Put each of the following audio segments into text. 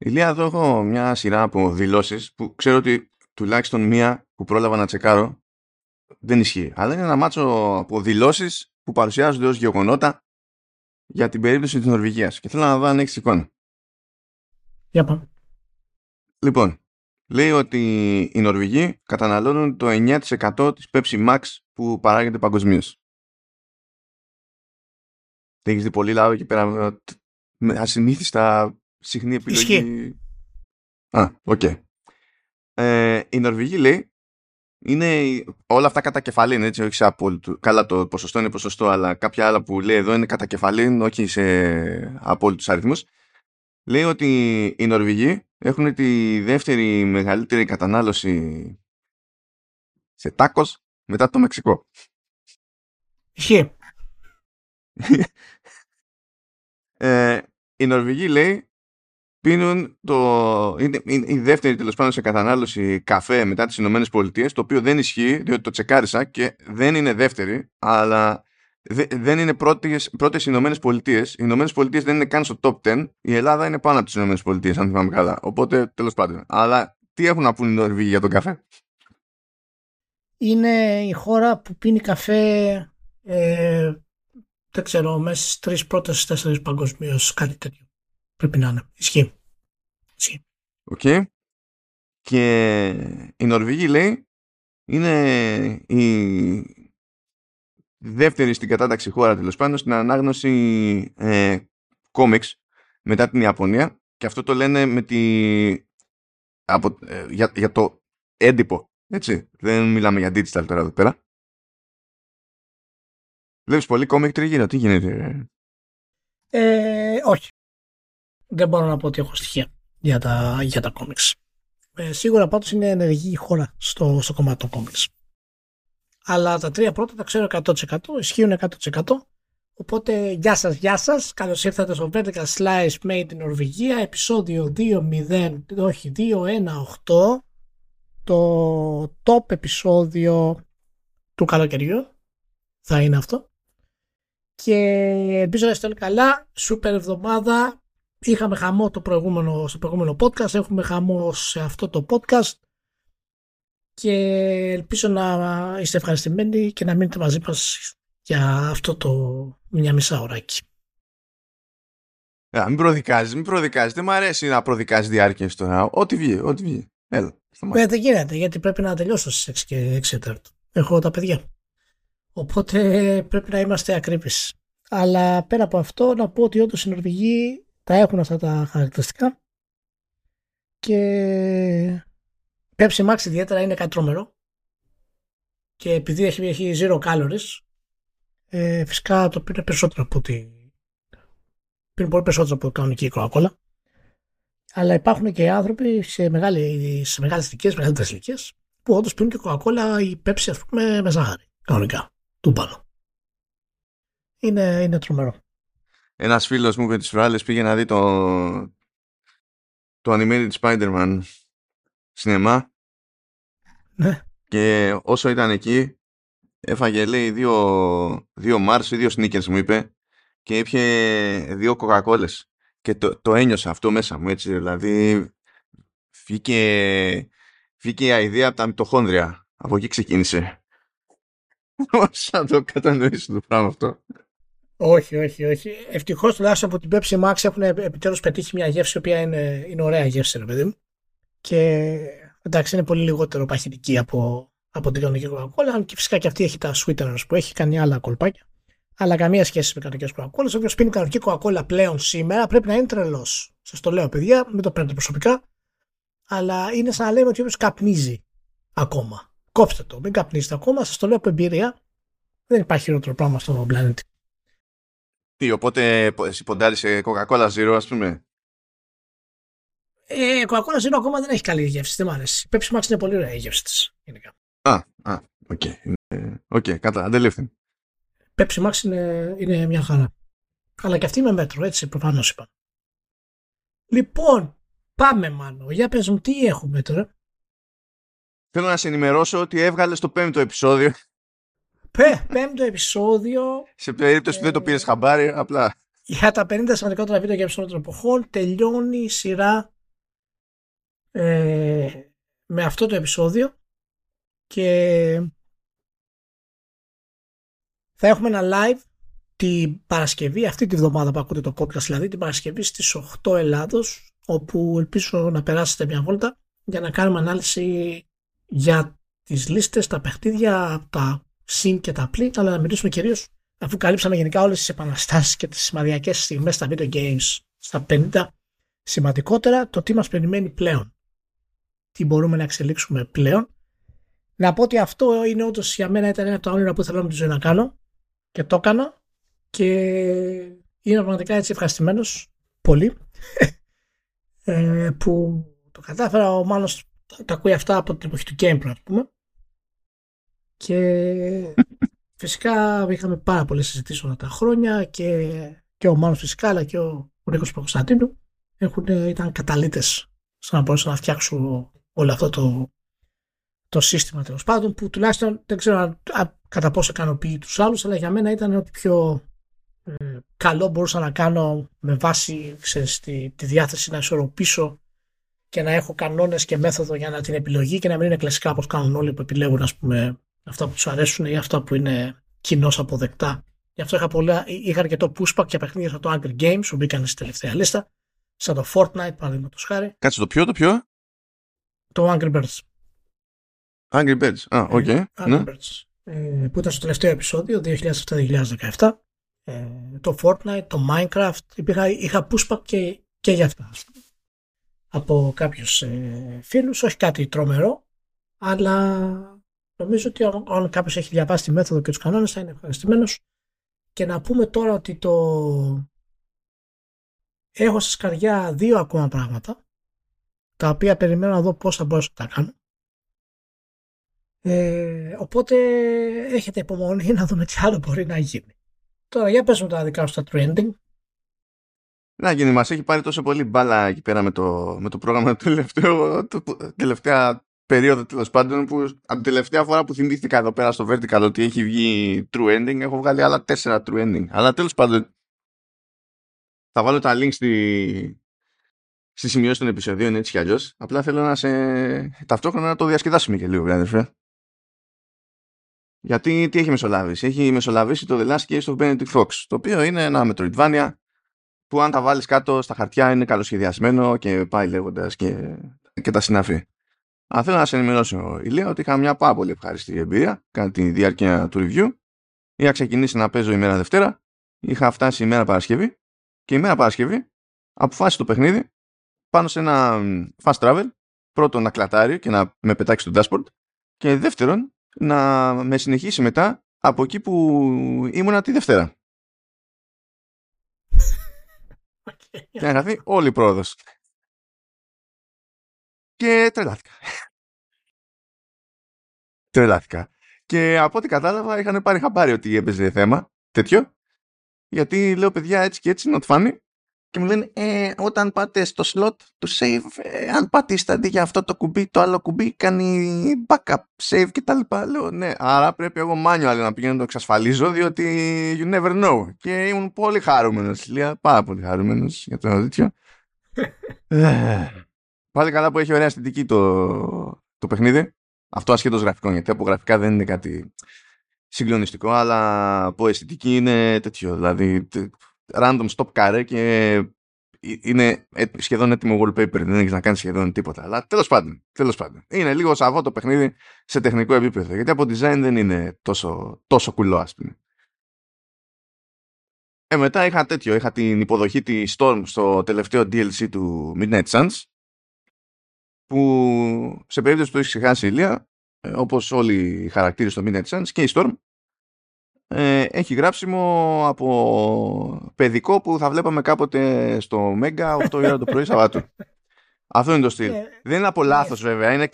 Ηλία, εδώ έχω μια σειρά από δηλώσεις που ξέρω ότι τουλάχιστον μία που πρόλαβα να τσεκάρω δεν ισχύει. Αλλά είναι ένα μάτσο από δηλώσεις που παρουσιάζονται ως γεγονότα για την περίπτωση της Νορβηγίας. Και θέλω να δω αν έχεις εικόνα. Για πάμε. Λοιπόν, λέει ότι οι Νορβηγοί καταναλώνουν το 9% της Pepsi Max που παράγεται παγκοσμίως. Δεν έχεις δει πολύ λαό εκεί πέρα με ασυνήθιστα συχνή επιλογή. Ισχύει. Α, οκ. Ε, οι Νορβηγοί λέει είναι όλα αυτά κατά κεφαλήν, έτσι, όχι σε απόλυτο. Καλά το ποσοστό είναι ποσοστό, αλλά κάποια άλλα που λέει εδώ είναι κατά κεφαλήν, όχι σε απόλυτους αριθμούς. Λέει ότι οι Νορβηγοί έχουν τη δεύτερη μεγαλύτερη κατανάλωση σε τάκος μετά το Μεξικό. Ισχύει. Ε, οι Νορβηγοί λέει πίνουν το, είναι, είναι η δεύτερη τέλος πάντων σε κατανάλωση καφέ μετά τις Ηνωμένες Πολιτείες το οποίο δεν ισχύει διότι το τσεκάρισα και δεν είναι δεύτερη αλλά δε, δεν είναι πρώτες, πρώτες οι Ηνωμένες Πολιτείες. Οι Ηνωμένες Πολιτείες δεν είναι καν στο top 10 η Ελλάδα είναι πάνω από τις Ηνωμένες Πολιτείες αν θυμάμαι καλά. Οπότε τέλος πάντων. Αλλά τι έχουν να πούν οι Νορβηγοί για τον καφέ; Είναι η χώρα που πίνει καφέ ε, δεν ξέρω, μέσα στις τρεις πρώτες τέσσερις παγκοσμίως κάτι τέτοιο. Πρέπει να είναι. Ισχύει. Ισχύει. Οκ. Και η Νορβηγία λέει είναι η δεύτερη στην κατάταξη χώρα τέλος πάντων στην ανάγνωση ε, κόμιξ μετά την Ιαπωνία και αυτό το λένε με τη, από, ε, για, για το έντυπο έτσι δεν μιλάμε για digital τώρα εδώ πέρα Βλέπεις πολύ κόμικ τριγύρω, τι γίνεται. Ε, όχι. Δεν μπορώ να πω ότι έχω στοιχεία για τα, για τα κόμιξ. Ε, σίγουρα πάντως είναι ενεργή η χώρα στο, στο κομμάτι των κόμιξ. Αλλά τα τρία πρώτα τα ξέρω 100%, ισχύουν 100%. Οπότε γεια σας, γεια σας. Καλώς ήρθατε στο Vertical Slice Made in Νορβηγία, επεισόδιο 2.0, όχι 2.1.8. Το top επεισόδιο του καλοκαιριού θα είναι αυτό και ελπίζω να είστε όλοι καλά. Σούπερ εβδομάδα. Είχαμε χαμό το προηγούμενο, στο προηγούμενο podcast. Έχουμε χαμό σε αυτό το podcast. Και ελπίζω να είστε ευχαριστημένοι και να μείνετε μαζί μας για αυτό το μια μισά ωράκι. Yeah, μην προδικάζεις, μην προδικάζεις. Δεν μου αρέσει να προδικάζεις διάρκεια τώρα. Ό,τι βγει, ό,τι βγει. Έλα. Ε, δεν γίνεται, γιατί πρέπει να τελειώσω στις 6 και 6 Έχω τα παιδιά. Οπότε πρέπει να είμαστε ακρίβεις. Αλλά πέρα από αυτό να πω ότι όντως οι Νορβηγοί τα έχουν αυτά τα χαρακτηριστικά και Pepsi Max ιδιαίτερα είναι κάτι τρομερό και επειδή έχει, έχει zero calories ε, φυσικά το πίνει περισσότερο από ότι πίνει πολύ περισσότερο από κανονική Coca-Cola αλλά υπάρχουν και άνθρωποι σε, μεγάλη, σε μεγάλες ηλικίες, μεγαλύτερες ηλικίες που όντως πίνουν και Coca-Cola ή Pepsi ας πούμε με ζάχαρη κανονικά του πάνω. Είναι, είναι τρομερό. Ένας φίλος μου με τις προάλλες πήγε να δει το, το animated Spider-Man σινεμά ναι. και όσο ήταν εκεί έφαγε λέει δύο, δύο Mars ή δύο sneakers μου είπε και ήπια δύο coca και το, το ένιωσα αυτό μέσα μου έτσι δηλαδή βγήκε, βγήκε η ιδέα από τα μυτοχόνδρια από εκεί ξεκίνησε να το κατανοήσω το πράγμα αυτό. Όχι, όχι, όχι. Ευτυχώς τουλάχιστον από την Pepsi Max έχουν επιτέλους πετύχει μια γεύση η οποία είναι, είναι ωραία γεύση, ρε παιδί μου. Και εντάξει, είναι πολύ λιγότερο παχυντική από, από την κανονική Coca-Cola. Και φυσικά και αυτή έχει τα sweeteners που έχει, κάνει άλλα κολπάκια. Αλλά καμία σχέση με κανονικές Coca-Cola. Όποιος πίνει κανονική Coca-Cola πλέον σήμερα πρέπει να είναι τρελός. Σας το λέω, παιδιά, μην το παίρνετε προσωπικά. Αλλά είναι σαν να λέμε ότι όποιος καπνίζει ακόμα Κόψτε το, μην καπνίστε ακόμα. Σας το λέω από εμπειρία. Δεν υπάρχει χειρότερο πράγμα στον πλανήτη. Τι, οπότε εσύ ποντάρεις σε Coca-Cola Zero, ας πούμε; Ε, Coca-Cola Zero ακόμα δεν έχει καλή γεύση. Δεν μου αρέσει. Η Pepsi Max είναι πολύ ωραία η γεύση της. Α, α, OK. Okay. OK, okay, κατά, αντελήφθη. Pepsi Max είναι, είναι μια χαρά. Αλλά και αυτή με μέτρο, έτσι προφανώς είπα. Λοιπόν, πάμε μάλλον. Για πες μου τι έχουμε τώρα; Θέλω να σε ενημερώσω ότι έβγαλες το πέμπτο επεισόδιο. Πέ, πέμπτο επεισόδιο. Σε περίπτωση που δεν το πήρες χαμπάρι, απλά. Για τα 50 σημαντικότερα βιντεοπαιχνίδια όλων των εποχών τελειώνει η σειρά ε, με αυτό το επεισόδιο και θα έχουμε ένα live την Παρασκευή, αυτή τη βδομάδα που ακούτε το podcast, δηλαδή την Παρασκευή στις 8 Ελλάδος, όπου ελπίζω να περάσετε μια βόλτα για να κάνουμε ανάλυση για τις λίστες, τα παιχνίδια, τα συν και τα πλήν, αλλά να μιλήσουμε κυρίως αφού καλύψαμε γενικά όλες τις επαναστάσεις και τις σημαδιακές στιγμές στα video games στα 50, σημαντικότερα το τι μας περιμένει πλέον. Τι μπορούμε να εξελίξουμε πλέον. Να πω ότι αυτό είναι όντως για μένα ήταν ένα από τα όνειρα που ήθελα με τη ζωή να κάνω και το έκανα και είναι πραγματικά έτσι ευχαριστημένος πολύ ε, που το κατάφερα. Ο Μάνος τα ακούει αυτά από την εποχή του GamePro, ας πούμε. Και φυσικά είχαμε πάρα πολλές συζητήσεις όλα τα χρόνια και, και ο Μάνος φυσικά αλλά και ο, ο Νίκος Πακοσταντίνου έχουν, ήταν καταλήτες στο να μπορέσουν να φτιάξουν όλο αυτό το, το σύστημα τέλος πάντων που τουλάχιστον δεν ξέρω αν, κατά πόσο ικανοποιεί τους άλλους αλλά για μένα ήταν ό,τι πιο ε, καλό μπορούσα να κάνω με βάση ξέρεις, τη, τη διάθεση να ισορροπήσω και να έχω κανόνες και μέθοδο για να την επιλογή και να μην είναι κλασικά όπως κάνουν όλοι που επιλέγουν ας πούμε, αυτά που τους αρέσουν ή αυτά που είναι κοινώς αποδεκτά. Γι' αυτό είχα, πολλά, είχα αρκετό pushback για παιχνίδια σαν το Angry Games που μπήκαν στη τελευταία λίστα, σαν το Fortnite παραδείγματος χάρη. Κάτσε το ποιο, το ποιο; Το Angry Birds. Angry Birds, α, OK. Okay. Angry ναι. Birds. Ε, που ήταν στο τελευταίο επεισόδιο 2007-2017 ε, το Fortnite, το Minecraft, είχα, είχα pushback και, και για αυτά. Από κάποιους ε, φίλους, όχι κάτι τρομερό, αλλά νομίζω ότι αν κάποιος έχει διαβάσει τη μέθοδο και τους κανόνες θα είναι ευχαριστημένος. Και να πούμε τώρα ότι το έχω στα σκαριά δύο ακόμα πράγματα, τα οποία περιμένω να δω πώς θα μπορέσω να τα κάνω. Ε, οπότε έχετε υπομονή να δούμε τι άλλο μπορεί να γίνει. Τώρα για πες μου τα δικά σου τα trending. Να γίνει, μας έχει πάρει τόσο πολύ μπάλα εκεί πέρα με το, με το πρόγραμμα του τελευταίου, το, τελευταία περίοδο τέλος πάντων που από την τελευταία φορά που θυμήθηκα εδώ πέρα στο Vertical ότι έχει βγει true ending έχω βγάλει άλλα τέσσερα true ending. Αλλά τέλος πάντων θα βάλω τα links στη, στη σημειώση των επεισοδίων έτσι κι αλλιώς. Απλά θέλω να σε ταυτόχρονα να το διασκεδάσουμε και λίγο, αδερφέ. Γιατί τι έχει μεσολαβήσει. Έχει μεσολαβήσει το The Last Case of Benedict Fox, το οποίο είναι ένα Metroidvania που αν τα βάλεις κάτω στα χαρτιά είναι καλοσχεδιασμένο και πάει λέγοντας και, και τα συναφή. Αν θέλω να σε ενημερώσω, Ηλία, ότι είχα μια πάρα πολύ ευχάριστη εμπειρία κατά τη διάρκεια του review. Είχα ξεκινήσει να παίζω ημέρα Δευτέρα, είχα φτάσει ημέρα Παρασκευή και ημέρα Παρασκευή αποφάσισε το παιχνίδι πάνω σε ένα fast travel. Πρώτον να κλατάρει και να με πετάξει το dashboard και δεύτερον να με συνεχίσει μετά από εκεί που ήμουνα τη Δευτέρα. Okay. Και να γραφεί όλη η πρόοδος. Και τρελάθηκα. τρελάθηκα. Και από ό,τι κατάλαβα είχαν πάρει χαμπάρι ότι έπαιζε θέμα τέτοιο. Γιατί λέω παιδιά έτσι και έτσι, not funny και μου λένε ε, όταν πάτε στο slot του save, ε, αν πατήσετε αντί για αυτό το κουμπί, το άλλο κουμπί κάνει backup save και τα λοιπά. Λέω ναι, άρα πρέπει εγώ manual να πηγαίνω να το εξασφαλίζω διότι you never know. Και ήμουν πολύ χαρούμενος, Λία, πάρα πολύ χαρούμενος για το τέτοιο. Ε, πάλι καλά που έχει ωραία αισθητική το, το παιχνίδι. Αυτό ασχέτως γραφικών, γιατί από γραφικά δεν είναι κάτι συγκλονιστικό, αλλά από αισθητική είναι τέτοιο. Δηλαδή random stop care και είναι σχεδόν έτοιμο wallpaper, δεν έχεις να κάνεις σχεδόν τίποτα. Αλλά τέλος πάντων, τέλος πάντων. Είναι λίγο σαβό το παιχνίδι σε τεχνικό επίπεδο. Γιατί από design δεν είναι τόσο, τόσο κουλό, ας πούμε. Ε, μετά είχα τέτοιο, είχα την υποδοχή της Storm στο τελευταίο DLC του Midnight Suns που σε περίπτωση που το έχεις ξεχάσει η Ηλία, ε, όπως όλοι οι χαρακτήρες στο Midnight Suns και η Storm ε, έχει γράψιμο από παιδικό που θα βλέπαμε κάποτε στο Μέγκα 8 ώρα το πρωί Σαββάτου. Αυτό είναι το στυλ. Ε, δεν είναι από λάθος ε, βέβαια, είναι εκ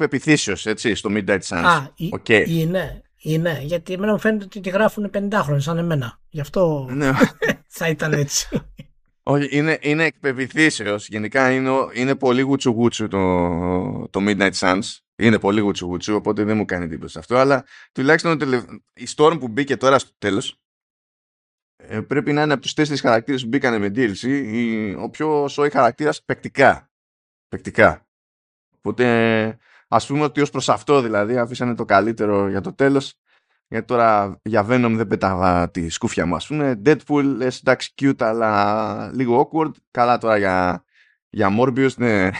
έτσι στο Midnight Suns. Α, okay. είναι, είναι, γιατί εμένα μου φαίνεται ότι τη γράφουν 50 χρόνια σαν εμένα. Γι' αυτό ναι. θα ήταν έτσι. Όχι, είναι, είναι εκ Γενικά είναι, είναι πολύ γουτσου το, το Midnight Suns. Είναι πολύ γουτσου γουτσου, οπότε δεν μου κάνει εντύπωση αυτό. Αλλά τουλάχιστον η Storm που μπήκε τώρα στο τέλος ε, πρέπει να είναι από τους τέσσερι χαρακτήρες που μπήκαν με DLC ο πιο σόι χαρακτήρας παικτικά. Παικτικά. Οπότε ας πούμε ότι ως προς αυτό δηλαδή αφήσανε το καλύτερο για το τέλος γιατί τώρα για Venom δεν πέταγα τη σκούφια μου ας πούμε. Deadpool λες εντάξει cute αλλά λίγο awkward. Καλά τώρα για, για Morbius ναι.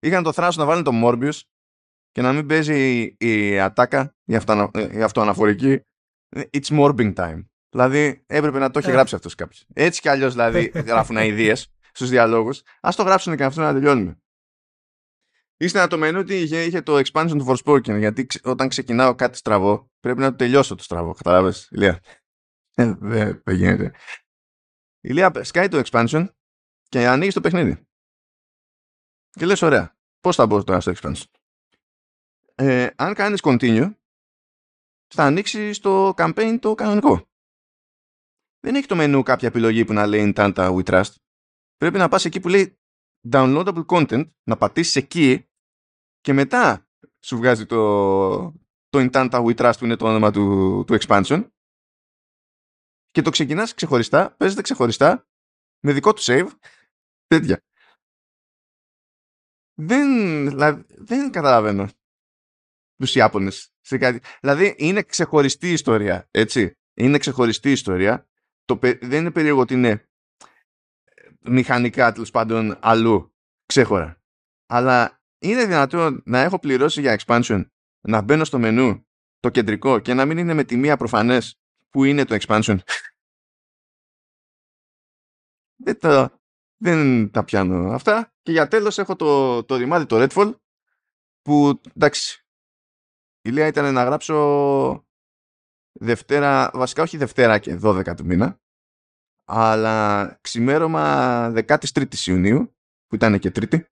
Είχαν το θράσος να βάλουν το Morbius και να μην παίζει η ατάκα η, αυτοανα, η αυτοαναφορική. It's Morbing time. Δηλαδή έπρεπε να το έχει ε. γράψει αυτός κάποιος. Έτσι κι αλλιώς δηλαδή γράφουν ιδέες στους διαλόγους. Ας το γράψουν και αυτό να τελειώνουμε Ύστερα το μενού ότι είχε, είχε το expansion του Forspoken γιατί όταν ξεκινάω κάτι στραβό πρέπει να το τελειώσω το στραβό. Καταλάβες, Ηλία; Ε, δεν γίνεται. Η Ηλία σκάει το expansion και ανοίγεις το παιχνίδι. Και λες ωραία, πώς θα μπω τώρα στο expansion; Ε, αν κάνεις continue θα ανοίξει το campaign το κανονικό. Δεν έχει το μενού κάποια επιλογή που να λέει Intanta We Trust. Πρέπει να πας εκεί που λέει downloadable content, να πατήσεις εκεί και μετά σου βγάζει το, το Intanta We Trust που είναι το όνομα του, του expansion και το ξεκινάς ξεχωριστά, παίζεται ξεχωριστά με δικό του save τέτοια. Δεν, δηλαδή, δεν καταλαβαίνω τους Ιάπωνες σε κάτι. Δηλαδή είναι ξεχωριστή ιστορία, έτσι. Είναι ξεχωριστή ιστορία. Το, δεν είναι περίεργο ότι είναι μηχανικά τέλος πάντων αλλού ξέχωρα. Αλλά είναι δυνατόν να έχω πληρώσει για expansion, να μπαίνω στο μενού το κεντρικό και να μην είναι με τη μία προφανές που είναι το expansion. δεν, τα, δεν τα πιάνω αυτά. Και για τέλος έχω το, το ρημάδι το Redfall που εντάξει η Λέα ήταν να γράψω Δευτέρα, βασικά όχι Δευτέρα και 12 του μήνα αλλά ξημέρωμα 13η Ιουνίου που ήταν και Τρίτη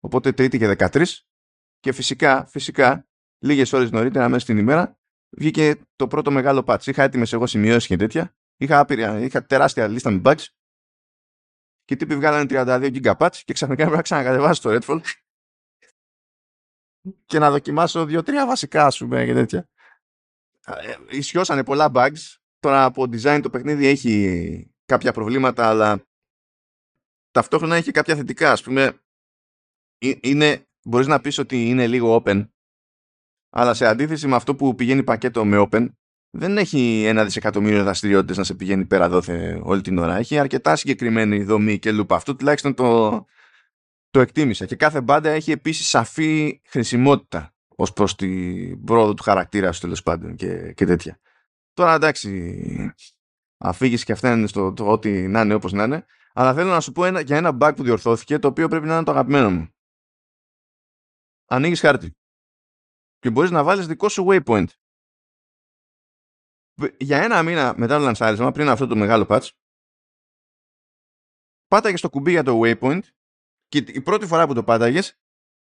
Οπότε Τρίτη και 13. Και φυσικά, φυσικά, λίγες ώρες νωρίτερα, μέσα στην ημέρα, βγήκε το πρώτο μεγάλο patch. Είχα έτοιμες εγώ σημειώσεις και τέτοια. Είχα, άπειρια, είχα τεράστια λίστα με bugs. Και οι τύποι βγάλανε 32 GB patch και ξαφνικά έπρεπε να ξανακατεβάσω το Redfall. και να δοκιμάσω δύο-τρία βασικά, ας πούμε, και τέτοια. Ε, ισιώσανε πολλά bugs. Τώρα από design το παιχνίδι έχει κάποια προβλήματα, αλλά ταυτόχρονα έχει κάποια θετικά. Ας πούμε, είναι, μπορείς να πεις ότι είναι λίγο open, αλλά σε αντίθεση με αυτό που πηγαίνει πακέτο με open, δεν έχει ένα δισεκατομμύριο δραστηριότητες να σε πηγαίνει πέρα δόθε όλη την ώρα. Έχει αρκετά συγκεκριμένη δομή και λούπα. Αυτό τουλάχιστον το, το εκτίμησα. Και κάθε μπάντα έχει επίσης σαφή χρησιμότητα ως προς την πρόοδο του χαρακτήρα σου τέλος πάντων και, και τέτοια. Τώρα εντάξει, αφήγηση και αυτά είναι στο το ότι να είναι όπως να είναι. Αλλά θέλω να σου πω ένα, για ένα bug που διορθώθηκε το οποίο πρέπει να είναι το αγαπημένο μου ανοίγεις χάρτη και μπορείς να βάλεις δικό σου waypoint. Για ένα μήνα μετά το λανσάρισμα, πριν αυτό το μεγάλο patch, πάταγες το κουμπί για το waypoint και η πρώτη φορά που το πάταγες,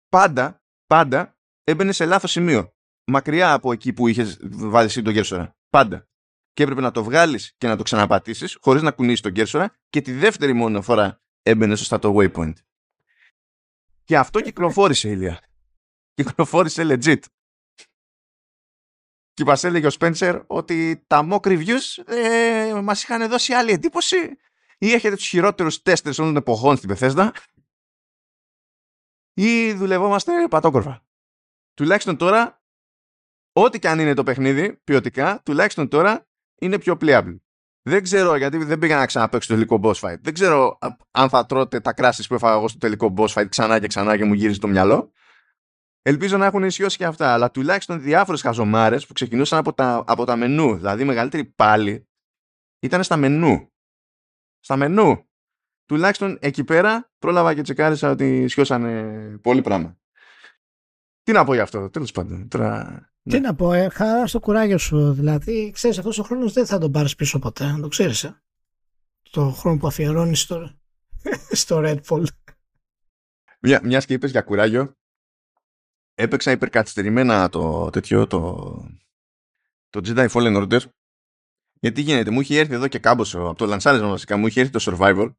πάντα, πάντα έμπαινε σε λάθος σημείο. Μακριά από εκεί που είχες βάλει εσύ τον κέρσορα. Πάντα. Και έπρεπε να το βγάλεις και να το ξαναπατήσεις χωρίς να κουνήσεις τον κέρσορα και τη δεύτερη μόνο φορά έμπαινε σωστά το waypoint. Και αυτό κυκλοφόρησε ηλία κυκλοφόρησε legit. Και μας έλεγε ο Spencer ότι τα mock reviews ε, μας είχαν δώσει άλλη εντύπωση ή έχετε τους χειρότερους τέστες όλων των εποχών στην Bethesda ή δουλευόμαστε πατόκορφα. Τουλάχιστον τώρα, ό,τι και αν είναι το παιχνίδι, ποιοτικά, τουλάχιστον τώρα είναι πιο playable. Δεν ξέρω γιατί δεν πήγα να ξαναπέξω το τελικό boss fight. Δεν ξέρω αν θα τρώτε τα κράσεις που έφαγα εγώ στο τελικό boss fight ξανά και ξανά και μου γύριζε το μυαλό. Ελπίζω να έχουν ισιώσει και αυτά, αλλά τουλάχιστον διάφορες χαζομάρες που ξεκινούσαν από τα, από τα μενού. Δηλαδή, η μεγαλύτερη πάλι ήταν στα μενού. Στα μενού. Τουλάχιστον εκεί πέρα πρόλαβα και τσεκάρισα ότι ισιώσαν πολύ πράγμα. Τι να πω γι' αυτό, τέλος πάντων. Τώρα... Τι ναι. να πω, ε, χαρά στο κουράγιο σου. Δηλαδή, ξέρεις, αυτός ο χρόνος δεν θα τον πάρεις πίσω ποτέ, να το ξέρεις. Ε. Το χρόνο που αφιερώνεις στο, στο Redfall. Μια και είπες για κουράγιο, έπαιξα υπερκαθυστερημένα το τέτοιο, το, το Jedi Fallen Order. Γιατί γίνεται, μου είχε έρθει εδώ και κάμποσο από το λανσάρισμα βασικά, μου είχε έρθει το Survivor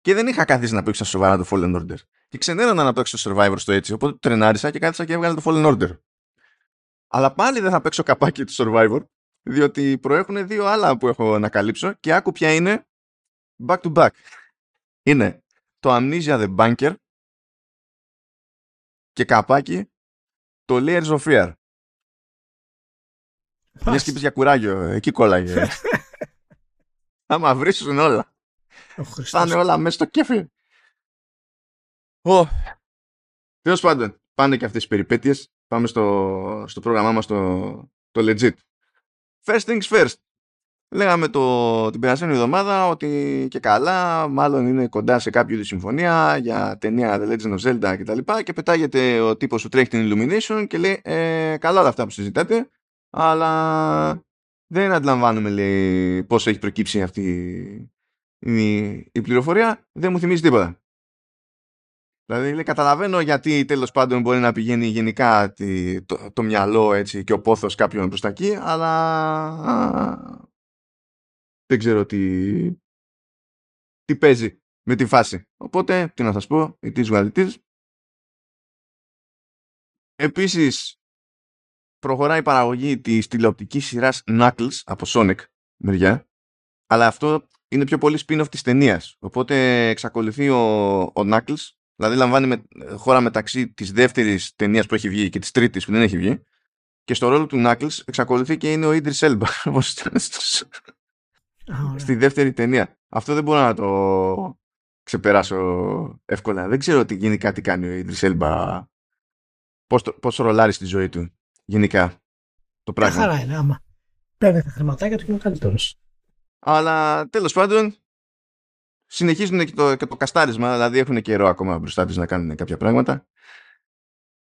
και δεν είχα καθίσει να παίξω σοβαρά το Fallen Order. Και ξενέρωνα να παίξω το Survivor στο έτσι, οπότε το τρενάρισα και κάθισα και έβγαλε το Fallen Order. Αλλά πάλι δεν θα παίξω καπάκι του Survivor, διότι προέχουν δύο άλλα που έχω να καλύψω και άκου ποια είναι back to back. Είναι το Amnesia The Bunker και καπάκι το Layers of Fear. Μια και για κουράγιο, εκεί κόλλαγε. Άμα βρίσουν όλα. Θα είναι όλα μέσα στο κέφι. Oh. Τέλος πάντων, πάνε και αυτές τι περιπέτειες. Πάμε στο, στο πρόγραμμά μας το, το legit. First things first. Λέγαμε το, την περασμένη εβδομάδα ότι και καλά, μάλλον είναι κοντά σε κάποιο είδους συμφωνία για ταινία The Legend of Zelda κτλ. Και, και πετάγεται ο τύπος που τρέχει την Illumination και λέει: ε, Καλά όλα αυτά που συζητάτε, αλλά δεν αντιλαμβάνομαι λέει, πώς έχει προκύψει αυτή η, η πληροφορία. Δεν μου θυμίζει τίποτα. Δηλαδή λέει, καταλαβαίνω γιατί τέλος πάντων μπορεί να πηγαίνει γενικά το, το, μυαλό έτσι, και ο πόθος κάποιον προς τα εκεί, αλλά δεν ξέρω τι, τι παίζει με τη φάση. Οπότε, τι να σας πω, η is what it Επίσης, προχωράει η παραγωγή της τηλεοπτικής σειράς Knuckles από Sonic μεριά, αλλά αυτό είναι πιο πολύ spin-off της ταινίας. Οπότε εξακολουθεί ο, ο Knuckles, δηλαδή λαμβάνει με, χώρα μεταξύ της δεύτερης ταινίας που έχει βγει και της τρίτης που δεν έχει βγει, και στο ρόλο του Knuckles εξακολουθεί και είναι ο Idris Elba, όπως ήταν στους, στη δεύτερη ταινία. Αυτό δεν μπορώ να το ξεπεράσω εύκολα. Δεν ξέρω τι γενικά τι κάνει ο Ιντρις Έλμπα. Πώς, πώς ρολάρει στη ζωή του γενικά το πράγμα. Χαρά είναι άμα παίρνει τα χρηματάκια του και είναι καλύτερος. Αλλά τέλος πάντων συνεχίζουν και το, και το καστάρισμα, δηλαδή έχουν καιρό ακόμα μπροστά τους να κάνουν κάποια πράγματα.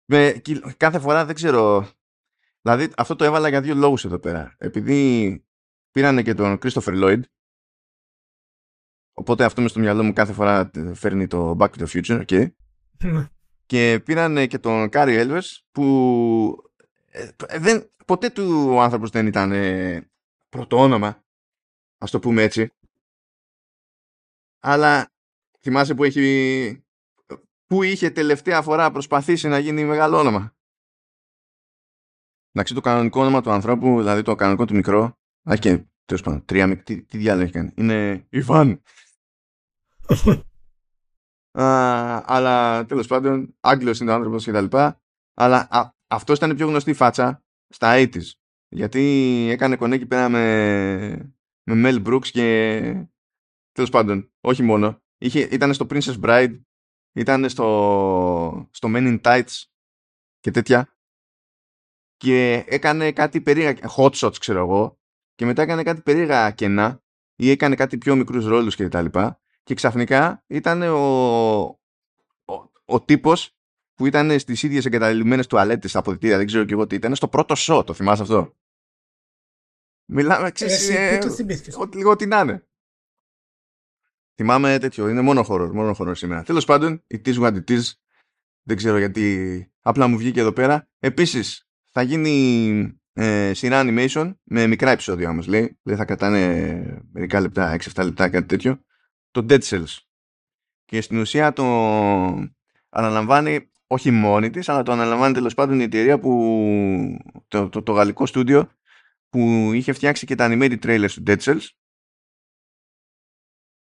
Με, κάθε φορά δεν ξέρω. Δηλαδή αυτό το έβαλα για δύο λόγους εδώ πέρα. Επειδή πήρανε και τον Christopher Lloyd οπότε αυτό με στο μυαλό μου κάθε φορά φέρνει το Back to the Future okay. Ναι. και πήρανε και τον Cary Elwes που ε, δεν, ποτέ του ο άνθρωπος δεν ήταν ε, πρώτο όνομα ας το πούμε έτσι αλλά θυμάσαι που έχει που είχε τελευταία φορά προσπαθήσει να γίνει μεγάλο όνομα; Εντάξει, το κανονικό όνομα του ανθρώπου, δηλαδή το κανονικό του μικρό, Α, και τέλος πάντων, τρία τι, τι διάλογο έχει κάνει. Είναι Ιβάν. αλλά τέλος πάντων, Άγγλος είναι ο άνθρωπος κτλ. Αλλά αυτός ήταν η πιο γνωστή φάτσα στα 80s. Γιατί έκανε κονέ εκεί πέρα με, με Mel Brooks και τέλος πάντων, όχι μόνο. Είχε, ήταν στο Princess Bride, ήταν στο, στο Men in Tights και τέτοια. Και έκανε κάτι περίεργα, hot shots ξέρω εγώ, και μετά έκανε κάτι περίεργα κενά ή έκανε κάτι πιο μικρούς ρόλους και τα λοιπά και ξαφνικά ήταν ο, ο, ο τύπος που ήταν στις ίδιες εγκαταλειμμένες τουαλέτες στα αποδητήρια, δεν ξέρω και εγώ τι ήταν, στο πρώτο show, το θυμάσαι αυτό; Μιλάμε, ξέρεις, ε, ό,τι λίγο τι να είναι. Θυμάμαι τέτοιο, είναι μόνο χώρο, μόνο χώρο σήμερα. Τέλος πάντων, it is what it is. Δεν ξέρω γιατί απλά μου βγήκε εδώ πέρα. Επίσης, θα γίνει ε, σειρά animation με μικρά επεισόδια όμως λέει. Δηλαδή θα κρατάνε μερικά λεπτά, 6-7 λεπτά κάτι τέτοιο. Το Dead Cells. Και στην ουσία το αναλαμβάνει όχι μόνη της, αλλά το αναλαμβάνει τέλος πάντων η εταιρεία που το, το, το, γαλλικό στούντιο που είχε φτιάξει και τα animated trailers του Dead Cells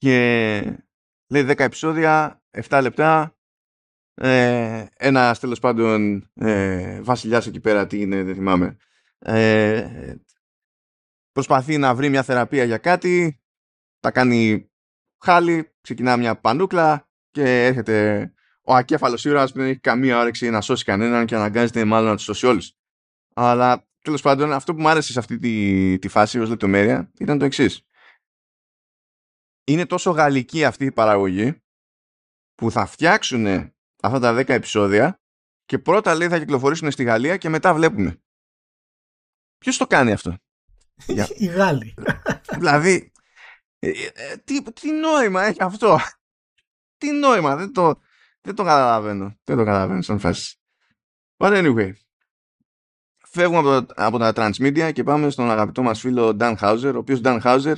και λέει 10 επεισόδια, 7 λεπτά ε, ένα τέλος πάντων ε, βασιλιάς εκεί πέρα τι είναι δεν θυμάμαι ε, προσπαθεί να βρει μια θεραπεία για κάτι, τα κάνει χάλι, ξεκινά μια πανούκλα και έρχεται ο ακέφαλος ήρωας που δεν έχει καμία όρεξη να σώσει κανέναν και αναγκάζεται μάλλον να τους σώσει όλους. Αλλά τέλος πάντων, αυτό που μου άρεσε σε αυτή τη, τη φάση ως λεπτομέρεια ήταν το εξής. Είναι τόσο γαλλική αυτή η παραγωγή που θα φτιάξουν αυτά τα 10 επεισόδια και πρώτα λέει θα κυκλοφορήσουν στη Γαλλία και μετά βλέπουμε. Ποιος το κάνει αυτό; Οι Γάλλοι. δηλαδή, ε, ε, τι, τι νόημα έχει αυτό; Τι νόημα, δεν το, δεν το καταλαβαίνω. Δεν το καταλαβαίνω σαν φάση. But anyway, φεύγουμε από, από τα transmedia και πάμε στον αγαπητό μας φίλο Dan Hauser, ο οποίος Dan Hauser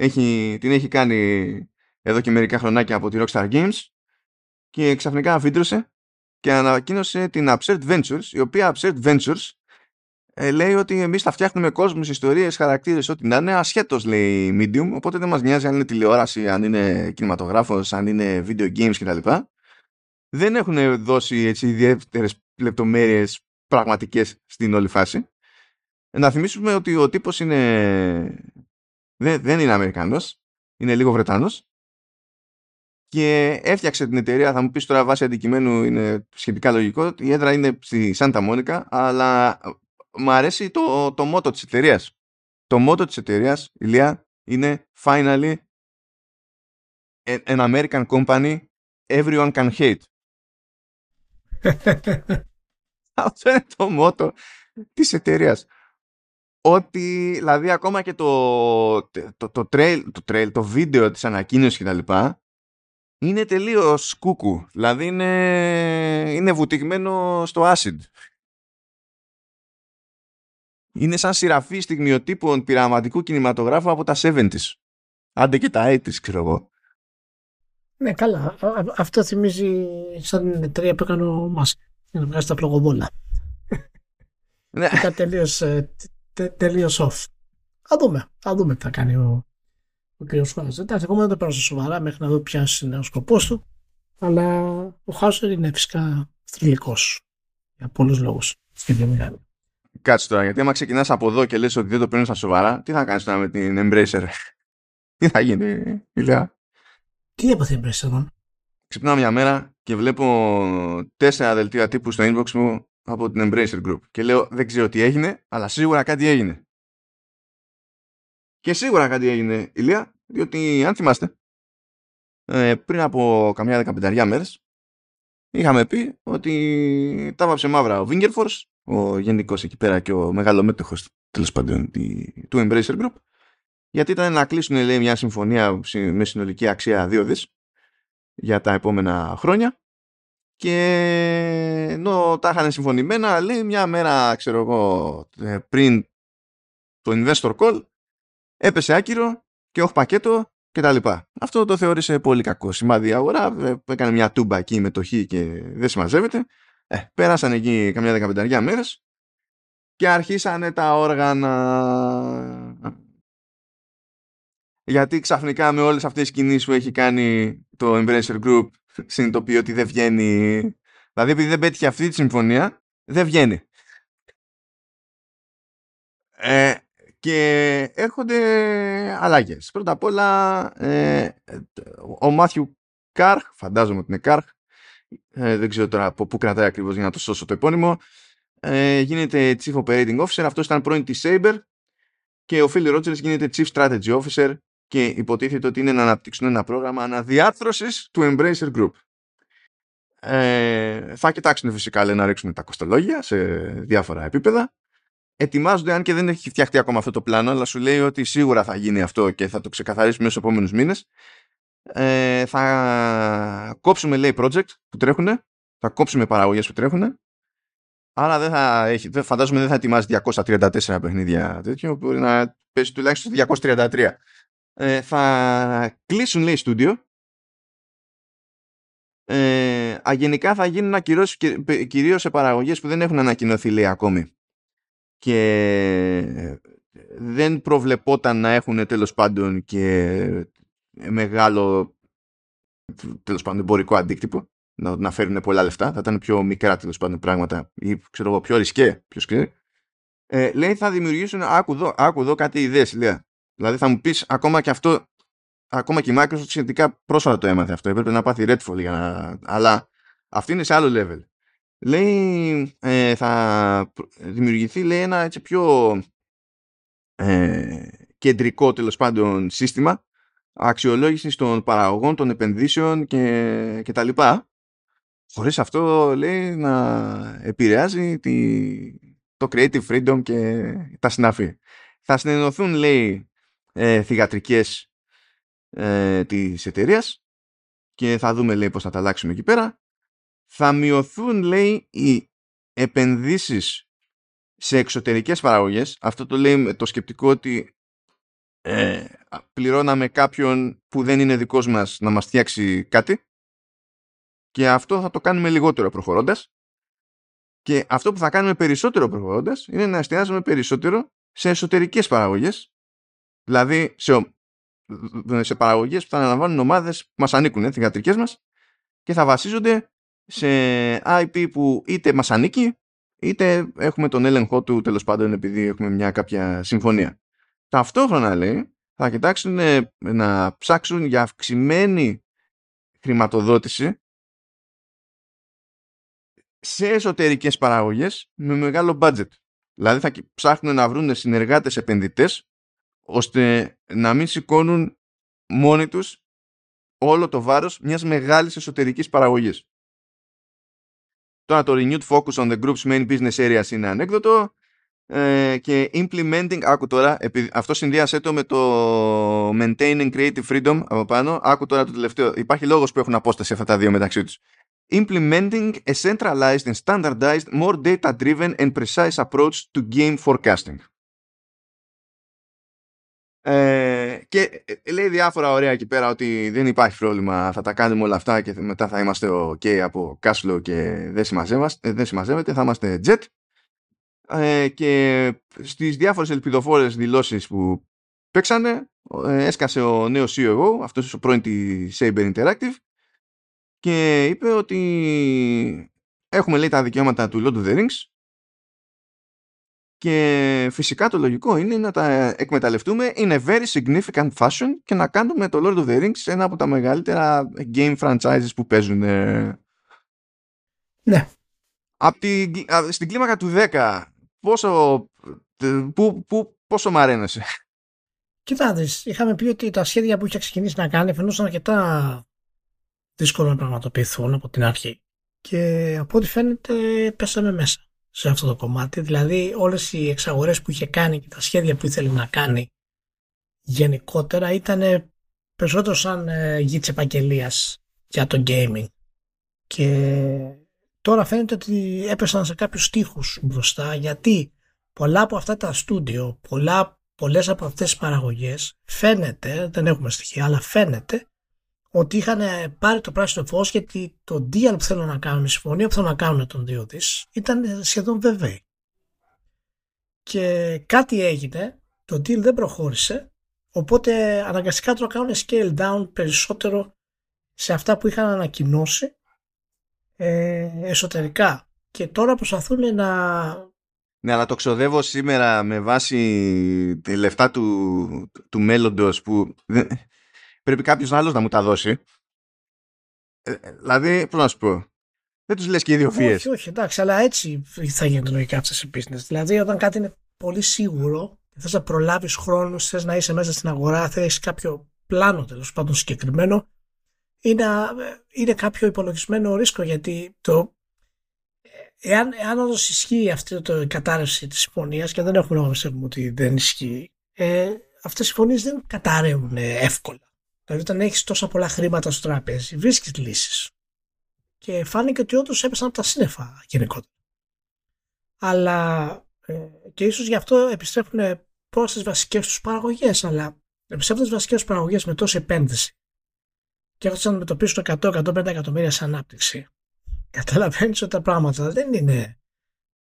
έχει, την έχει κάνει εδώ και μερικά χρονάκια από τη Rockstar Games και ξαφνικά αφήντρωσε και ανακοίνωσε την Absurd Ventures, η οποία Absurd Ventures ε, λέει ότι εμείς θα φτιάχνουμε κόσμους, ιστορίες, χαρακτήρες, ό,τι να είναι, ασχέτως λέει medium. Οπότε δεν μας νοιάζει αν είναι τηλεόραση, αν είναι κινηματογράφος, αν είναι video games κτλ. δεν έχουν δώσει έτσι ιδιαίτερες λεπτομέρειες πραγματικές στην όλη φάση. Να θυμίσουμε ότι ο τύπος είναι... δεν, δεν είναι Αμερικανός, είναι λίγο Βρετανός και έφτιαξε την εταιρεία, θα μου πεις τώρα βάσει αντικειμένου είναι σχετικά λογικό, η έδρα είναι στη Σάντα Μόνικα, αλλά μου αρέσει το, το μότο της εταιρείας. Το μότο της εταιρείας, Ηλία, είναι finally an American company everyone can hate. Αυτό είναι το μότο της εταιρείας. Ότι, δηλαδή, ακόμα και το, το, το, trail, το, trail, το βίντεο της ανακοίνωσης και τα λοιπά, είναι τελείως κούκου. Δηλαδή, είναι, είναι βουτυγμένο στο acid. Είναι σαν σειραφή στιγμιοτύπων πειραματικού κινηματογράφου από τα 70s. Άντε και τα 80s, ξέρω εγώ. Ναι, καλά. Αυτό θυμίζει σαν την εταιρεία που έκανε ο Μάσκ. Για να βγάζει τα πλογοβόλα. Ναι. Ήταν τελείως, ε, τελείως off. Θα δούμε. Θα δούμε τι θα κάνει ο, ο κ. Χάουζερ. Εντάξει, ακόμα δεν το παίρνω σοβαρά μέχρι να δω ποιο είναι ο σκοπός του. Αλλά ο Χάουζερ είναι φυσικά θρηλυκός. Για πολλούς λόγους. Στην βιομηχανία. Κάτσε τώρα, γιατί άμα ξεκινάς από εδώ και λες ότι δεν το παίρνεις στα σοβαρά, τι θα κάνεις τώρα με την Embracer; τι θα γίνει, Ηλιά. Τι έπαθε η Embracer, man. Ξυπνάω μια μέρα και βλέπω τέσσερα δελτία τύπου στο inbox μου από την Embracer Group. Και λέω, δεν ξέρω τι έγινε, αλλά σίγουρα κάτι έγινε. Και σίγουρα κάτι έγινε, Ηλία, διότι αν θυμάστε, ε, πριν από καμιά δεκαπενταριά μέρες, είχαμε πει ότι τα βάψε μαύρα ο Wingerforce, ο γενικός εκεί πέρα και ο μεγαλομέτωχος τέλος πάντων του Embracer Group, γιατί ήταν να κλείσουν λέει, μια συμφωνία με συνολική αξία 2 δις για τα επόμενα χρόνια και ενώ τα είχαν συμφωνημένα λέει μια μέρα ξέρω εγώ ε, πριν το investor call έπεσε άκυρο και όχι πακέτο και τα λοιπά. Αυτό το θεώρησε πολύ κακό σημάδι αγορά, ε, έκανε μια τούμπα εκεί η μετοχή και δεν συμμαζεύεται. Ε, πέρασαν εκεί καμιά δεκαπενταριά μέρες και αρχίσανε τα όργανα. Γιατί ξαφνικά με όλες αυτές τις κινήσεις που έχει κάνει το Embracer Group συνειδητοποιεί ότι δεν βγαίνει. Δηλαδή επειδή δεν πέτυχε αυτή τη συμφωνία, δεν βγαίνει. Ε, και έρχονται αλλαγές. Πρώτα απ' όλα, ε, ο Matthew Karch, φαντάζομαι ότι είναι Karch, ε, δεν ξέρω τώρα από πού κρατάει ακριβώς για να το σώσω το επώνυμο, ε, γίνεται Chief Operating Officer, αυτός ήταν πρώην της Saber και ο Φίλι Ρότζερς γίνεται Chief Strategy Officer και υποτίθεται ότι είναι να αναπτύξουν ένα πρόγραμμα αναδιάρθρωσης του Embracer Group. Ε, θα κοιτάξουν φυσικά λέει, να ρίξουν τα κοστολόγια σε διάφορα επίπεδα. Ετοιμάζονται, αν και δεν έχει φτιαχτεί ακόμα αυτό το πλάνο, αλλά σου λέει ότι σίγουρα θα γίνει αυτό και θα το ξεκαθαρίσουμε στους επόμενους μήνες. Ε, θα κόψουμε, λέει, project που τρέχουν, θα κόψουμε παραγωγές που τρέχουν, άρα δεν θα έχει, φαντάζομαι δεν θα ετοιμάζει 234 παιχνίδια τέτοιο, μπορεί να πέσει τουλάχιστον 233 ε, θα κλείσουν λέει στούντιο. Ε, αγενικά θα γίνουν ακυρώσεις κυρίως σε παραγωγές που δεν έχουν ανακοινωθεί λέει ακόμη. Και δεν προβλεπόταν να έχουν τέλος πάντων και μεγάλο τέλος πάντων εμπορικό αντίκτυπο να, να φέρουν πολλά λεφτά. Θα ήταν πιο μικρά τέλος πάντων πράγματα ή ξέρω εγώ πιο ρισκέ ποιος ξέρει ε, λέει θα δημιουργήσουν άκου εδώ, άκου εδώ κάτι ιδέες λέει Δηλαδή θα μου πεις ακόμα και αυτό, ακόμα και η Microsoft σχετικά πρόσφατα το έμαθε αυτό. Έπρεπε να πάθει Redfall για να. Αλλά αυτή είναι σε άλλο level. Λέει ε, θα δημιουργηθεί λέει, ένα έτσι πιο ε, κεντρικό τέλος πάντων σύστημα αξιολόγησης των παραγωγών, των επενδύσεων και, και τα λοιπά χωρίς αυτό λέει να επηρεάζει τη, το creative freedom και τα συναφή. Θα συνενωθούν λέει ε, θηγατρικές ε, της εταιρείας και θα δούμε λέει πώς θα τα αλλάξουμε εκεί πέρα. Θα μειωθούν λέει οι επενδύσεις σε εξωτερικές παραγωγές. Αυτό το λέει με το σκεπτικό ότι ε, πληρώναμε κάποιον που δεν είναι δικός μας να μας φτιάξει κάτι και αυτό θα το κάνουμε λιγότερο προχωρώντας και αυτό που θα κάνουμε περισσότερο προχωρώντας είναι να εστιάζουμε περισσότερο σε εσωτερικές παραγωγές Δηλαδή σε, σε παραγωγές που θα αναλαμβάνουν ομάδες που μας ανήκουν, ε, θηγατρικές μας και θα βασίζονται σε IP που είτε μας ανήκει είτε έχουμε τον έλεγχό του τέλος πάντων επειδή έχουμε μια κάποια συμφωνία. Ταυτόχρονα λέει θα κοιτάξουν να ψάξουν για αυξημένη χρηματοδότηση σε εσωτερικές παραγωγές με μεγάλο budget. Δηλαδή θα ψάχνουν να βρουν συνεργάτες επενδυτές ώστε να μην σηκώνουν μόνοι τους όλο το βάρος μιας μεγάλης εσωτερικής παραγωγής. Τώρα το renewed focus on the group's main business areas είναι ανέκδοτο ε, και implementing, άκου τώρα, αυτό συνδύασέ το με το maintaining creative freedom από πάνω, άκου τώρα το τελευταίο, υπάρχει λόγος που έχουν απόσταση αυτά τα δύο μεταξύ τους. Implementing a centralized and standardized, more data-driven and precise approach to game forecasting. Ε, και ε, λέει διάφορα ωραία εκεί πέρα ότι δεν υπάρχει πρόβλημα, θα τα κάνουμε όλα αυτά και μετά θα είμαστε ok από cash flow και δεν, δεν συμμαζεύεται, θα είμαστε jet. Ε, και στις διάφορες ελπιδοφόρες δηλώσεις που παίξανε ε, έσκασε ο νέος CEO, αυτός ο πρώην της Saber Interactive και είπε ότι έχουμε λέει τα δικαιώματα του Lord of the Rings και φυσικά το λογικό είναι να τα εκμεταλλευτούμε in a very significant fashion και να κάνουμε το Lord of the Rings ένα από τα μεγαλύτερα game franchises που παίζουν. Ναι. Από τη, στην κλίμακα του 10, πόσο, που, που, πόσο μ' αρένεσαι. Κοιτάξτε, είχαμε πει ότι τα σχέδια που είχε ξεκινήσει να κάνει φαινούσαν αρκετά δύσκολο να πραγματοποιηθούν από την αρχή. Και από ό,τι φαίνεται πέσαμε μέσα σε αυτό το κομμάτι. Δηλαδή όλες οι εξαγορές που είχε κάνει και τα σχέδια που ήθελε να κάνει γενικότερα ήταν περισσότερο σαν ε, γη της επαγγελίας για το gaming. Και τώρα φαίνεται ότι έπεσαν σε κάποιους στίχους μπροστά γιατί πολλά από αυτά τα στούντιο, πολλά, πολλές από αυτές τις παραγωγές φαίνεται, δεν έχουμε στοιχεία, αλλά φαίνεται ότι είχαν πάρει το πράσινο φως γιατί το deal που θέλουν να κάνουν, η συμφωνία που θέλουν να κάνουν τον δύο της ήταν σχεδόν βέβαιη. Και κάτι έγινε, το deal δεν προχώρησε, οπότε αναγκαστικά τώρα κάνουν scale down περισσότερο σε αυτά που είχαν ανακοινώσει ε, εσωτερικά. Και τώρα προσπαθούν να... Ναι, αλλά το ξοδεύω σήμερα με βάση τη λεφτά του, του μέλλοντος που πρέπει κάποιος άλλος να μου τα δώσει. Ε, ε, δηλαδή, πώς να σου πω. Δεν τους λες και οι δύο φύες. Όχι, όχι, εντάξει, αλλά έτσι θα γίνεται λογικά αυτό σε business. Δηλαδή, όταν κάτι είναι πολύ σίγουρο θες να προλάβεις χρόνο, θες να είσαι μέσα στην αγορά, θες κάποιο πλάνο τέλος πάντων συγκεκριμένο, είναι, είναι κάποιο υπολογισμένο ρίσκο γιατί το, εάν, εάν όντως ισχύει αυτή το, η κατάρρευση της συμφωνίας και δεν έχουμε λόγο να πιστεύουμε ότι δεν ισχύει, ε, αυτές οι συμφωνίες δεν καταραίουν εύκολα. Δηλαδή, όταν έχεις τόσα πολλά χρήματα στο τραπέζι, βρίσκεις λύσεις. Και φάνηκε ότι όντως έπεσαν από τα σύννεφα γενικότερα. Αλλά ε, και ίσως γι' αυτό επιστρέφουν προ τι βασικές τους παραγωγές. Αλλά επιστρέφουν τις βασικές τους παραγωγές με τόση επένδυση και έχουν να αντιμετωπίσουν 100-150 εκατομμύρια σε ανάπτυξη. Καταλαβαίνεις ότι τα πράγματα δεν είναι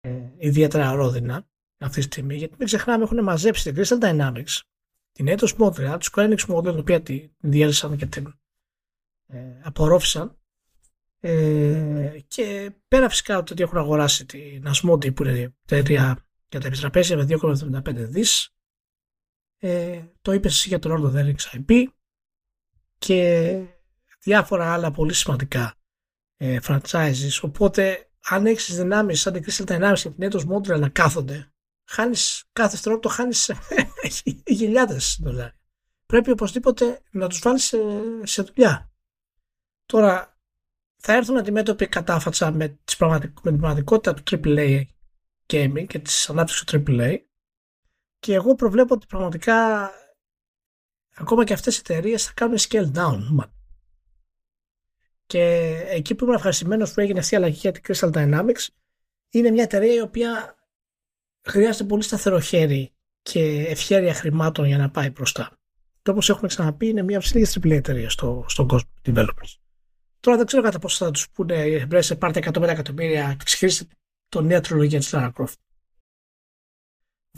ε, ιδιαίτερα ρόδινα αυτή τη στιγμή, γιατί μην ξεχνάμε έχουν μαζέψει την Crystal Dynamics την Eidos Montreal, τους Square Enix Montreal, την οποία τη διέλυσαν και την ε, απορρόφησαν. Ε, και πέρα φυσικά ότι έχουν αγοράσει την Asmodee που είναι η εταιρεία για τα επιστραπέζια με 2,75 δις. Ε, το είπες εσύ για τον Lord of the Rings IP και διάφορα άλλα πολύ σημαντικά ε, franchises. Οπότε αν έχεις δυνάμεις σαν την Crystal Dynamics και την Eidos Montreal να κάθονται χάνεις κάθε δευτερόλεπτο χάνεις χιλιάδες δολάρια. Πρέπει οπωσδήποτε να τους βάλεις σε, σε δουλειά. Τώρα θα έρθουν αντιμέτωποι κατάφατσα με, τις με την πραγματικότητα του AAA gaming και της ανάπτυξης του AAA και εγώ προβλέπω ότι πραγματικά ακόμα και αυτές οι εταιρείες θα κάνουν scale down. Και εκεί που ήμουν ευχαριστημένος που έγινε αυτή η αλλαγή για την Crystal Dynamics είναι μια εταιρεία η οποία χρειάζεται πολύ σταθερό χέρι και ευχέρεια χρημάτων για να πάει μπροστά. Και όπως έχουμε ξαναπεί, είναι μία από τι λίγε τριπλέ εταιρείε στο, στον κόσμο developers. Τώρα δεν ξέρω κατά πόσο θα τους πούνε σε πάρτε 150 εκατομμύρια και ξεχύριστε το νέα τριλογία της Lara Croft.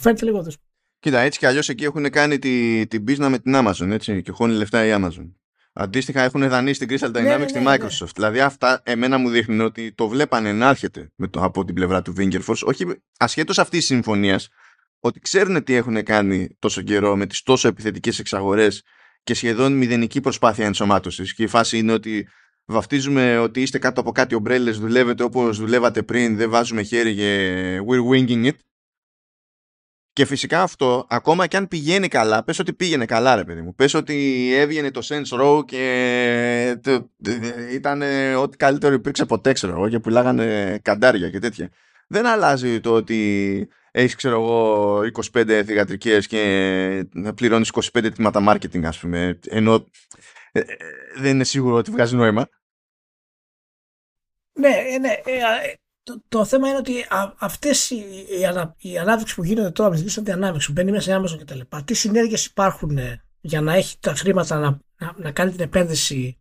Φαίνεται λίγο δύσκολο. Κοίτα, έτσι κι αλλιώς εκεί έχουν κάνει την τη με την Amazon έτσι, και χώνει λεφτά η Amazon. Αντίστοιχα έχουν δανείσει την Crystal Ναι, Dynamics ναι, στη ναι, Microsoft. Δηλαδή αυτά εμένα μου δείχνουν ότι το βλέπανε να έρχεται με το, από την πλευρά του Wingerforce. Όχι ασχέτως αυτής της συμφωνίας, ότι ξέρουν τι έχουν κάνει τόσο καιρό με τις τόσο επιθετικές εξαγορές και σχεδόν μηδενική προσπάθεια ενσωμάτωσης. Και η φάση είναι ότι βαφτίζουμε ότι είστε κάτω από κάτι ομπρέλες, δουλεύετε όπως δουλεύατε πριν, δεν βάζουμε χέρι και we're winging it. Και φυσικά αυτό, ακόμα και αν πηγαίνει καλά, πες ότι πήγαινε καλά ρε παιδί μου. Πες ότι έβγαινε το Sense Row και το- ήταν ό,τι καλύτερο υπήρξε ποτέ ξέρω εγώ και πουλάγανε καντάρια και τέτοια. Δεν αλλάζει το ότι έχεις ξέρω εγώ 25 θηγατρικές και πληρώνεις 25 τμήματα marketing ας πούμε ενώ ε, ε, δεν είναι σίγουρο ότι βγάζει νόημα. Ναι, ε, ναι. ε, α, ε, το, το θέμα είναι ότι α, αυτές οι, οι, ανα, οι ανάδειξεις που γίνονται τώρα με την Crystal Dynamics που μπαίνει μέσα σε Amazon και τα λοιπά, τι συνέργειες υπάρχουν ε, για να έχει τα χρήματα να, να, να κάνει την επένδυση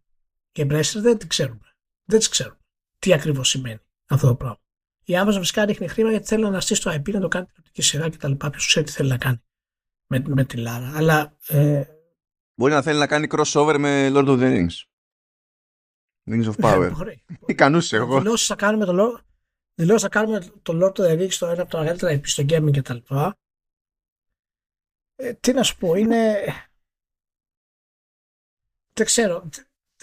η Embracer δεν την ξέρουμε. Δεν τις ξέρουμε. Τι ακριβώς σημαίνει αυτό το πράγμα. Η Amazon φυσικά ρίχνει χρήμα γιατί θέλει να αναστήσει το IP, να το κάνει τηλεοπτική σειρά και τα λοιπά. Ποιος ξέρει τι θέλει να κάνει με, με τη Λάρα. Αλλά ε, Μπορεί να θέλει να κάνει crossover με Lord of the Rings. Rings of Power. μπορεί. Ικανούς εγώ. Δηλώσεις θα κάνουμε το Lord, δηλώσεις θα κάνουμε το Lord of the Rings, το ένα από τα μεγαλύτερα IP στο gaming και τα λοιπά. Ε, τι να σου πω, είναι... Δεν ξέρω.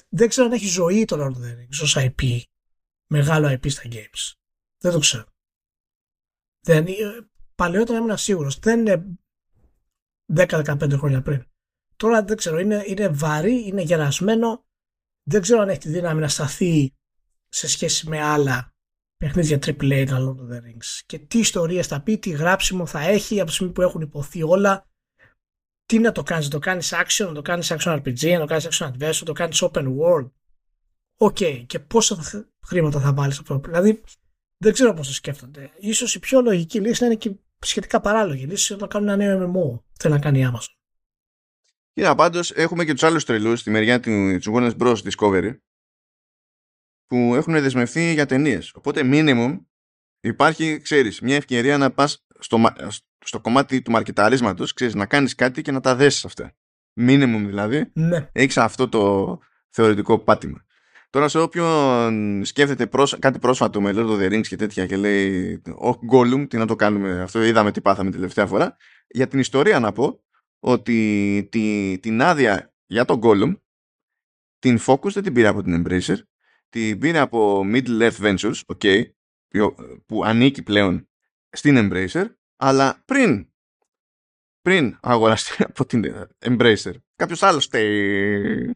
Δεν ξέρω αν έχει ζωή το Lord of the Rings ως IP. Μεγάλο IP στα games. Δεν το ξέρω. Δεν, ε, παλαιότερα ήμουν σίγουρος. Δεν είναι 10-15 χρόνια πριν. Τώρα δεν ξέρω. Είναι, είναι βαρύ, είναι γερασμένο. Δεν ξέρω αν έχει τη δύναμη να σταθεί σε σχέση με άλλα παιχνίδια AAA τα Lord of the Rings και τι ιστορίες θα πει, τι γράψιμο θα έχει από τη στιγμή που έχουν υποθεί όλα τι να το κάνεις, να το κάνεις action, να το κάνεις action RPG, να το κάνεις action adventure, να το κάνεις open world OK, και πόσα θα- χρήματα θα βάλεις αυτό. Δηλαδή δεν ξέρω πώς το σκέφτονται. Ίσως η πιο λογική λύση να είναι και σχετικά παράλογη λύση είναι να κάνουν ένα νέο MMO. Θέλει να κάνει η Amazon. Κοίτα, πάντως έχουμε και τους άλλους τρελούς στη μεριά του της Warner Bros. Discovery που έχουν δεσμευτεί για ταινίες. Οπότε, minimum, υπάρχει, ξέρεις, μια ευκαιρία να πας στο, μα- στο κομμάτι του μαρκεταρίσματος, ξέρεις, να κάνεις κάτι και να τα δέσεις αυτά. Minimum δηλαδή, Ναι. έχεις αυτό το θεωρητικό πάτημα. Τώρα σε όποιον σκέφτεται πρόσ- κάτι πρόσφατο με Lord of the Rings και τέτοια και λέει «Ο Gollum, τι να το κάνουμε αυτό, είδαμε τι πάθαμε τελευταία φορά». Για την ιστορία να πω ότι τη, την άδεια για τον Gollum την Focus δεν την πήρε από την Embracer, την πήρε από Middle Earth Ventures, okay, που- που ανήκει πλέον στην Embracer, αλλά πριν πριν αγοραστεί από την Embracer. Κάποιος άλλος φταίει.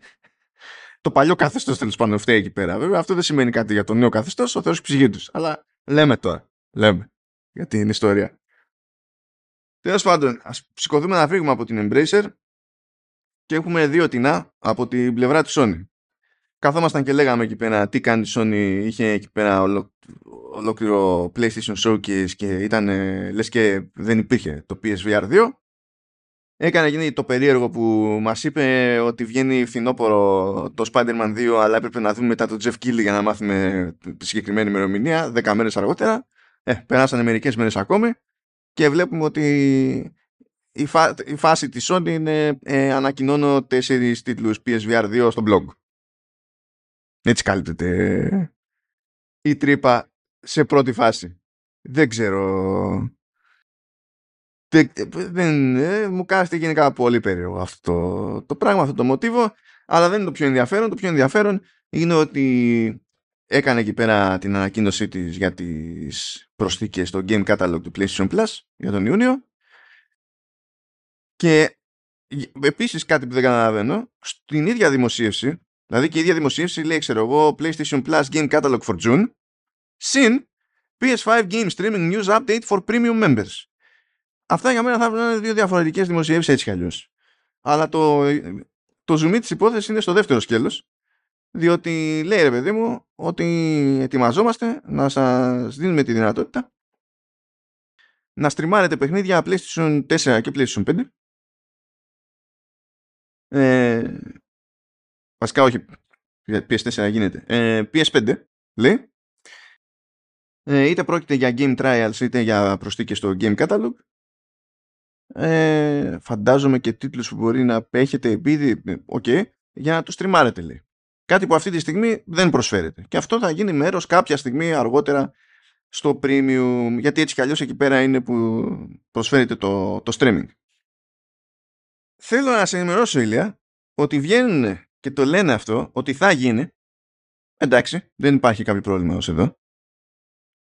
Το παλιό καθεστώς τέλος πάντων φταίει εκεί πέρα. Βέβαια αυτό δεν σημαίνει κάτι για το νέο καθεστώς, ο Θεός ψυχή τους. Αλλά λέμε τώρα. Λέμε. Για την ιστορία. Τέλος πάντων, ας σηκωθούμε να φύγουμε από την Embracer και έχουμε δύο τεινά από την πλευρά της Sony. Καθόμασταν και λέγαμε εκεί πέρα τι κάνει η Sony, είχε εκεί πέρα ολο, ολόκληρο PlayStation Showcase και ήταν λες και δεν υπήρχε το PSVR 2. Έκανε γίνει το περίεργο που μας είπε ότι βγαίνει φθινόπωρο το Spider-Man 2 αλλά έπρεπε να δούμε μετά το Jeff Keighley για να μάθουμε τη συγκεκριμένη ημερομηνία 10 μέρες αργότερα. Ε, περάσανε μερικές μέρες ακόμη και βλέπουμε ότι η, φα... η φάση της Sony είναι ε, ανακοινώνω τέσσερις τίτλους PSVR 2 στο blog. Έτσι καλύπτεται η τρύπα σε πρώτη φάση. Δεν ξέρω. Δεν, δεν, ε, μου κάθεται γενικά πολύ περίεργο αυτό το, το πράγμα, αυτό το μοτίβο, αλλά δεν είναι το πιο ενδιαφέρον. Το πιο ενδιαφέρον είναι ότι έκανε εκεί πέρα την ανακοίνωσή της για τις προσθήκες στο Game Catalog του PlayStation Plus για τον Ιούνιο και επίσης κάτι που δεν καταλαβαίνω, στην ίδια δημοσίευση Δηλαδή και η ίδια δημοσίευση λέει, ξέρω εγώ, PlayStation Plus Game Catalog for June, συν PS5 Game Streaming News Update for Premium Members. Αυτά για μένα θα είναι δύο διαφορετικές δημοσιεύσεις έτσι κι αλλιώς. Αλλά το, το zoom της υπόθεσης είναι στο δεύτερο σκέλος, διότι λέει ρε παιδί μου ότι ετοιμαζόμαστε να σας δίνουμε τη δυνατότητα να στριμάρετε παιχνίδια PlayStation 4 και PlayStation 5 ε, Βασικά όχι PS4 γίνεται. Ε, PS5 λέει. Ε, είτε πρόκειται για game trials είτε για προσθήκες στο game catalog. Ε, φαντάζομαι και τίτλους που μπορεί να έχετε επειδή. OK. Okay. για να το στριμάρετε λέει. Κάτι που αυτή τη στιγμή δεν προσφέρεται. Και αυτό θα γίνει μέρος κάποια στιγμή αργότερα στο premium, γιατί έτσι κι αλλιώς εκεί πέρα είναι που προσφέρεται το, το streaming. Θέλω να σε ενημερώσω, Ηλία, ότι βγαίνουν και το λένε αυτό, ότι θα γίνει, εντάξει, δεν υπάρχει κάποιο πρόβλημα ως εδώ,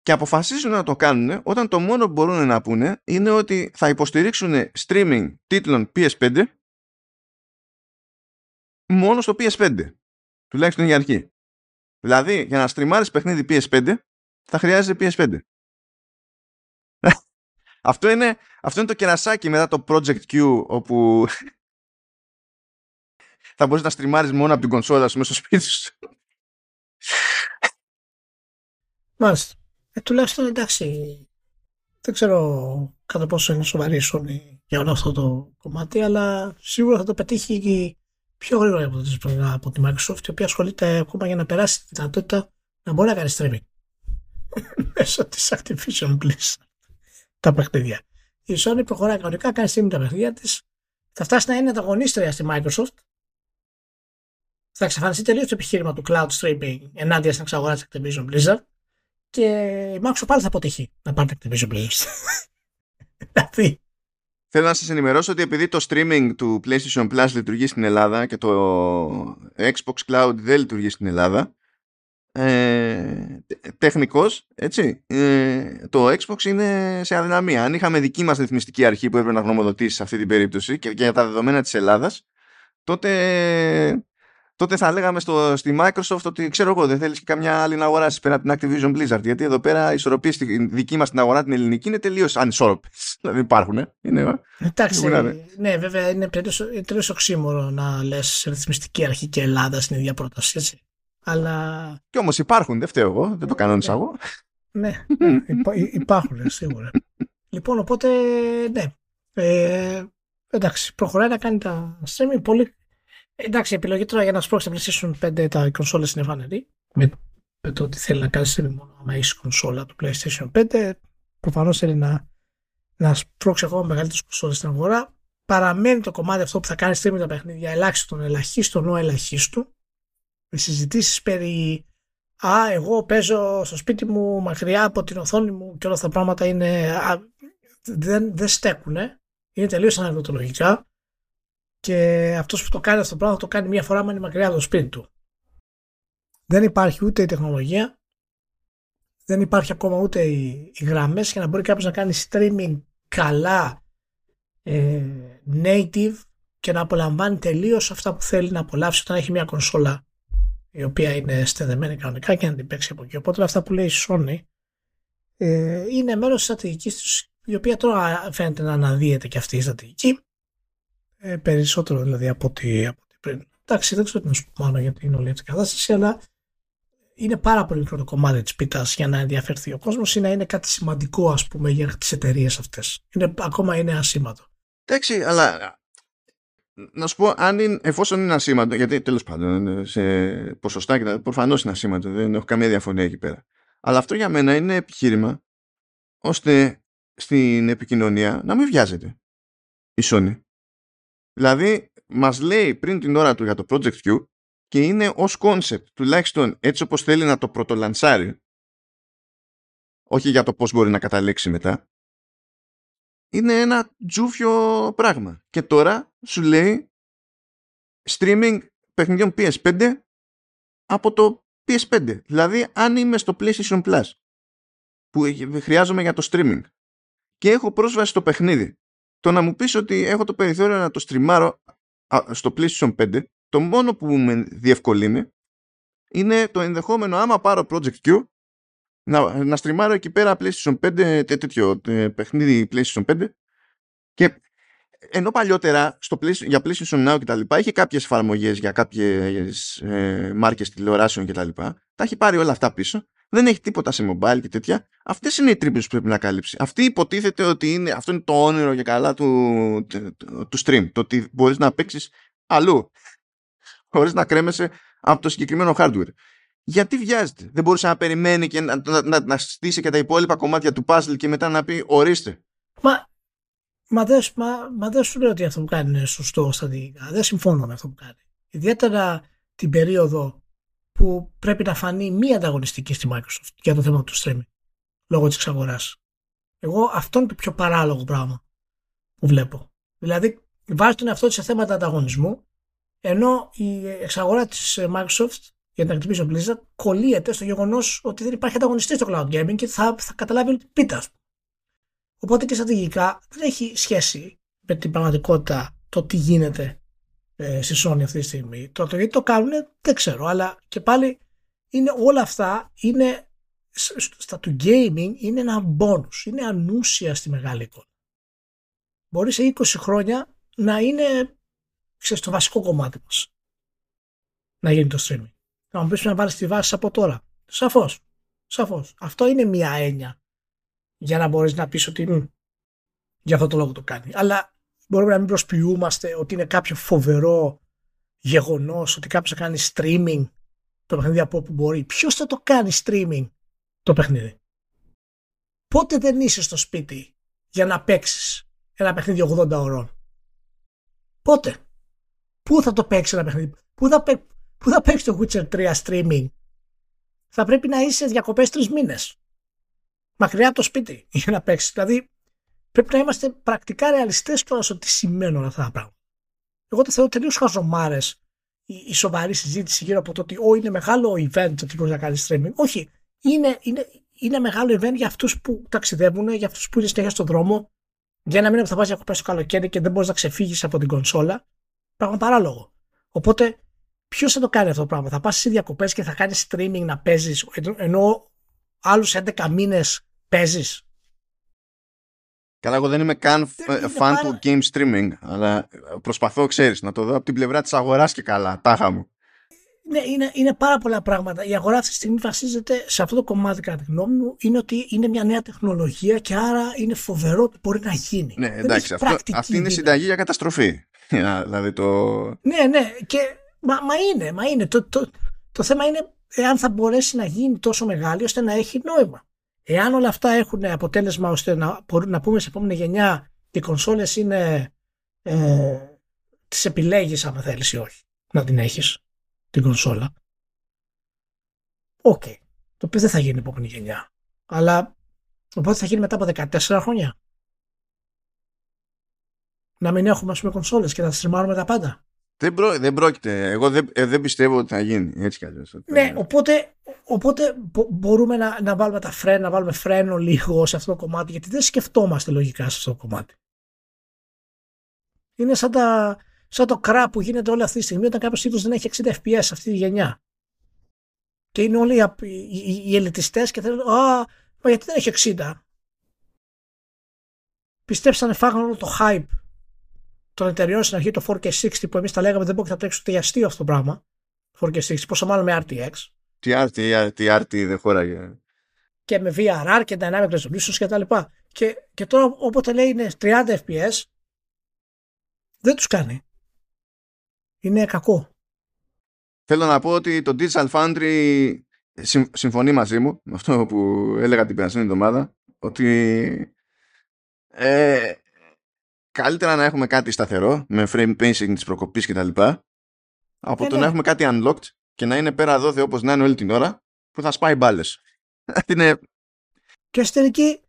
και αποφασίζουν να το κάνουν όταν το μόνο που μπορούν να πούνε είναι ότι θα υποστηρίξουν streaming τίτλων PS5 μόνο στο PS5. Τουλάχιστον για αρχή. Δηλαδή, για να στριμάρεις παιχνίδι PS5 θα χρειάζεται PS5. αυτό, είναι, αυτό είναι το κερασάκι μετά το Project Q όπου θα μπορείς να στριμάρεις μόνο από την κονσόλα σου μέσα στο σπίτι σου. Μάλιστα. Ε, τουλάχιστον εντάξει. Δεν ξέρω κατά πόσο είναι σοβαρή η Sony για όλο αυτό το κομμάτι, αλλά σίγουρα θα το πετύχει πιο γρήγορα από, από τη Microsoft, η οποία ασχολείται ακόμα για να περάσει τη δυνατότητα να μπορεί να κάνει streaming μέσω της Activision Blizzard τα παιχνίδια. Η Sony προχωράει κανονικά, κάνει streaming τα παιχνίδια της, θα φτάσει να είναι ανταγωνίστρια στη Microsoft. Θα εξαφανιστεί τελείως το επιχείρημα του cloud streaming ενάντια στην εξαγορά της Activision Blizzard και η Microsoft πάλι θα αποτυχεί να πάρει την Activision Blizzard. δηλαδή. Θέλω να σας ενημερώσω ότι επειδή το streaming του PlayStation Plus λειτουργεί στην Ελλάδα και το Xbox Cloud δεν λειτουργεί στην Ελλάδα, ε, τεχνικός, έτσι, ε, το Xbox είναι σε αδυναμία. Αν είχαμε δική μας ρυθμιστική αρχή που έπρεπε να γνωμοδοτήσεις σε αυτή την περίπτωση και, και για τα δεδομένα της Ελλάδας, τότε τότε θα λέγαμε στο, στη Microsoft ότι ξέρω εγώ δεν θέλεις και καμιά άλλη να αγοράσεις πέρα από την Activision Blizzard γιατί εδώ πέρα οι ισορροπίες στη δική μας την αγορά την ελληνική είναι τελείως ανισόρροπες δηλαδή υπάρχουν είναι, εντάξει ναι βέβαια είναι τελείως οξύμορο να λες ρυθμιστική αρχή και Ελλάδα στην ίδια πρόταση έτσι αλλά... Κι όμως υπάρχουν, δεν φταίω εγώ, δεν το κανόνισα ναι. εγώ. Ναι, υπά, υπάρχουν σίγουρα. λοιπόν, οπότε, ναι. Ε, εντάξει, προχωράει να κάνει τα streaming. Πολύ Εντάξει, η επιλογή τώρα για να σπρώξει τα PlayStation 5 τα κονσόλες είναι φανερή. Με, με το ότι θέλει να κάνει μόνο άμα έχεις κονσόλα του PlayStation 5. Προφανώς θέλει να, να σπρώξει ακόμα μεγαλύτερες κονσόλες στην αγορά. Παραμένει το κομμάτι αυτό που θα κάνει streaming τα παιχνίδια ελάχιστον ελαχίστων ο ελαχίστου. Με συζητήσεις περί Α, εγώ παίζω στο σπίτι μου μακριά από την οθόνη μου και όλα αυτά τα πράγματα είναι. Α, δεν, δεν στέκουν. Είναι τελείως αναλυτολογικά και αυτός που το κάνει αυτό το πράγμα θα το κάνει μία φορά με είναι μακριά από το σπίτι του. Δεν υπάρχει ούτε η τεχνολογία, δεν υπάρχει ακόμα ούτε οι, οι γραμμές για να μπορεί κάποιος να κάνει streaming καλά ε, native και να απολαμβάνει τελείως αυτά που θέλει να απολαύσει όταν έχει μια κονσόλα η οποία είναι στεδεμένη κανονικά και να την παίξει από εκεί. Οπότε αυτά που λέει η Sony ε, είναι μέρος της στρατηγικής τους η οποία τώρα φαίνεται να αναδύεται και αυτή η στρατηγική ε, περισσότερο δηλαδή από ό,τι, από πριν. Εντάξει, δεν ξέρω τι να σου πω μάλλον γιατί είναι όλη αυτή η κατάσταση, αλλά είναι πάρα πολύ μικρό το κομμάτι της πίτας για να ενδιαφερθεί ο κόσμος ή να είναι κάτι σημαντικό, ας πούμε, για τις εταιρείες αυτές. Ακόμα είναι ασήμαντο. Εντάξει, αλλά να σου πω, αν είναι, εφόσον είναι ασήμαντο, γιατί τέλος πάντων σε ποσοστά και προφανώς είναι ασήμαντο, δεν έχω καμία διαφωνία εκεί πέρα. Αλλά αυτό για μένα είναι επιχείρημα ώστε στην επικοινωνία να μην βιάζεται η Sony. Δηλαδή, μας λέει πριν την ώρα του για το Project Q και είναι ως concept, τουλάχιστον έτσι όπως θέλει να το πρωτολανσάρει, όχι για το πώς μπορεί να καταλήξει μετά, είναι ένα τζούφιο πράγμα. Και τώρα σου λέει streaming παιχνιδιών PS5 από το PS5. Δηλαδή, αν είμαι στο PlayStation Plus που χρειάζομαι για το streaming και έχω πρόσβαση στο παιχνίδι το να μου πεις ότι έχω το περιθώριο να το στριμάρω στο PlayStation 5 το μόνο που με διευκολύνει είναι το ενδεχόμενο άμα πάρω Project Q να, να στριμάρω εκεί πέρα PlayStation 5 τέτοιο παιχνίδι PlayStation 5 και ενώ παλιότερα στο για PlayStation Now και τα λοιπά είχε κάποιες εφαρμογές για κάποιες ε, μάρκες τηλεοράσεων και τα λοιπά τα έχει πάρει όλα αυτά πίσω δεν έχει τίποτα σε mobile και τέτοια. Αυτές είναι οι τρύπες που πρέπει να καλύψει. Αυτή υποτίθεται ότι είναι, αυτό είναι το όνειρο για καλά του, του, stream. Το ότι μπορείς να παίξεις αλλού. Χωρίς να κρέμεσαι από το συγκεκριμένο hardware. Γιατί βιάζεται. Δεν μπορούσε να περιμένει και να, να, να, να στήσει και τα υπόλοιπα κομμάτια του puzzle και μετά να πει ορίστε. Μα, μα, δεν, μα, μα δεν σου λέω ότι αυτό που κάνει είναι σωστό στρατηγικά. Δεν συμφωνώ με αυτό που κάνει. Ιδιαίτερα την περίοδο που πρέπει να φανεί μη ανταγωνιστική στη Microsoft για το θέμα του streaming λόγω της εξαγοράς. Εγώ αυτό είναι το πιο παράλογο πράγμα που βλέπω. Δηλαδή βάζει τον εαυτό της σε θέματα ανταγωνισμού ενώ η εξαγορά της Microsoft για την Activision Blizzard κολλείεται στο γεγονός ότι δεν υπάρχει ανταγωνιστής στο cloud gaming και θα, θα καταλάβει ότι πίτα. Οπότε και στρατηγικά δεν έχει σχέση με την πραγματικότητα το τι γίνεται ε, στη Sony αυτή τη στιγμή. Το, το γιατί το κάνουν δεν ξέρω, αλλά και πάλι είναι όλα αυτά είναι στα του gaming είναι ένα bonus, είναι ανούσια στη μεγάλη εικόνα. Μπορεί σε 20 χρόνια να είναι ξέρεις, το βασικό κομμάτι μας να γίνει το streaming. Να μου πεις να βάλεις τη βάση από τώρα. Σαφώς. Σαφώς. Αυτό είναι μια έννοια για να μπορείς να πεις ότι μ, για αυτό το λόγο το κάνει. Αλλά μπορούμε να μην προσποιούμαστε ότι είναι κάποιο φοβερό γεγονός ότι κάποιος θα κάνει streaming το παιχνίδι από όπου μπορεί. Ποιος θα το κάνει streaming το παιχνίδι; Πότε δεν είσαι στο σπίτι για να παίξεις ένα παιχνίδι 80 ώρων; Πότε; Πού θα το παίξεις ένα παιχνίδι; Πού θα, πού θα παίξεις το Witcher 3 streaming; Θα πρέπει να είσαι διακοπές τρεις μήνες. Μακριά από το σπίτι για να παίξεις. Δηλαδή πρέπει να είμαστε πρακτικά ρεαλιστές τώρα στο τι σημαίνουν αυτά τα πράγματα. Εγώ το θεωρώ τελείως χαζομάρες η, η σοβαρή συζήτηση γύρω από το ότι ο, είναι μεγάλο event ότι μπορείς να κάνεις streaming. Όχι, είναι, είναι, είναι μεγάλο event για αυτούς που ταξιδεύουν, για αυτούς που είναι συνέχεια στον δρόμο, για να μην θα πας διακοπές το καλοκαίρι και δεν μπορείς να ξεφύγεις από την κονσόλα. Πράγμα παράλογο. Οπότε, ποιος θα το κάνει αυτό το πράγμα; Θα πας σε διακοπές και θα κάνεις streaming να παίζεις, ενώ άλλους 11 μήνες παίζεις; Καλά, εγώ δεν είμαι καν φαν πάρα... του game streaming, αλλά προσπαθώ, ξέρεις, να το δω από την πλευρά της αγοράς και καλά, τάχα μου. Ναι, είναι, είναι πάρα πολλά πράγματα. Η αγορά αυτή τη στιγμή βασίζεται σε αυτό το κομμάτι, κατά τη γνώμη μου, είναι ότι είναι μια νέα τεχνολογία και άρα είναι φοβερό ότι μπορεί να γίνει. Ναι, εντάξει, αυτό, αυτή είναι συνταγή για καταστροφή. δηλαδή το... Ναι, ναι, και, μα, μα είναι, μα είναι. Το, το, το θέμα είναι εάν θα μπορέσει να γίνει τόσο μεγάλη ώστε να έχει νόημα. Εάν όλα αυτά έχουν αποτέλεσμα ώστε να μπορούμε να πούμε σε επόμενη γενιά οι κονσόλες είναι ε, τις επιλέγεις άμα θέλεις ή όχι να την έχεις την κονσόλα. OK. Okay. Το οποίο δεν θα γίνει επόμενη γενιά. Αλλά οπότε θα γίνει μετά από 14 χρόνια. Να μην έχουμε ας πούμε κονσόλες και να στριμάρουμε τα πάντα. Δεν, πρό, δεν πρόκειται. Εγώ δεν, ε, δεν πιστεύω ότι θα γίνει έτσι κι αλλιώς. Ναι, οπότε, οπότε μπορούμε να, να βάλουμε τα φρένα, να βάλουμε φρένο λίγο σε αυτό το κομμάτι, γιατί δεν σκεφτόμαστε λογικά σε αυτό το κομμάτι. Είναι σαν, τα, σαν το κρά που γίνεται όλη αυτή τη στιγμή όταν κάποιος τύπο δεν έχει 60 FPS σε αυτή τη γενιά. Και είναι όλοι οι, οι, οι ελιτιστές και θέλουν, Α, μα γιατί δεν έχει 60. Πιστέψανε, φάγανε όλο το hype των εταιριών στην αρχή το 4K60 που εμείς τα λέγαμε δεν μπορεί να τρέξει ούτε για αστείο αυτό το πράγμα. 4K60, πόσο μάλλον με RTX. Τι RT, τι RT δεν χώραγε. Και με VRR και Dynamic Resolution και τα λοιπά. Και, και τώρα όποτε λέει είναι 30 FPS δεν τους κάνει. Είναι κακό. Θέλω να πω ότι το Digital Foundry συμφωνεί μαζί μου με αυτό που έλεγα την περασμένη εβδομάδα ότι ε, καλύτερα να έχουμε κάτι σταθερό με frame pacing της προκοπής και τα λοιπά από ε, το να ναι. έχουμε κάτι unlocked και να είναι πέρα δόθε όπως να είναι όλη την ώρα που θα σπάει μπάλες. είναι... Και στην τελική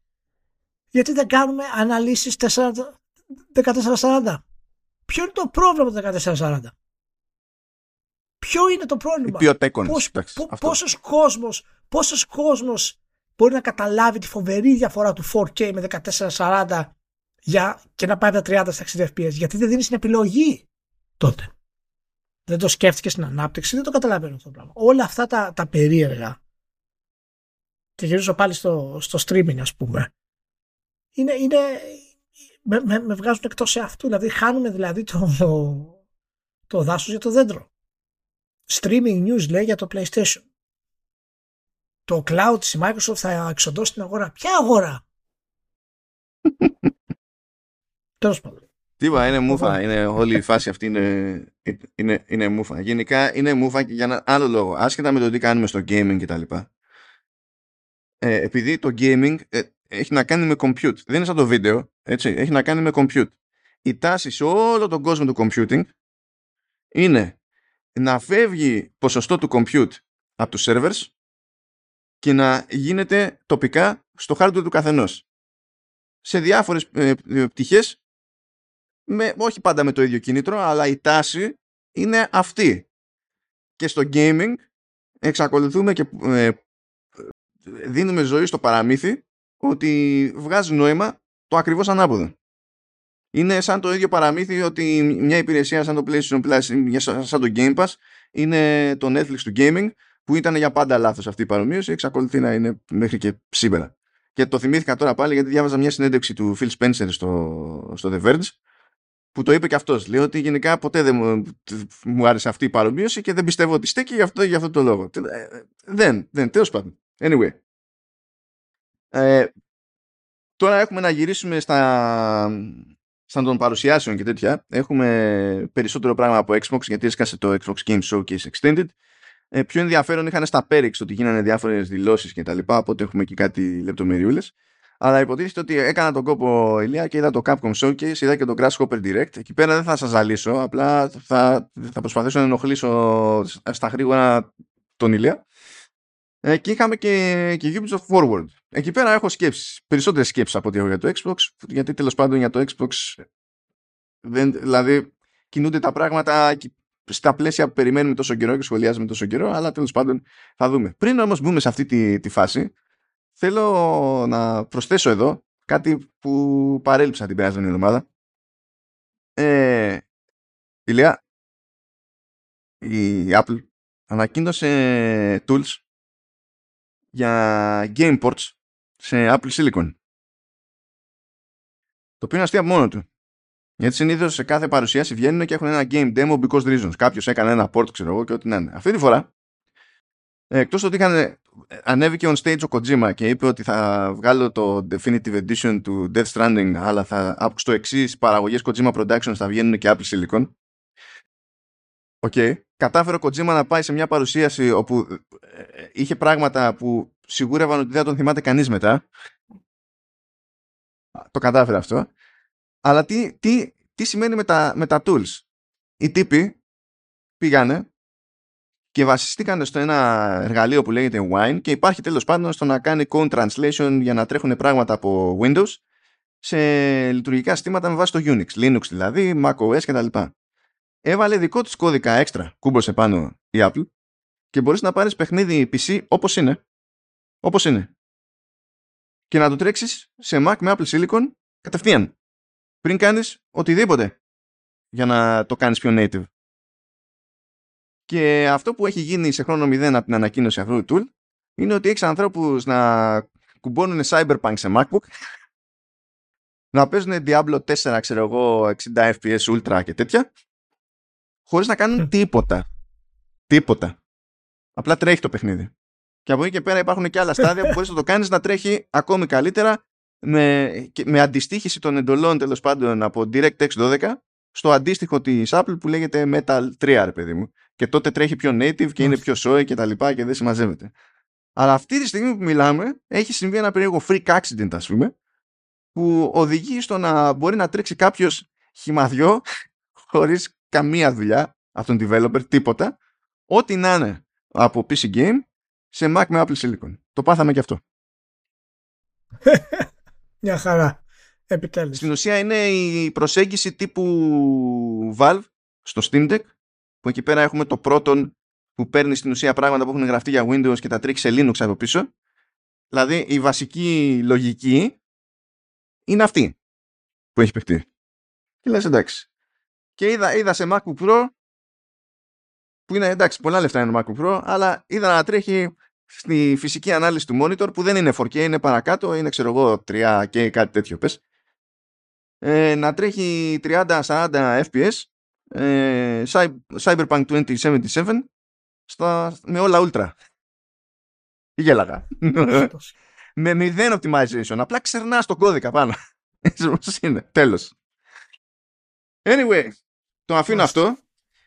γιατί δεν κάνουμε αναλύσεις 1440. Ποιο είναι το πρόβλημα το 1440. Ποιο είναι το πρόβλημα; Πώς, πόσος κόσμος, πόσος κόσμος μπορεί να καταλάβει τη φοβερή διαφορά του 4K με 1440 για, και να πάει τα 30 στα 60 FPS. Γιατί δεν δίνεις την επιλογή τότε. Δεν το σκέφτηκες στην ανάπτυξη, δεν το καταλαβαίνω αυτό το πράγμα. Όλα αυτά τα, τα περίεργα. Και γυρίζω πάλι στο, στο streaming, ας πούμε. Είναι, είναι, με, με, με βγάζουν εκτός σε αυτού. Δηλαδή, χάνουμε δηλαδή το, το δάσος για το δέντρο. Streaming news λέει για το PlayStation. Το cloud της Microsoft θα εξοντώσει την αγορά. Ποια αγορά; Τέλος πάντων. Τίποτα, είναι μούφα. Είναι, όλη η φάση αυτή είναι, είναι, είναι μούφα. Γενικά είναι μούφα και για ένα άλλο λόγο. Άσχετα με το τι κάνουμε στο gaming κτλ. Ε, επειδή το gaming ε, έχει να κάνει με compute. Δεν είναι σαν το βίντεο. Έτσι, έχει να κάνει με compute. Η τάση σε όλο τον κόσμο του computing είναι να φεύγει ποσοστό του compute από τους servers και να γίνεται τοπικά στο hardware του καθενός. Σε διάφορες ε, ε, πτυχές, με, όχι πάντα με το ίδιο κίνητρο, αλλά η τάση είναι αυτή. Και στο gaming εξακολουθούμε και ε, δίνουμε ζωή στο παραμύθι ότι βγάζει νόημα το ακριβώς ανάποδο. Είναι σαν το ίδιο παραμύθι ότι μια υπηρεσία σαν το PlayStation Plus, σαν το Game Pass, είναι το Netflix του gaming, που ήταν για πάντα λάθος αυτή η παρομοίωση, εξακολουθεί να είναι μέχρι και σήμερα. Και το θυμήθηκα τώρα πάλι γιατί διάβαζα μια συνέντευξη του Phil Spencer στο, στο The Verge, που το είπε και αυτός. Λέει ότι γενικά ποτέ δεν μου, μου άρεσε αυτή η παρομοίωση και δεν πιστεύω ότι στέκει για αυτό, για αυτό το λόγο. Ε, δεν, δεν, τέλος πάντων. Anyway. Ε, τώρα έχουμε να γυρίσουμε στα, σαν των παρουσιάσεων και τέτοια, έχουμε περισσότερο πράγμα από Xbox γιατί έσκασε το Xbox Game Showcase Extended. Ε, πιο ενδιαφέρον είχαν στα Perix ότι γίνανε διάφορες δηλώσεις και τα λοιπά, οπότε έχουμε και κάτι λεπτομεριούλες. Αλλά υποτίθεται ότι έκανα τον κόπο ηλία και είδα το Capcom Showcase, είδα και το Grasshopper Direct. Εκεί πέρα δεν θα σας ζαλίσω, απλά θα, θα προσπαθήσω να ενοχλήσω στα γρήγορα τον ηλία. Ε, και είχαμε και, και Ubisoft Forward. Εκεί πέρα έχω σκέψεις, περισσότερες σκέψεις από ό,τι έχω για το Xbox, γιατί τέλος πάντων για το Xbox δεν, δηλαδή κινούνται τα πράγματα στα πλαίσια που περιμένουμε τόσο καιρό και σχολιάζουμε τόσο καιρό, αλλά τέλος πάντων θα δούμε. Πριν όμως μπούμε σε αυτή τη, τη φάση, θέλω να προσθέσω εδώ κάτι που παρέλειψα την περασμένη εβδομάδα. Ε, Ηλία, η Apple ανακοίνωσε tools για game ports σε Apple Silicon. Το οποίο είναι αστεία μόνο του. Γιατί συνήθως σε κάθε παρουσίαση βγαίνουν και έχουν ένα game demo because reasons. Κάποιος έκανε ένα port, ξέρω εγώ, και ό,τι να είναι. Αυτή τη φορά, εκτός ότι είχαν, ανέβηκε on stage ο Kojima και είπε ότι θα βγάλω το Definitive Edition του Death Stranding, αλλά θα, στο εξής παραγωγές Kojima Productions θα βγαίνουν και Apple Silicon. OK. Okay. Κατάφερε ο Kojima να πάει σε μια παρουσίαση όπου ε, ε, είχε πράγματα που σιγούρευαν ότι δεν τον θυμάται κανείς μετά. Το κατάφερε αυτό. Αλλά τι, τι, τι σημαίνει με τα, με τα tools; Οι τύποι πήγανε και βασιστήκαν στο ένα εργαλείο που λέγεται Wine και υπάρχει τέλος πάντων στο να κάνει code translation για να τρέχουν πράγματα από Windows σε λειτουργικά συστήματα με βάση το Unix, Linux δηλαδή, macOS κτλ. Έβαλε δικό της κώδικα έξτρα, κούμπωσε πάνω η Apple και μπορείς να πάρεις παιχνίδι PC όπως είναι όπως είναι. Και να το τρέξεις σε Mac με Apple Silicon κατευθείαν. Πριν κάνεις οτιδήποτε για να το κάνεις πιο native. Και αυτό που έχει γίνει σε χρόνο 0 από την ανακοίνωση αυτού του tool είναι ότι έχεις ανθρώπους να κουμπώνουν Cyberpunk σε MacBook να παίζουν Diablo 4, ξέρω εγώ, 60 FPS Ultra και τέτοια χωρίς να κάνουν τίποτα. Τίποτα. Απλά τρέχει το παιχνίδι. Και από εκεί και πέρα υπάρχουν και άλλα στάδια που μπορείς να το κάνεις να τρέχει ακόμη καλύτερα με, με αντιστοίχηση των εντολών τέλος πάντων από DirectX 12 στο αντίστοιχο της Apple που λέγεται Metal 3, ρε παιδί μου. Και τότε τρέχει πιο native και είναι πιο soy και τα λοιπά και δεν συμμαζεύεται. Αλλά αυτή τη στιγμή που μιλάμε έχει συμβεί ένα περίεργο freak accident, ας πούμε, που οδηγεί στο να μπορεί να τρέξει κάποιος χυμαδιό χωρίς καμία δουλειά από τον developer, τίποτα, ό,τι να είναι από PC Game σε Mac με Apple Silicon. Το πάθαμε και αυτό. Μια χαρά. Επιτέλους. Στην ουσία είναι η προσέγγιση τύπου Valve στο Steam Deck που εκεί πέρα έχουμε το πρώτο που παίρνει στην ουσία πράγματα που έχουν γραφτεί για Windows και τα τρίξει σε Linux από πίσω. Δηλαδή η βασική λογική είναι αυτή που έχει παιχτεί. Και λες εντάξει. Και είδα, είδα σε MacBook Pro που είναι εντάξει πολλά λεφτά είναι το MacBook Pro αλλά είδα να τρέχει στη φυσική ανάλυση του monitor που δεν είναι 4K, είναι παρακάτω, είναι ξέρω εγώ 3 και κάτι τέτοιο πες. Ε, να τρέχει 30-40 FPS ε, Cyberpunk 2077 στα, με όλα ultra. Γέλαγα. με μηδέν optimization. Απλά ξερνά τον κώδικα πάνω. Έτσι όπως είναι. Τέλος. Anyway, το αφήνω αυτό.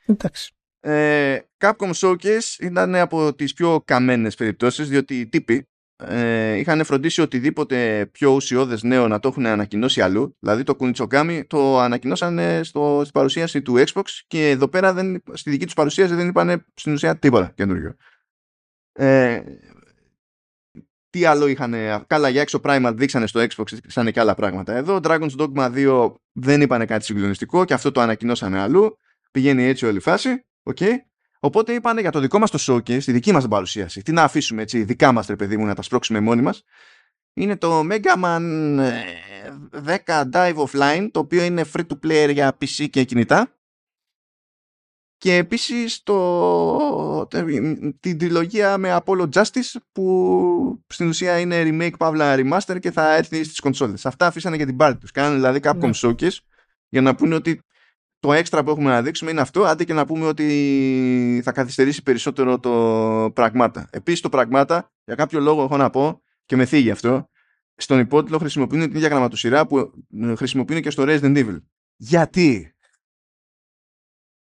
Εντάξει. Ε, Capcom Showcase ήταν από τις πιο καμένες περιπτώσεις διότι οι τύποι ε, είχαν φροντίσει οτιδήποτε πιο ουσιώδες νέο να το έχουν ανακοινώσει αλλού. Δηλαδή το Kunitsokami το ανακοινώσαν στο, στην παρουσίαση του Xbox και εδώ πέρα δεν, στη δική τους παρουσίαση δεν είπαν στην ουσία τίποτα καινούριο. Ε, τι άλλο είχαν. Καλά, για έξω Primal δείξανε στο Xbox, δείξανε και άλλα πράγματα. Εδώ, Dragon's Dogma 2 δεν είπανε κάτι συγκλονιστικό και αυτό το ανακοινώσανε αλλού. Πηγαίνει έτσι όλη η φάση. Okay. Οπότε είπανε για το δικό μας το showcase, τη δική μας παρουσίαση. Τι να αφήσουμε έτσι, δικά μας ρε παιδί μου, να τα σπρώξουμε μόνοι μας. Είναι το Mega Man 10 ε, Dive Offline, το οποίο είναι free to play για PC και kινητά. Και επίσης το, την τριλογία με Apollo Justice που στην ουσία είναι remake παύλα remaster και θα έρθει στις κονσόλες. Αυτά αφήσανε για την πάρτι τους. Κάνανε δηλαδή Capcom ναι. showcase για να πούνε ότι το έξτρα που έχουμε να δείξουμε είναι αυτό, αντί και να πούμε ότι θα καθυστερήσει περισσότερο το πραγμάτα. Επίσης το πραγμάτα, για κάποιο λόγο έχω να πω και με θίγει αυτό, στον υπότιτλο χρησιμοποιούν την ίδια γραμματοσυρά που χρησιμοποιούν και στο Resident Evil. Γιατί;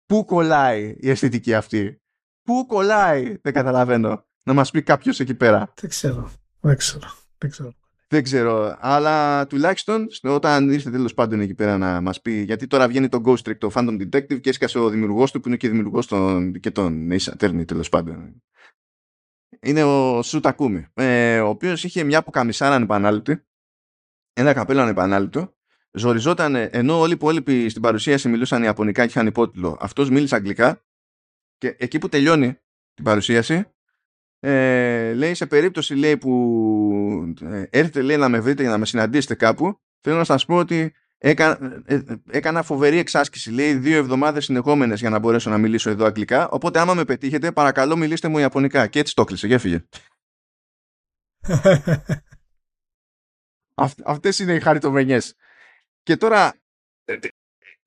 Πού κολλάει η αισθητική αυτή; Πού κολλάει, δεν καταλαβαίνω. Να μας πει κάποιος εκεί πέρα. Δεν ξέρω. Δεν ξέρω. Δεν ξέρω. Δεν ξέρω, αλλά τουλάχιστον όταν ήρθε τέλος πάντων εκεί πέρα να μας πει. Γιατί τώρα βγαίνει το Ghost Trick, το Phantom Detective και έσκασε ο δημιουργός του που είναι και δημιουργός και τον Ace Attorney τέλος πάντων. Είναι ο Σου Takumi, ε, ο οποίος είχε μια αποκαμισάρα ανεπανάληπτη, ένα καπέλο ανεπανάληπτο ζοριζόταν ενώ όλοι οι υπόλοιποι στην παρουσίαση μιλούσαν Ιαπωνικά και είχαν υπότιτλο. Αυτός μίλησε Αγγλικά και εκεί που τελειώνει την παρουσίαση ε, λέει σε περίπτωση λέει, που ε, έρθετε λέει, να με βρείτε για να με συναντήσετε κάπου θέλω να σας πω ότι έκα, ε, έκανα φοβερή εξάσκηση λέει δύο εβδομάδες συνεχόμενες για να μπορέσω να μιλήσω εδώ αγγλικά. Οπότε άμα με πετύχετε παρακαλώ μιλήστε μου Ιαπωνικά. Και έτσι το κλείσε και έφυγε. Αυτές είναι οι χαριτομενιές και τώρα ε,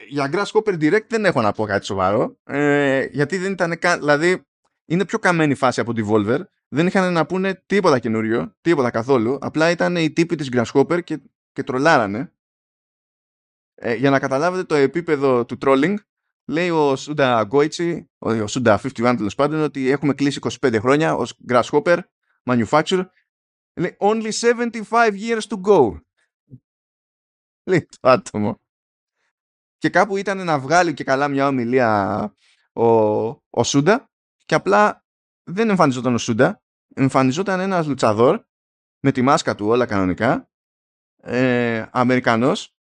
για Grasshopper Direct δεν έχω να πω κάτι σοβαρό ε, γιατί δεν ήταν καν, δηλαδή είναι πιο καμένη φάση από τη Volver. Δεν είχαν να πούνε τίποτα καινούριο τίποτα καθόλου. Απλά ήταν οι τύποι της Grasshopper και, και τρολάρανε. Ε, για να καταλάβετε το επίπεδο του trolling λέει ο Σούντα Γκόιτσι ο Σούντα 51 τέλος πάντων ότι έχουμε κλείσει 25 χρόνια ως Grasshopper manufacturer. Λέει only 75 years to go λέει το άτομο. Και κάπου ήταν να βγάλει και καλά μια ομιλία ο, ο Σούντα και απλά δεν εμφανιζόταν ο Σούντα, εμφανιζόταν ένας λουτσαδόρ με τη μάσκα του όλα κανονικά, ε, Αμερικανός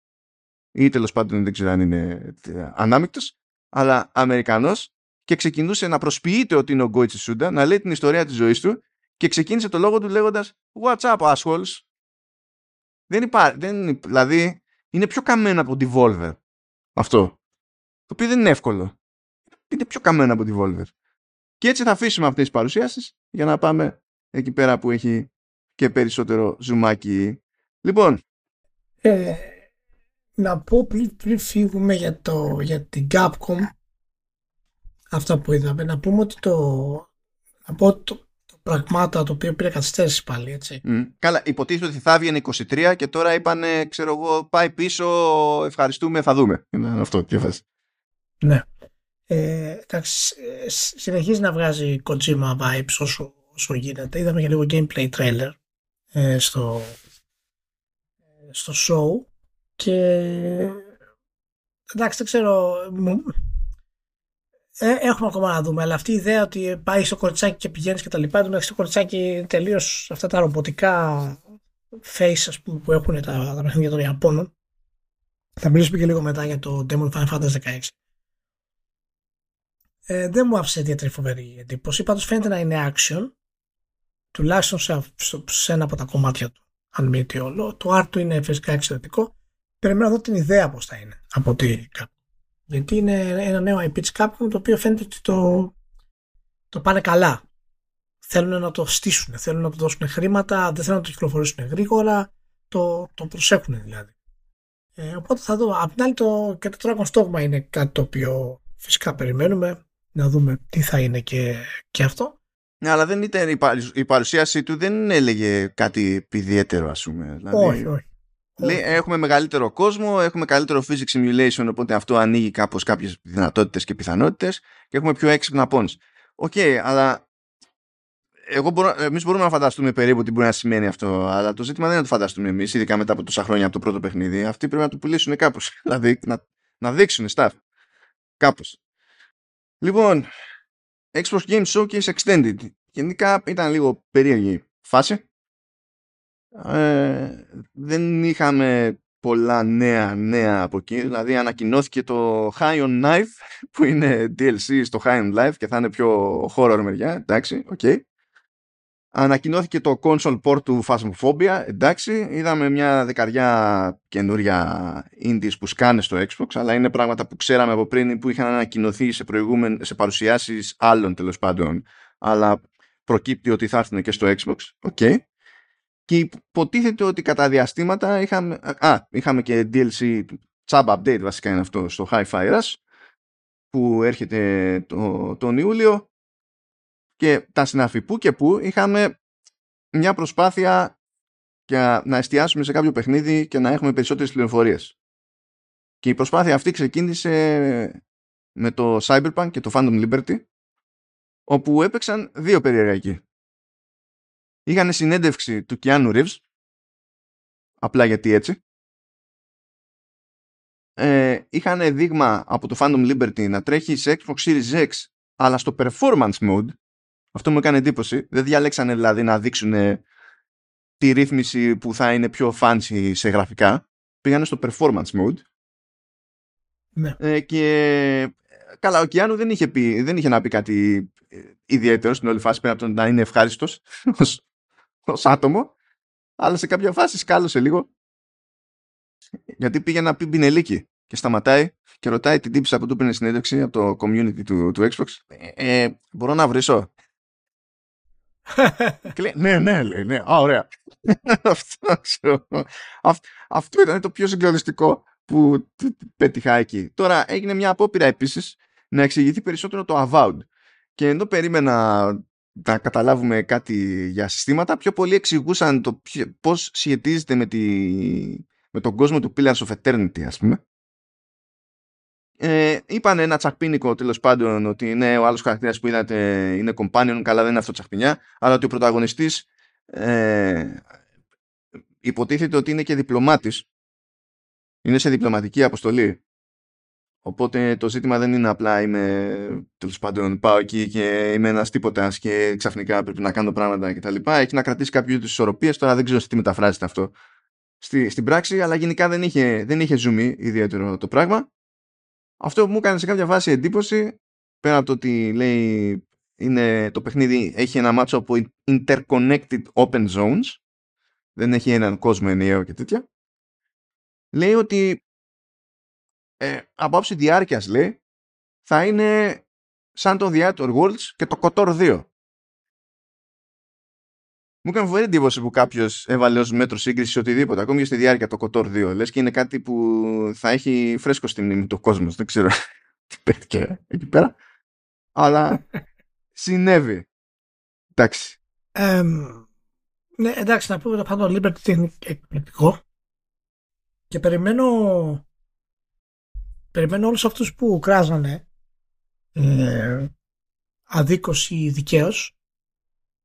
ή τέλος πάντων δεν ξέρω αν είναι ε, ανάμεικτος, αλλά Αμερικανός και ξεκινούσε να προσποιείται ότι είναι ο Γκόιτσι Σούντα, να λέει την ιστορία της ζωής του και ξεκίνησε το λόγο του λέγοντας What's up assholes; Δεν υπάρχει, δεν, δηλαδή είναι πιο καμένο από τη Volver. Αυτό. Το οποίο δεν είναι εύκολο. Είναι πιο καμένο από τη Volver. Και έτσι θα αφήσουμε αυτές τις παρουσιάσεις για να πάμε εκεί πέρα που έχει και περισσότερο ζουμάκι. Λοιπόν. Ε, να πω πριν, πριν φύγουμε για, το, για την Capcom αυτά που είδαμε, να πούμε ότι το, να πω το, πραγμάτα το οποίο πήρε καθυστέρηση πάλι, έτσι. Καλά, υποτίθεται ότι θα έβγαινε 23 και τώρα είπανε, ξέρω εγώ, πάει πίσω, ευχαριστούμε, θα δούμε. Είναι αυτό, τι φας. Ναι. Ε, εντάξει, συνεχίζει να βγάζει Kojima vibes όσο, όσο γίνεται. Είδαμε και λίγο gameplay trailer ε, στο, στο show και εντάξει δεν ξέρω ε, έχουμε ακόμα να δούμε, αλλά αυτή η ιδέα ότι πάει στο κοριτσάκι και πηγαίνεις και τα λοιπά, εντάξει το κοριτσάκι τελείως αυτά τα ρομποτικά face ας πούμε, που έχουν τα, τα παιχνίδια των Ιαπώνων. Θα μιλήσουμε και λίγο μετά για το Demon Final Fantasy 16. Ε, δεν μου άφησε ιδιαίτερη φοβερή εντύπωση. Πάντως φαίνεται να είναι action, τουλάχιστον σε, σε ένα από τα κομμάτια του. Αν μη τι όλο. Το art του είναι φυσικά εξαιρετικό. Περιμένω να δω την ιδέα πώς θα είναι από τι γιατί είναι ένα νέο IP της Capcom το οποίο φαίνεται ότι το, το πάνε καλά. Θέλουν να το στήσουν, θέλουν να το δώσουν χρήματα, δεν θέλουν να το κυκλοφορήσουν γρήγορα, το, το προσέχουν δηλαδή. Ε, οπότε θα δω. Απ' την άλλη το, και το Dragon's Dogma είναι κάτι το οποίο φυσικά περιμένουμε να δούμε τι θα είναι και, και αυτό. Ναι, αλλά δεν ήταν η, παρουσίαση του δεν έλεγε κάτι ιδιαίτερο ας πούμε. Δηλαδή... Όχι, όχι. Λέει, έχουμε μεγαλύτερο κόσμο, έχουμε καλύτερο physics simulation, οπότε αυτό ανοίγει κάπως κάποιες δυνατότητες και πιθανότητες και έχουμε πιο έξυπνα pawns. OK, okay, αλλά εγώ μπορώ, εμείς μπορούμε να φανταστούμε περίπου τι μπορεί να σημαίνει αυτό, αλλά το ζήτημα δεν είναι να το φανταστούμε εμείς, ειδικά μετά από τόσα χρόνια από το πρώτο παιχνίδι. Αυτοί πρέπει να το πουλήσουν κάπως, δηλαδή να, να δείξουν stuff. Κάπως. Λοιπόν, Xbox Game Showcase Extended. Γενικά ήταν λίγο περίεργη φάση. Ε, δεν είχαμε πολλά νέα νέα από εκεί. Δηλαδή ανακοινώθηκε το High on Knife που είναι DLC στο High on Life και θα είναι πιο horror μεριά. Εντάξει, OK. Okay. Ανακοινώθηκε το console port του Phasmophobia. Εντάξει, είδαμε μια δεκαριά καινούρια indies που σκάνε στο Xbox, αλλά είναι πράγματα που ξέραμε από πριν που είχαν ανακοινωθεί σε, σε παρουσιάσεις άλλων τέλος πάντων, αλλά προκύπτει ότι θα έρθουν και στο Xbox. OK. Okay. Και υποτίθεται ότι κατά διαστήματα είχαμε, α, είχαμε και DLC σαν update βασικά είναι αυτό στο Hi-Fi Rush που έρχεται το, τον Ιούλιο και τα συναφή που και που είχαμε μια προσπάθεια για να εστιάσουμε σε κάποιο παιχνίδι και να έχουμε περισσότερες πληροφορίες. Και η προσπάθεια αυτή ξεκίνησε με το Cyberpunk και το Phantom Liberty όπου έπαιξαν δύο περίεργα Είχαν συνέντευξη του Keanu Reeves απλά γιατί έτσι ε, είχαν δείγμα από το Phantom Liberty να τρέχει σε Xbox Series X αλλά στο performance mode αυτό μου έκανε εντύπωση. Δεν διαλέξανε δηλαδή να δείξουν τη ρύθμιση που θα είναι πιο fancy σε γραφικά. Πήγανε στο performance mode. Ναι. Ε, και καλά, ο Κιάνου δεν είχε, πει, δεν είχε να πει κάτι ε, ιδιαίτερο στην όλη φάση πέρα από το να είναι ευχάριστος ως άτομο. Αλλά σε κάποια φάση σκάλωσε λίγο. Γιατί πήγε να πει μπινελίκι και σταματάει και ρωτάει την τύψη από του πήρε συνέντευξη από το community του, του Xbox. Ε, ε, μπορώ να βρίσω ναι, ναι, λέει, ναι. Α, ωραία. αυτό, ήταν το πιο συγκλονιστικό που πέτυχα εκεί. Τώρα έγινε μια απόπειρα επίσης να εξηγηθεί περισσότερο το Avowed. Και ενώ περίμενα να καταλάβουμε κάτι για συστήματα, πιο πολύ εξηγούσαν το πώς σχετίζεται με, τη, με τον κόσμο του Pillars of Eternity, ας πούμε. Ε, είπαν ένα τσακπίνικο τέλος πάντων ότι ναι, ο άλλος χαρακτήρας που είδατε είναι companion, καλά δεν είναι αυτό τσακπινιά, αλλά ότι ο πρωταγωνιστής ε, υποτίθεται ότι είναι και διπλωμάτης είναι σε διπλωματική αποστολή οπότε το ζήτημα δεν είναι απλά είμαι τέλος πάντων πάω εκεί και είμαι ένας τίποτας και ξαφνικά πρέπει να κάνω πράγματα κτλ. Έχει να κρατήσει κάποιο είδους ισορροπίες. Τώρα δεν ξέρω τι μεταφράζεται αυτό στη, στην πράξη, αλλά γενικά δεν είχε, δεν είχε ζουμί ιδιαίτερο το πράγμα. Αυτό που μου έκανε σε κάποια φάση εντύπωση, πέρα από το ότι λέει είναι, το παιχνίδι έχει ένα μάτσο από interconnected open zones, δεν έχει έναν κόσμο ενιαίο και τέτοια, λέει ότι ε, από άψη διάρκειας λέει θα είναι σαν το The Outer Worlds και το KOTOR 2. Μου έκανε φοβερή εντύπωση που κάποιος έβαλε ως μέτρο σύγκριση οτιδήποτε, ακόμη και στη διάρκεια το Kotor 2. Λες και είναι κάτι που θα έχει φρέσκο στη μνήμη του κόσμου. Δεν ξέρω τι πέτυχε εκεί πέρα. Αλλά συνέβη. Εντάξει. ναι, εντάξει, να πούμε το πάνω Liberty είναι εκπληκτικό. Και περιμένω περιμένω όλους αυτούς που κράζανε ε, αδίκως ή δικαίως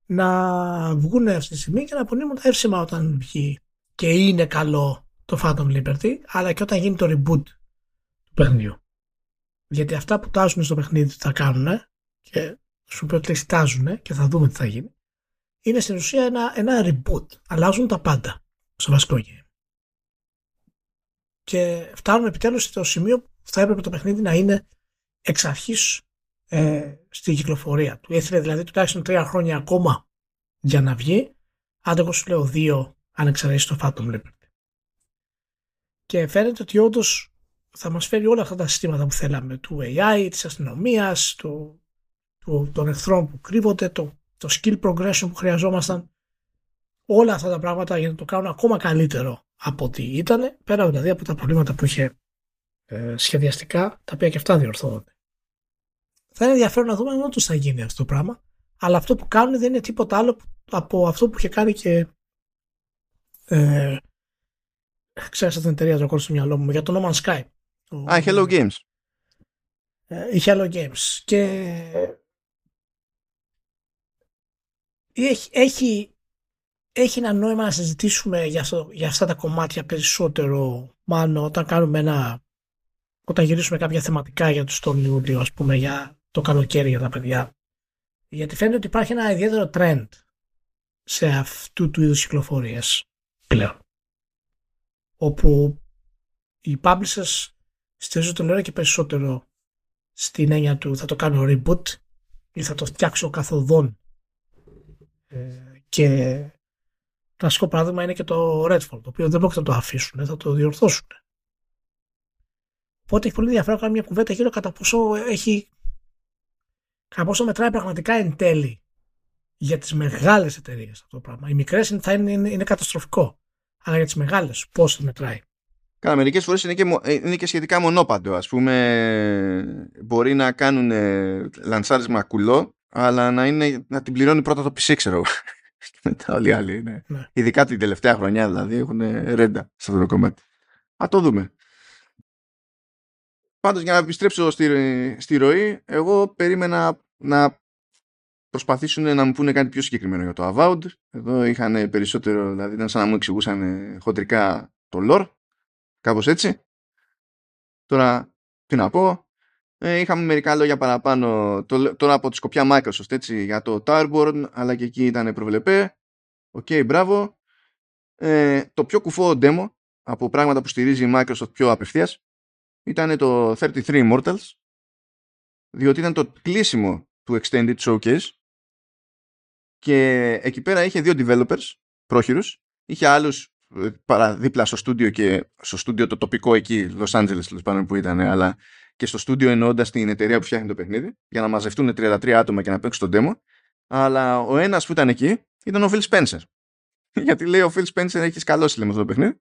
να βγουν αυτή τη στιγμή και να απονείμουν τα εύσημα όταν βγει και είναι καλό το Phantom Liberty, αλλά και όταν γίνει το reboot του παιχνιδιού. Γιατί αυτά που τάζουν στο παιχνίδι θα κάνουν και σου πει ότι τάζουν και θα δούμε τι θα γίνει. Είναι στην ουσία ένα, ένα reboot. Αλλάζουν τα πάντα στο βασικό game. Και φτάνουν επιτέλους στο σημείο που θα έπρεπε το παιχνίδι να είναι εξ αρχής ε, στη κυκλοφορία του. Έθελε δηλαδή τουλάχιστον τρία χρόνια ακόμα για να βγει. Αν εγώ σου λέω δύο, αν εξαιρέσει το Phantom Liberty. Και φαίνεται ότι όντως θα μας φέρει όλα αυτά τα συστήματα που θέλαμε του AI, της αστυνομίας, του, του, των εχθρών που κρύβονται, το, το skill progression που χρειαζόμασταν όλα αυτά τα πράγματα για να το κάνουν ακόμα καλύτερο από ό,τι ήταν, πέρα δηλαδή από τα προβλήματα που είχε ε, σχεδιαστικά, τα οποία και αυτά διορθώνονται θα είναι ενδιαφέρον να δούμε αν όντως θα γίνει αυτό το πράγμα. Αλλά αυτό που κάνουν δεν είναι τίποτα άλλο από αυτό που είχε κάνει και. Ε, ξέρετε την εταιρεία το στο μυαλό μου για το No Man's Sky. Α, Hello Games. Ε, η Hello Games. Και έχει, έχει, έχει ένα νόημα να συζητήσουμε για, αυτό, για αυτά τα κομμάτια περισσότερο μάλλον όταν κάνουμε ένα όταν γυρίσουμε κάποια θεματικά για το Stone Ιούλιο ας πούμε για το καλοκαίρι για τα παιδιά. Γιατί φαίνεται ότι υπάρχει ένα ιδιαίτερο trend σε αυτού του είδους κυκλοφορίες πλέον. Όπου οι publishers στηρίζουν το λέω και περισσότερο στην έννοια του θα το κάνω reboot ή θα το φτιάξω καθοδόν ε, και κλασικό παράδειγμα είναι και το Redfall το οποίο δεν πρόκειται να το αφήσουν θα το διορθώσουν οπότε έχει πολύ ενδιαφέρον να κάνουμε μια κουβέντα γύρω κατά πόσο έχει κατά πόσο μετράει πραγματικά εν τέλει για τις μεγάλες εταιρείες αυτό το πράγμα οι μικρές θα είναι, είναι, είναι καταστροφικό αλλά για τις μεγάλες πώς μετράει Καλά, μερικές φορές είναι και, ε, είναι και σχετικά μονόπαντο. Ας πούμε, μπορεί να κάνουν λανσάρισμα κουλό, αλλά να, είναι, να την πληρώνει πρώτα το PC, ξέρω μετά όλοι οι άλλοι. Ναι. ναι. Ειδικά την τελευταία χρονιά, δηλαδή, έχουν ρέντα σε αυτό το κομμάτι. Α το δούμε. Πάντως, για να επιστρέψω στη, στη ροή, εγώ περίμενα να προσπαθήσουν να μου πούνε κάτι πιο συγκεκριμένο για το Avowed. Εδώ είχαν περισσότερο, δηλαδή ήταν σαν να μου εξηγούσαν χοντρικά το lore Κάπως έτσι. Τώρα, τι να πω. Ε, είχαμε μερικά λόγια παραπάνω το, τώρα από τη σκοπιά Microsoft έτσι, για το Towerborn, αλλά και εκεί ήταν προβλεπέ. OK, okay, μπράβο. Ε, το πιο κουφό demo από πράγματα που στηρίζει η Microsoft πιο απευθείας ήταν το 33 Immortals διότι ήταν το κλείσιμο του Extended Showcase και εκεί πέρα είχε δύο developers πρόχειρους είχε άλλους παραδίπλα στο στούντιο και στο στούντιο το τοπικό εκεί, Los Angeles τέλος πάντων που ήταν, αλλά και στο στούντιο εννοώντα την εταιρεία που φτιάχνει το παιχνίδι, για να μαζευτούν 33 άτομα και να παίξουν τον demo. Αλλά ο ένας που ήταν εκεί ήταν ο Phil Spencer. Γιατί λέει ο Phil Spencer έχεις σκαλώσει λέμε αυτό το παιχνίδι.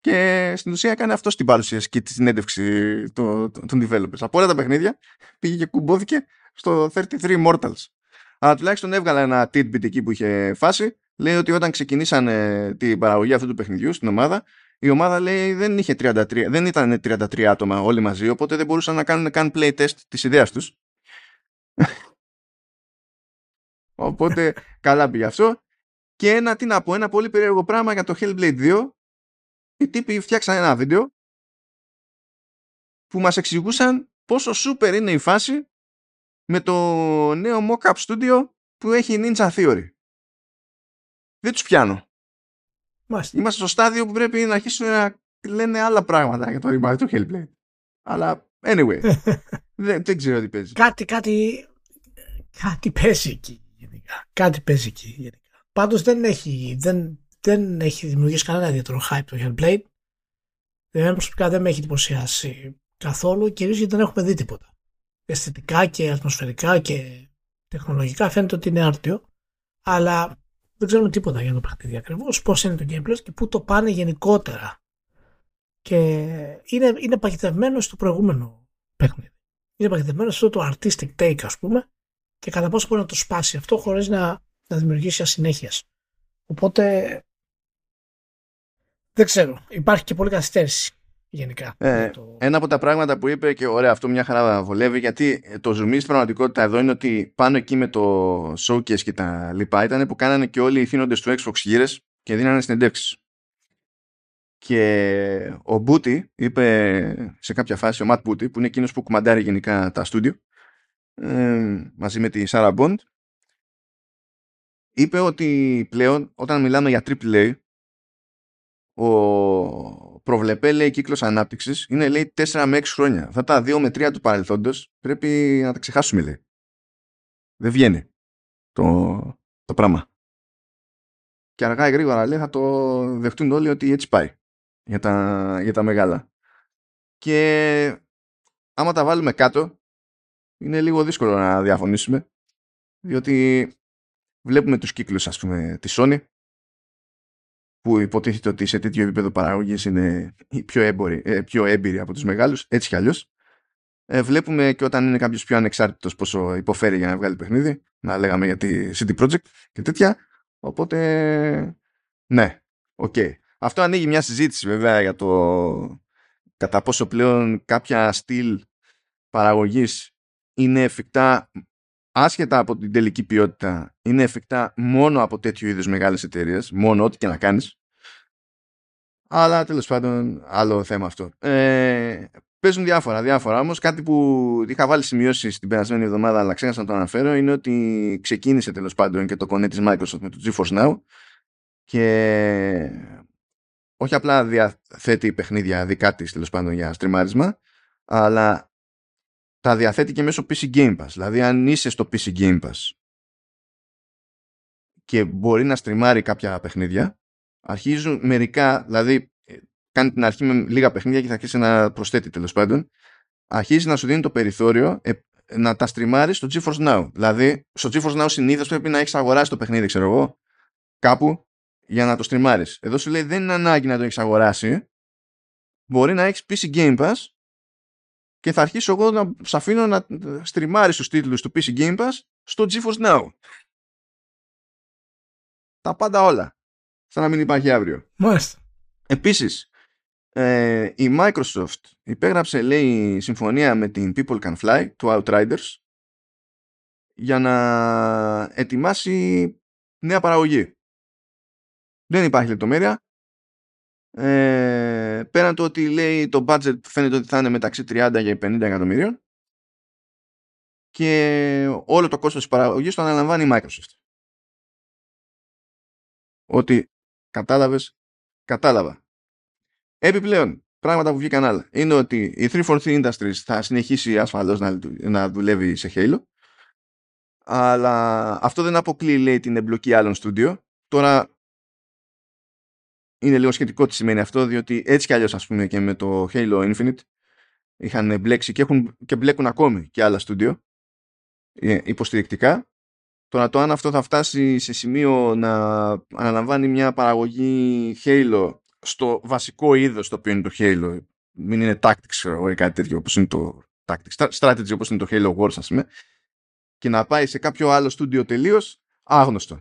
Και στην ουσία έκανε αυτό στην παρουσίαση και τη συνέντευξη των, των developers. Από όλα τα παιχνίδια πήγε και κουμπόθηκε στο 33 Mortals. Αλλά τουλάχιστον έβγαλε ένα tidbit εκεί που είχε φάσει λέει ότι όταν ξεκινήσανε την παραγωγή αυτού του παιχνιδιού στην ομάδα, η ομάδα λέει δεν, είχε 33, δεν ήταν 33 άτομα όλοι μαζί, οπότε δεν μπορούσαν να κάνουν καν play test της ιδέας τους. οπότε καλά πήγε αυτό. Και ένα, τι να πω, ένα πολύ περίεργο πράγμα για το Hellblade 2. Οι τύποι φτιάξαν ένα βίντεο που μας εξηγούσαν πόσο super είναι η φάση με το νέο mock-up studio που έχει Ninja Theory δεν τους πιάνω. Μάλιστα. Είμαστε στο στάδιο που πρέπει να αρχίσουν να λένε άλλα πράγματα για το remaster του Hellblade. Αλλά anyway, δεν, δεν ξέρω τι παίζει. Κάτι, κάτι, κάτι παίζει εκεί γενικά. Κάτι παίζει εκεί γενικά. Πάντως δεν έχει, δεν, δεν έχει δημιουργήσει κανένα ιδιαίτερο hype το Hellblade. Εμένα προσωπικά δεν με έχει εντυπωσιάσει καθόλου, κυρίως γιατί δεν έχουμε δει τίποτα. Αισθητικά και ατμοσφαιρικά και τεχνολογικά φαίνεται ότι είναι άρτιο, αλλά δεν ξέρουμε τίποτα για το παιχνίδι ακριβώς, πώς είναι το gameplay και πού το πάνε γενικότερα. Και είναι, είναι παγιδευμένο στο προηγούμενο παιχνίδι. Είναι παγιδευμένο στο το artistic take, ας πούμε, και κατά πόσο μπορεί να το σπάσει αυτό χωρίς να, να δημιουργήσει ασυνέχεια. Οπότε δεν ξέρω. Υπάρχει και πολύ καθυστέρηση γενικά. Ε, το... Ένα από τα πράγματα που είπε και ωραία αυτό μια χαρά βολεύει γιατί το zoom στην πραγματικότητα εδώ είναι ότι πάνω εκεί με το showcase και τα λοιπά ήταν που κάνανε και όλοι οι θύνοντες του Xbox γύρες και δίνανε συνεντεύξεις. Και ο Μπούτι είπε σε κάποια φάση, ο Ματ Μπούτι, που είναι εκείνος που κουμαντάρει γενικά τα στούντιο, ε, μαζί με τη Σάρα Μποντ, είπε ότι πλέον όταν μιλάμε για AAA, ο προβλεπέ λέει κύκλος ανάπτυξης είναι λέει 4 με 6 χρόνια. Αυτά τα 2 με 3 του παρελθόντος πρέπει να τα ξεχάσουμε λέει. Δεν βγαίνει το, το πράγμα. Και αργά ή γρήγορα λέει θα το δεχτούν όλοι ότι έτσι πάει για τα, για τα μεγάλα. Και άμα τα βάλουμε κάτω είναι λίγο δύσκολο να διαφωνήσουμε διότι βλέπουμε τους κύκλους ας πούμε της Sony που υποτίθεται ότι σε τέτοιο επίπεδο παραγωγής είναι πιο, έμποροι, ε, πιο έμπειροι από τους μεγάλους, έτσι κι αλλιώς. Ε, βλέπουμε και όταν είναι κάποιος πιο ανεξάρτητος πόσο υποφέρει για να βγάλει παιχνίδι, να λέγαμε για τη CD Projekt και τέτοια. Οπότε, ναι, OK. Okay. Αυτό ανοίγει μια συζήτηση βέβαια για το κατά πόσο πλέον κάποια στυλ παραγωγής είναι εφικτά άσχετα από την τελική ποιότητα είναι εφικτά μόνο από τέτοιου είδους μεγάλες εταιρείες, μόνο ό,τι και να κάνεις. Αλλά τέλος πάντων άλλο θέμα αυτό. Ε, παίζουν διάφορα, διάφορα όμως. Κάτι που είχα βάλει σημειώσεις την περασμένη εβδομάδα αλλά ξέχασα να το αναφέρω είναι ότι ξεκίνησε τέλος πάντων και το κονέ της Microsoft με το GeForce Now και όχι απλά διαθέτει παιχνίδια δικά της τέλος πάντων για στριμάρισμα αλλά τα διαθέτει και μέσω PC Game Pass. Δηλαδή αν είσαι στο PC Game Pass και μπορεί να στριμάρει κάποια παιχνίδια αρχίζουν μερικά, δηλαδή ε, κάνει την αρχή με λίγα παιχνίδια και θα αρχίσει να προσθέτει τέλος πάντων αρχίζει να σου δίνει το περιθώριο ε, να τα στριμάρεις στο GeForce Now. Δηλαδή, στο GeForce Now συνήθως πρέπει να έχεις αγοράσει το παιχνίδι, ξέρω εγώ, κάπου για να το στριμάρεις. Εδώ σου λέει δεν είναι ανάγκη να το έχεις αγοράσει. Μπορεί να έχεις PC Game Pass και θα αρχίσω εγώ να σ' αφήνω να στριμάρει του τίτλους του PC Game Pass στο GeForce Now. Τα πάντα όλα. Σαν να μην υπάρχει αύριο. Μάλιστα. Επίσης, ε, η Microsoft υπέγραψε, λέει, συμφωνία με την People Can Fly του Outriders για να ετοιμάσει νέα παραγωγή. Δεν υπάρχει λεπτομέρεια. Ε, πέραν το ότι λέει το budget φαίνεται ότι θα είναι μεταξύ 30 και 50 εκατομμυρίων και όλο το κόστος της παραγωγής το αναλαμβάνει η Microsoft. Ότι κατάλαβες, κατάλαβα. Επιπλέον, πράγματα που βγήκαν άλλα, είναι ότι η 343 Industries θα συνεχίσει ασφαλώς να, να δουλεύει σε Halo αλλά αυτό δεν αποκλείει λέει την εμπλοκή άλλων στούντιο. Τώρα είναι λίγο σχετικό τι σημαίνει αυτό, διότι έτσι κι αλλιώς ας πούμε και με το Halo Infinite είχαν μπλέξει και, έχουν, και μπλέκουν ακόμη και άλλα στούντιο ε, υποστηρικτικά. Τώρα το αν αυτό θα φτάσει σε σημείο να αναλαμβάνει μια παραγωγή Halo στο βασικό είδος το οποίο είναι το Halo μην είναι tactics ή κάτι τέτοιο όπως είναι το tactics, strategy όπως είναι το Halo Wars ας πούμε και να πάει σε κάποιο άλλο στούντιο τελείως άγνωστο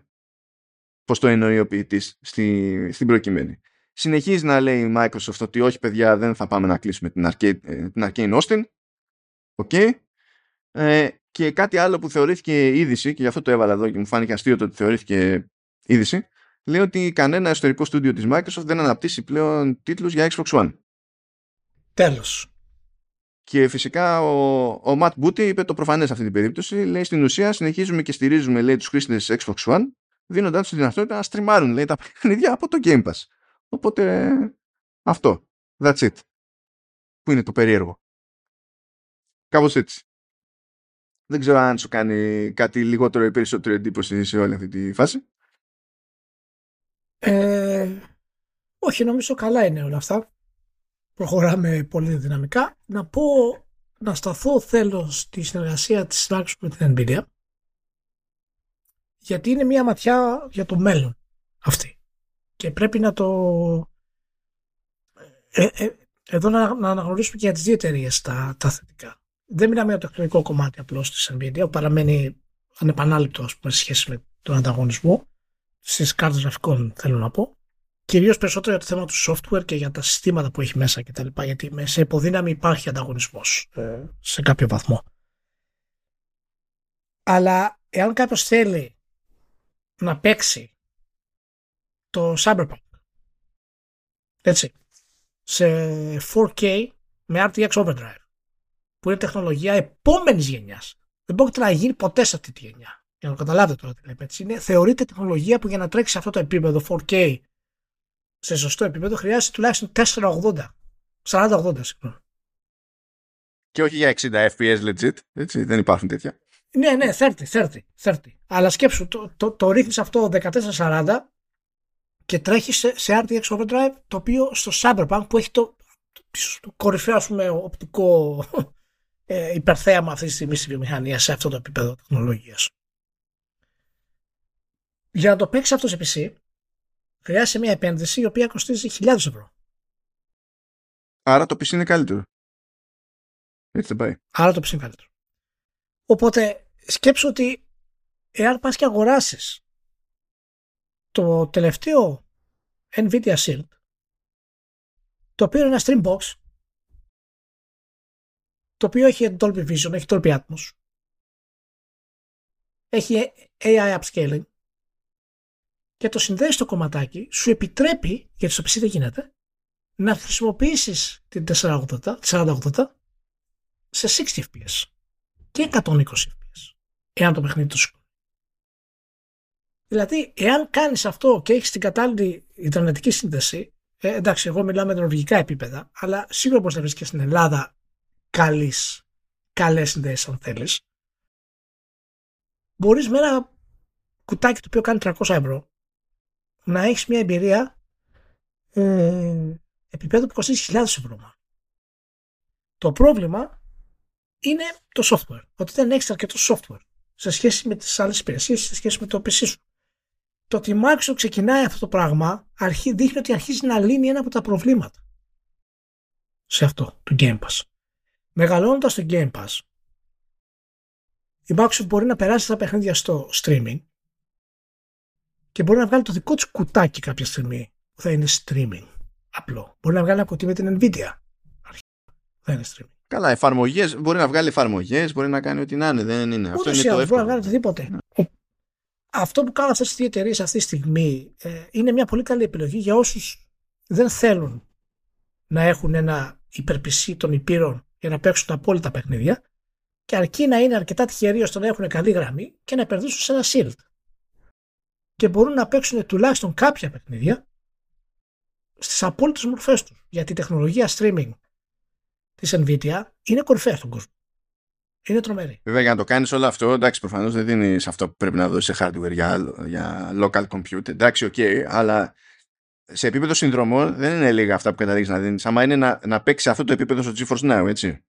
Πώς το εννοεί ο ποιητής στη, στην προκειμένη. Συνεχίζει να λέει η Microsoft ότι όχι παιδιά δεν θα πάμε να κλείσουμε την Arcade, ε, την Arcane Austin. OK. Okay. Ε, και κάτι άλλο που θεωρήθηκε είδηση και γι' αυτό το έβαλα εδώ και μου φάνηκε αστείο το ότι θεωρήθηκε είδηση λέει ότι κανένα ιστορικό στούντιο της Microsoft δεν αναπτύσσει πλέον τίτλους για Xbox One. Τέλος. Και φυσικά ο, ο Matt Booty είπε το προφανές σε αυτή την περίπτωση. Λέει στην ουσία συνεχίζουμε και στηρίζουμε λέει, τους χρήστες Xbox One δίνοντάς τους τη δυνατότητα να στριμάρουν λέει, τα παιχνίδια από το Game Pass. Οπότε αυτό. That's it. Που είναι το περίεργο. Κάπως έτσι. Δεν ξέρω αν σου κάνει κάτι λιγότερο ή περισσότερο εντύπωση σε όλη αυτή τη φάση. Ε, όχι, νομίζω καλά είναι όλα αυτά. Προχωράμε πολύ δυναμικά. Να πω, να σταθώ θέλω στη συνεργασία της Microsoft με την Nvidia γιατί είναι μια ματιά για το μέλλον αυτή. Και πρέπει να το... Ε, ε, εδώ να, να αναγνωρίσουμε και για τις δύο εταιρείες τα, τα θετικά. Δεν μιλάμε για το τεχνικό κομμάτι απλώς της Nvidia, που παραμένει ανεπανάληπτο ας πούμε, σε σχέση με τον ανταγωνισμό στις κάρτες γραφικών θέλω να πω. Κυρίως περισσότερο για το θέμα του software και για τα συστήματα που έχει μέσα κτλ. Γιατί σε υποδύναμη υπάρχει ανταγωνισμός ε, σε κάποιο βαθμό. Αλλά εάν κάποιος θέλει να παίξει το Cyberpunk έτσι σε 4K με RTX Overdrive που είναι τεχνολογία επόμενης γενιάς. Δεν πρόκειται να γίνει ποτέ σε αυτή τη γενιά. Για να το καταλάβετε τώρα τι λέμε έτσι. Είναι, θεωρείται τεχνολογία που για να τρέξει σε αυτό το επίπεδο 4K σε σωστό επίπεδο χρειάζεται τουλάχιστον 480. 40-80, συγγνώμη. Και όχι για 60 FPS legit, έτσι, δεν υπάρχουν τέτοια. Ναι, ναι, 30, 30, 30. Αλλά σκέψου, το, το, το ρίχνεις αυτό 1440 και τρέχεις σε, σε RTX Overdrive το οποίο στο Cyberpunk που έχει το, το κορυφαίο ας πούμε, οπτικό ε, υπερθέαμα αυτή τη στιγμή στη βιομηχανία σε αυτό το επίπεδο τεχνολογίας. Για να το παίξεις αυτό σε PC χρειάζεται μια επένδυση η οποία κοστίζει χιλιάδες ευρώ. Άρα το PC είναι καλύτερο. Έτσι δεν πάει. Άρα το PC είναι καλύτερο. Οπότε σκέψου ότι εάν πας και αγοράσεις το τελευταίο Nvidia Shield το οποίο είναι ένα Streambox το οποίο έχει Dolby Vision, έχει Dolby Atmos έχει AI upscaling και το συνδέεις στο κομματάκι, σου επιτρέπει, γιατί στο PC δεν γίνεται, να χρησιμοποιήσεις την 480, 4080 σε 60 fps και 120 fps, εάν το παιχνίδι το σηκώνει. Δηλαδή, εάν κάνεις αυτό και έχεις την κατάλληλη ιντερνετική σύνδεση, ε, εντάξει, εγώ μιλάω με νορβηγικά επίπεδα, αλλά σίγουρα μπορείς να βρεις και στην Ελλάδα καλής, καλές συνδέσεις αν θέλεις. Μπορείς με ένα κουτάκι το οποίο κάνει 300 ευρώ να έχεις μια εμπειρία ε, επίπεδου που κοστίζει χιλιάδες ευρώ. Το πρόβλημα είναι το software. Ότι δεν έχεις αρκετό software σε σχέση με τις άλλες υπηρεσίες, σε σχέση με το PC σου. Το ότι η Microsoft ξεκινάει αυτό το πράγμα αρχή, δείχνει ότι αρχίζει να λύνει ένα από τα προβλήματα σε αυτό το Game Pass. Μεγαλώνοντας το Game Pass, η Microsoft μπορεί να περάσει τα παιχνίδια στο streaming και μπορεί να βγάλει το δικό της κουτάκι κάποια στιγμή που θα είναι streaming απλό. Μπορεί να βγάλει ένα κουτί με την Nvidia. Θα είναι streaming. Καλά, εφαρμογές. Μπορεί να βγάλει εφαρμογές, μπορεί να κάνει ό,τι να είναι. Δεν είναι. Αυτό είναι το εύκολο. Μπορεί να βγάλει οτιδήποτε. Ναι. Αυτό που κάνουν αυτές τις δύο εταιρείες αυτή τη στιγμή ε, είναι μια πολύ καλή επιλογή για όσους δεν θέλουν να έχουν ένα υπερπισί των υπήρων για να παίξουν τα απόλυτα παιχνίδια και αρκεί να είναι αρκετά τυχεροί ώστε να έχουν καλή γραμμή και να επενδύσουν σε ένα shield. Και μπορούν να παίξουν τουλάχιστον κάποια παιχνίδια στις απόλυτες μορφές τους. Γιατί η τεχνολογία streaming της Nvidia είναι κορυφαία στον κόσμο. Είναι τρομερή. Βέβαια, για να το κάνεις όλο αυτό, εντάξει, προφανώς δεν δίνεις αυτό που πρέπει να δώσεις σε hardware για, για local compute. Εντάξει, OK, okay, αλλά σε επίπεδο συνδρομών δεν είναι λίγα αυτά που καταλήγεις να δίνεις. Άμα είναι να, να παίξεις αυτό το επίπεδο στο GeForce Now, έτσι.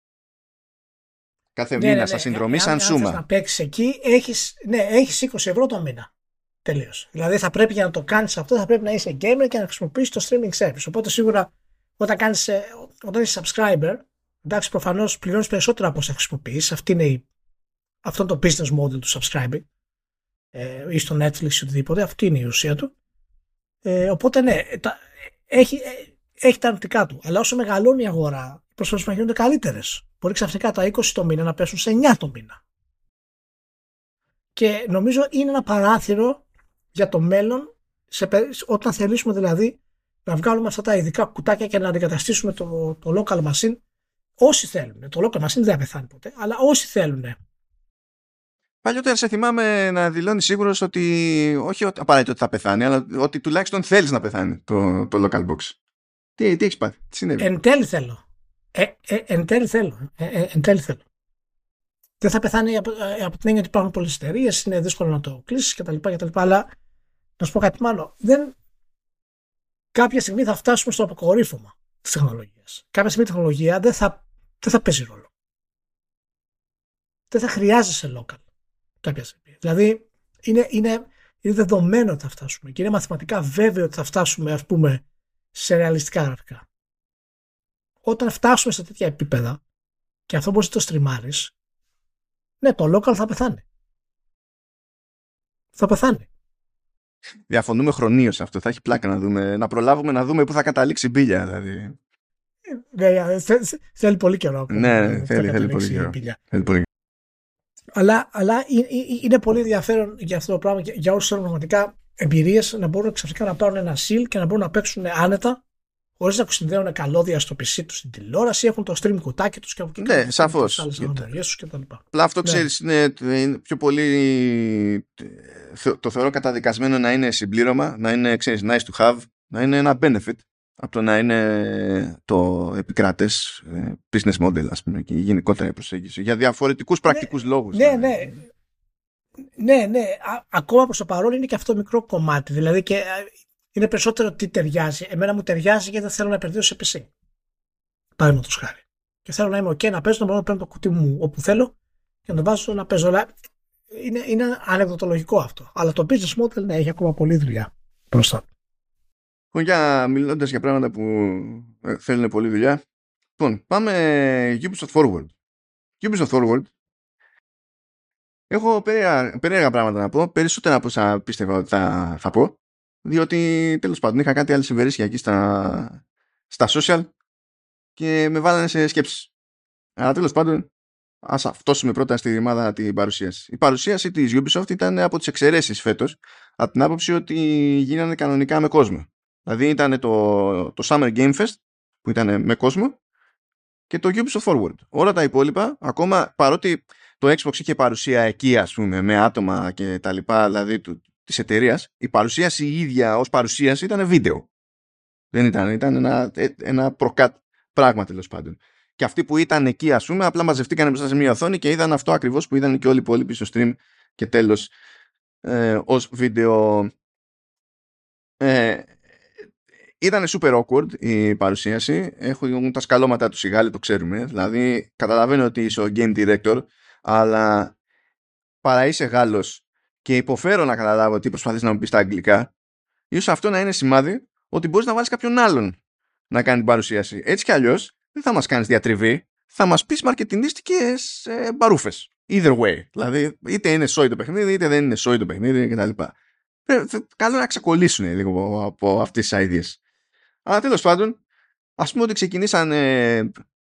Κάθε ναι, μήνα ναι, ναι. σαν συνδρομή, σαν σούμα. Αν να παίξεις εκεί, έχεις ναι, έχεις 20 ευρώ το μήνα. Τελείως. Δηλαδή θα πρέπει για να το κάνεις αυτό, θα πρέπει να είσαι gamer και να χρησιμοποιήσεις το streaming service. Οπότε σίγουρα όταν, κάνεις, ε, όταν είσαι subscriber, εντάξει, προφανώς πληρώνεις περισσότερα από όσα χρησιμοποιεί. Αυτό είναι το business model του subscribing ε, ή στο Netflix ή οτιδήποτε. Αυτή είναι η ουσία του. Ε, οπότε ναι, τα, έχει, ε, έχει τα αρνητικά του. Αλλά όσο μεγαλώνει η αγορά, οι προσφορές να γίνονται καλύτερες. Μπορεί ξαφνικά τα 20 το μήνα να πέσουν σε 9 το μήνα. Και νομίζω είναι ένα παράθυρο για το μέλλον, σε, όταν θελήσουμε δηλαδή να βγάλουμε αυτά τα ειδικά κουτάκια και να αντικαταστήσουμε το, το local machine όσοι θέλουν. Το local machine δεν θα πεθάνει ποτέ, αλλά όσοι θέλουν. Παλιότερα σε θυμάμαι να δηλώνει σίγουρος ότι όχι απαραίτητο ότι θα πεθάνει, αλλά ότι τουλάχιστον θέλεις να πεθάνει το, το local box. Τι, τι έχεις πάθει, τι συνέβη; Εν τέλει θέλω. Ε, ε, εν τέλει θέλω. Ε, ε, εν τέλει θέλω. Δεν θα πεθάνει από, ε, από την έννοια ότι υπάρχουν πολλές εταιρείες, είναι δύσκολο να το κλείσεις κτλ. Αλλά να σου πω κάτι μάλλον. Δεν... Κάποια στιγμή θα φτάσουμε στο αποκορύφωμα της τεχνολογίας. Κάποια στιγμή η τεχνολογία δεν θα, δεν θα παίζει ρόλο. Δεν θα χρειάζεσαι local κάποια στιγμή. Δηλαδή είναι, είναι, είναι δεδομένο ότι θα φτάσουμε και είναι μαθηματικά βέβαιο ότι θα φτάσουμε ας πούμε σε ρεαλιστικά γραφικά. Όταν φτάσουμε σε τέτοια επίπεδα και αυτό μπορεί να το στριμάρεις ναι το local θα πεθάνει. Θα πεθάνει. Διαφωνούμε χρονίως αυτό. Θα έχει πλάκα να δούμε, να προλάβουμε να δούμε πού θα καταλήξει η μπύλια. Δηλαδή. Ναι, θέλει πολύ καιρό. Ναι, ναι θέλει, θέλει, πολύ καιρό. θέλει πολύ Αλλά, αλλά είναι πολύ ενδιαφέρον για αυτό το πράγμα για όσους θέλουν πραγματικά εμπειρίες να μπορούν ξαφνικά να πάρουν ένα SEAL και να μπορούν να παίξουν άνετα χωρίς να συνδέουν καλώδια στο PC τους στην τηλεόραση, έχουν το stream κουτάκι τους και από εκεί Ναι, σαφώς. Απλά αυτό ναι. ξέρεις είναι πιο πολύ. Το θεωρώ καταδικασμένο να είναι συμπλήρωμα, να είναι ξέρεις, nice to have, να είναι ένα benefit από το να είναι το επικράτες ε, business model ας πούμε και η γενικότερη προσέγγιση για διαφορετικούς ναι, πρακτικούς λόγους. Ναι, ναι. Ναι, ναι. ακόμα προς το παρόν είναι και αυτό μικρό κομμάτι. Δηλαδή και είναι περισσότερο τι ταιριάζει. Εμένα μου ταιριάζει γιατί δεν θέλω να επενδύσω σε PC. Παραδείγματος χάρη. Και θέλω να είμαι OK να παίζω, να μπορώ να παίρνω το κουτί μου όπου θέλω και να το βάζω να παίζω. Αλλά είναι, είναι ανεκδοτολογικό αυτό. Αλλά το business model ναι, έχει ακόμα πολλή δουλειά μπροστά. Λοιπόν, για μιλώντας για πράγματα που ε, θέλουν πολλή δουλειά. Λοιπόν, πάμε Ubisoft Forward. Ubisoft Forward Έχω περίεργα, πράγματα να πω, περισσότερα από όσα πίστευα ότι θα, θα πω διότι τέλος πάντων είχα κάτι άλλη συμβερίσια εκεί στα, στα social και με βάλανε σε σκέψεις. Αλλά τέλος πάντων ας φτώσουμε πρώτα στη ρημάδα την παρουσίαση. Η παρουσίαση της Ubisoft ήταν από τις εξαιρέσεις φέτος, από την άποψη ότι γίνανε κανονικά με κόσμο. Δηλαδή ήταν το, το Summer Game Fest, που ήταν με κόσμο, και το Ubisoft Forward. Όλα τα υπόλοιπα, ακόμα παρότι το Xbox είχε παρουσία εκεί, ας πούμε, με άτομα και τα λοιπά, δηλαδή του, της εταιρείας, η παρουσίαση η ίδια ως παρουσίαση ήταν βίντεο. Δεν ήταν, ήταν ένα, ε, ένα προκάτ πράγμα τέλος πάντων. Και αυτοί που ήταν εκεί, ας πούμε, απλά μαζευτήκαν μέσα σε μια οθόνη και είδαν αυτό ακριβώς που είδαν και όλοι οι υπόλοιποι στο stream και τέλος ε, ως βίντεο. Ε, ήταν super awkward η παρουσίαση. Έχουν τα σκαλώματα τους σιγάλη, το ξέρουμε. Δηλαδή, καταλαβαίνω ότι είσαι ο game director, αλλά παρά είσαι Γάλλος και υποφέρω να καταλάβω τι προσπαθείς να μου πεις στα αγγλικά, ίσως αυτό να είναι σημάδι ότι μπορείς να βάλεις κάποιον άλλον να κάνει την παρουσίαση. Έτσι κι αλλιώς δεν θα μας κάνεις διατριβή, θα μας πεις μαρκετινίστικες ε, μπαρούφες. Either way. Δηλαδή, είτε είναι σόι το παιχνίδι, είτε δεν είναι σόι το παιχνίδι κτλ. Ε, καλό να ξεκολλήσουν λίγο από αυτές τις ideas. Αλλά τέλος πάντων, ας πούμε ότι ξεκινήσαν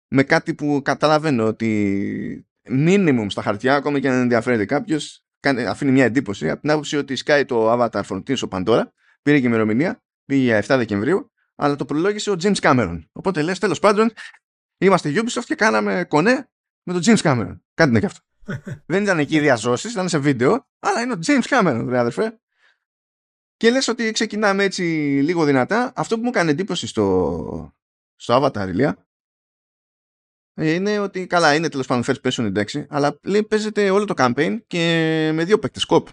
με κάτι που καταλαβαίνω ότι minimum στα χαρτιά, ακόμα και αν ενδιαφέρεται κάποιος, αφήνει μια εντύπωση από την άποψη ότι σκάει το Avatar Frontier στο Pandora, πήρε και ημερομηνία, πήγε για 7 Δεκεμβρίου, αλλά το προλόγησε ο James Cameron. Οπότε λες, τέλος πάντων, είμαστε Ubisoft και κάναμε κονέ με τον James Cameron. Κάτι είναι και αυτό. Δεν ήταν εκεί διαζώσεις, ήταν σε βίντεο, αλλά είναι ο James Cameron, ρε αδερφέ. Και λες ότι ξεκινάμε έτσι λίγο δυνατά. Αυτό που μου έκανε εντύπωση στο, στο Avatar, ηλία, είναι ότι καλά είναι τέλος πάντων first person εντάξει, αλλά λέει παίζεται όλο το campaign και με δύο παίκτες σκοπ.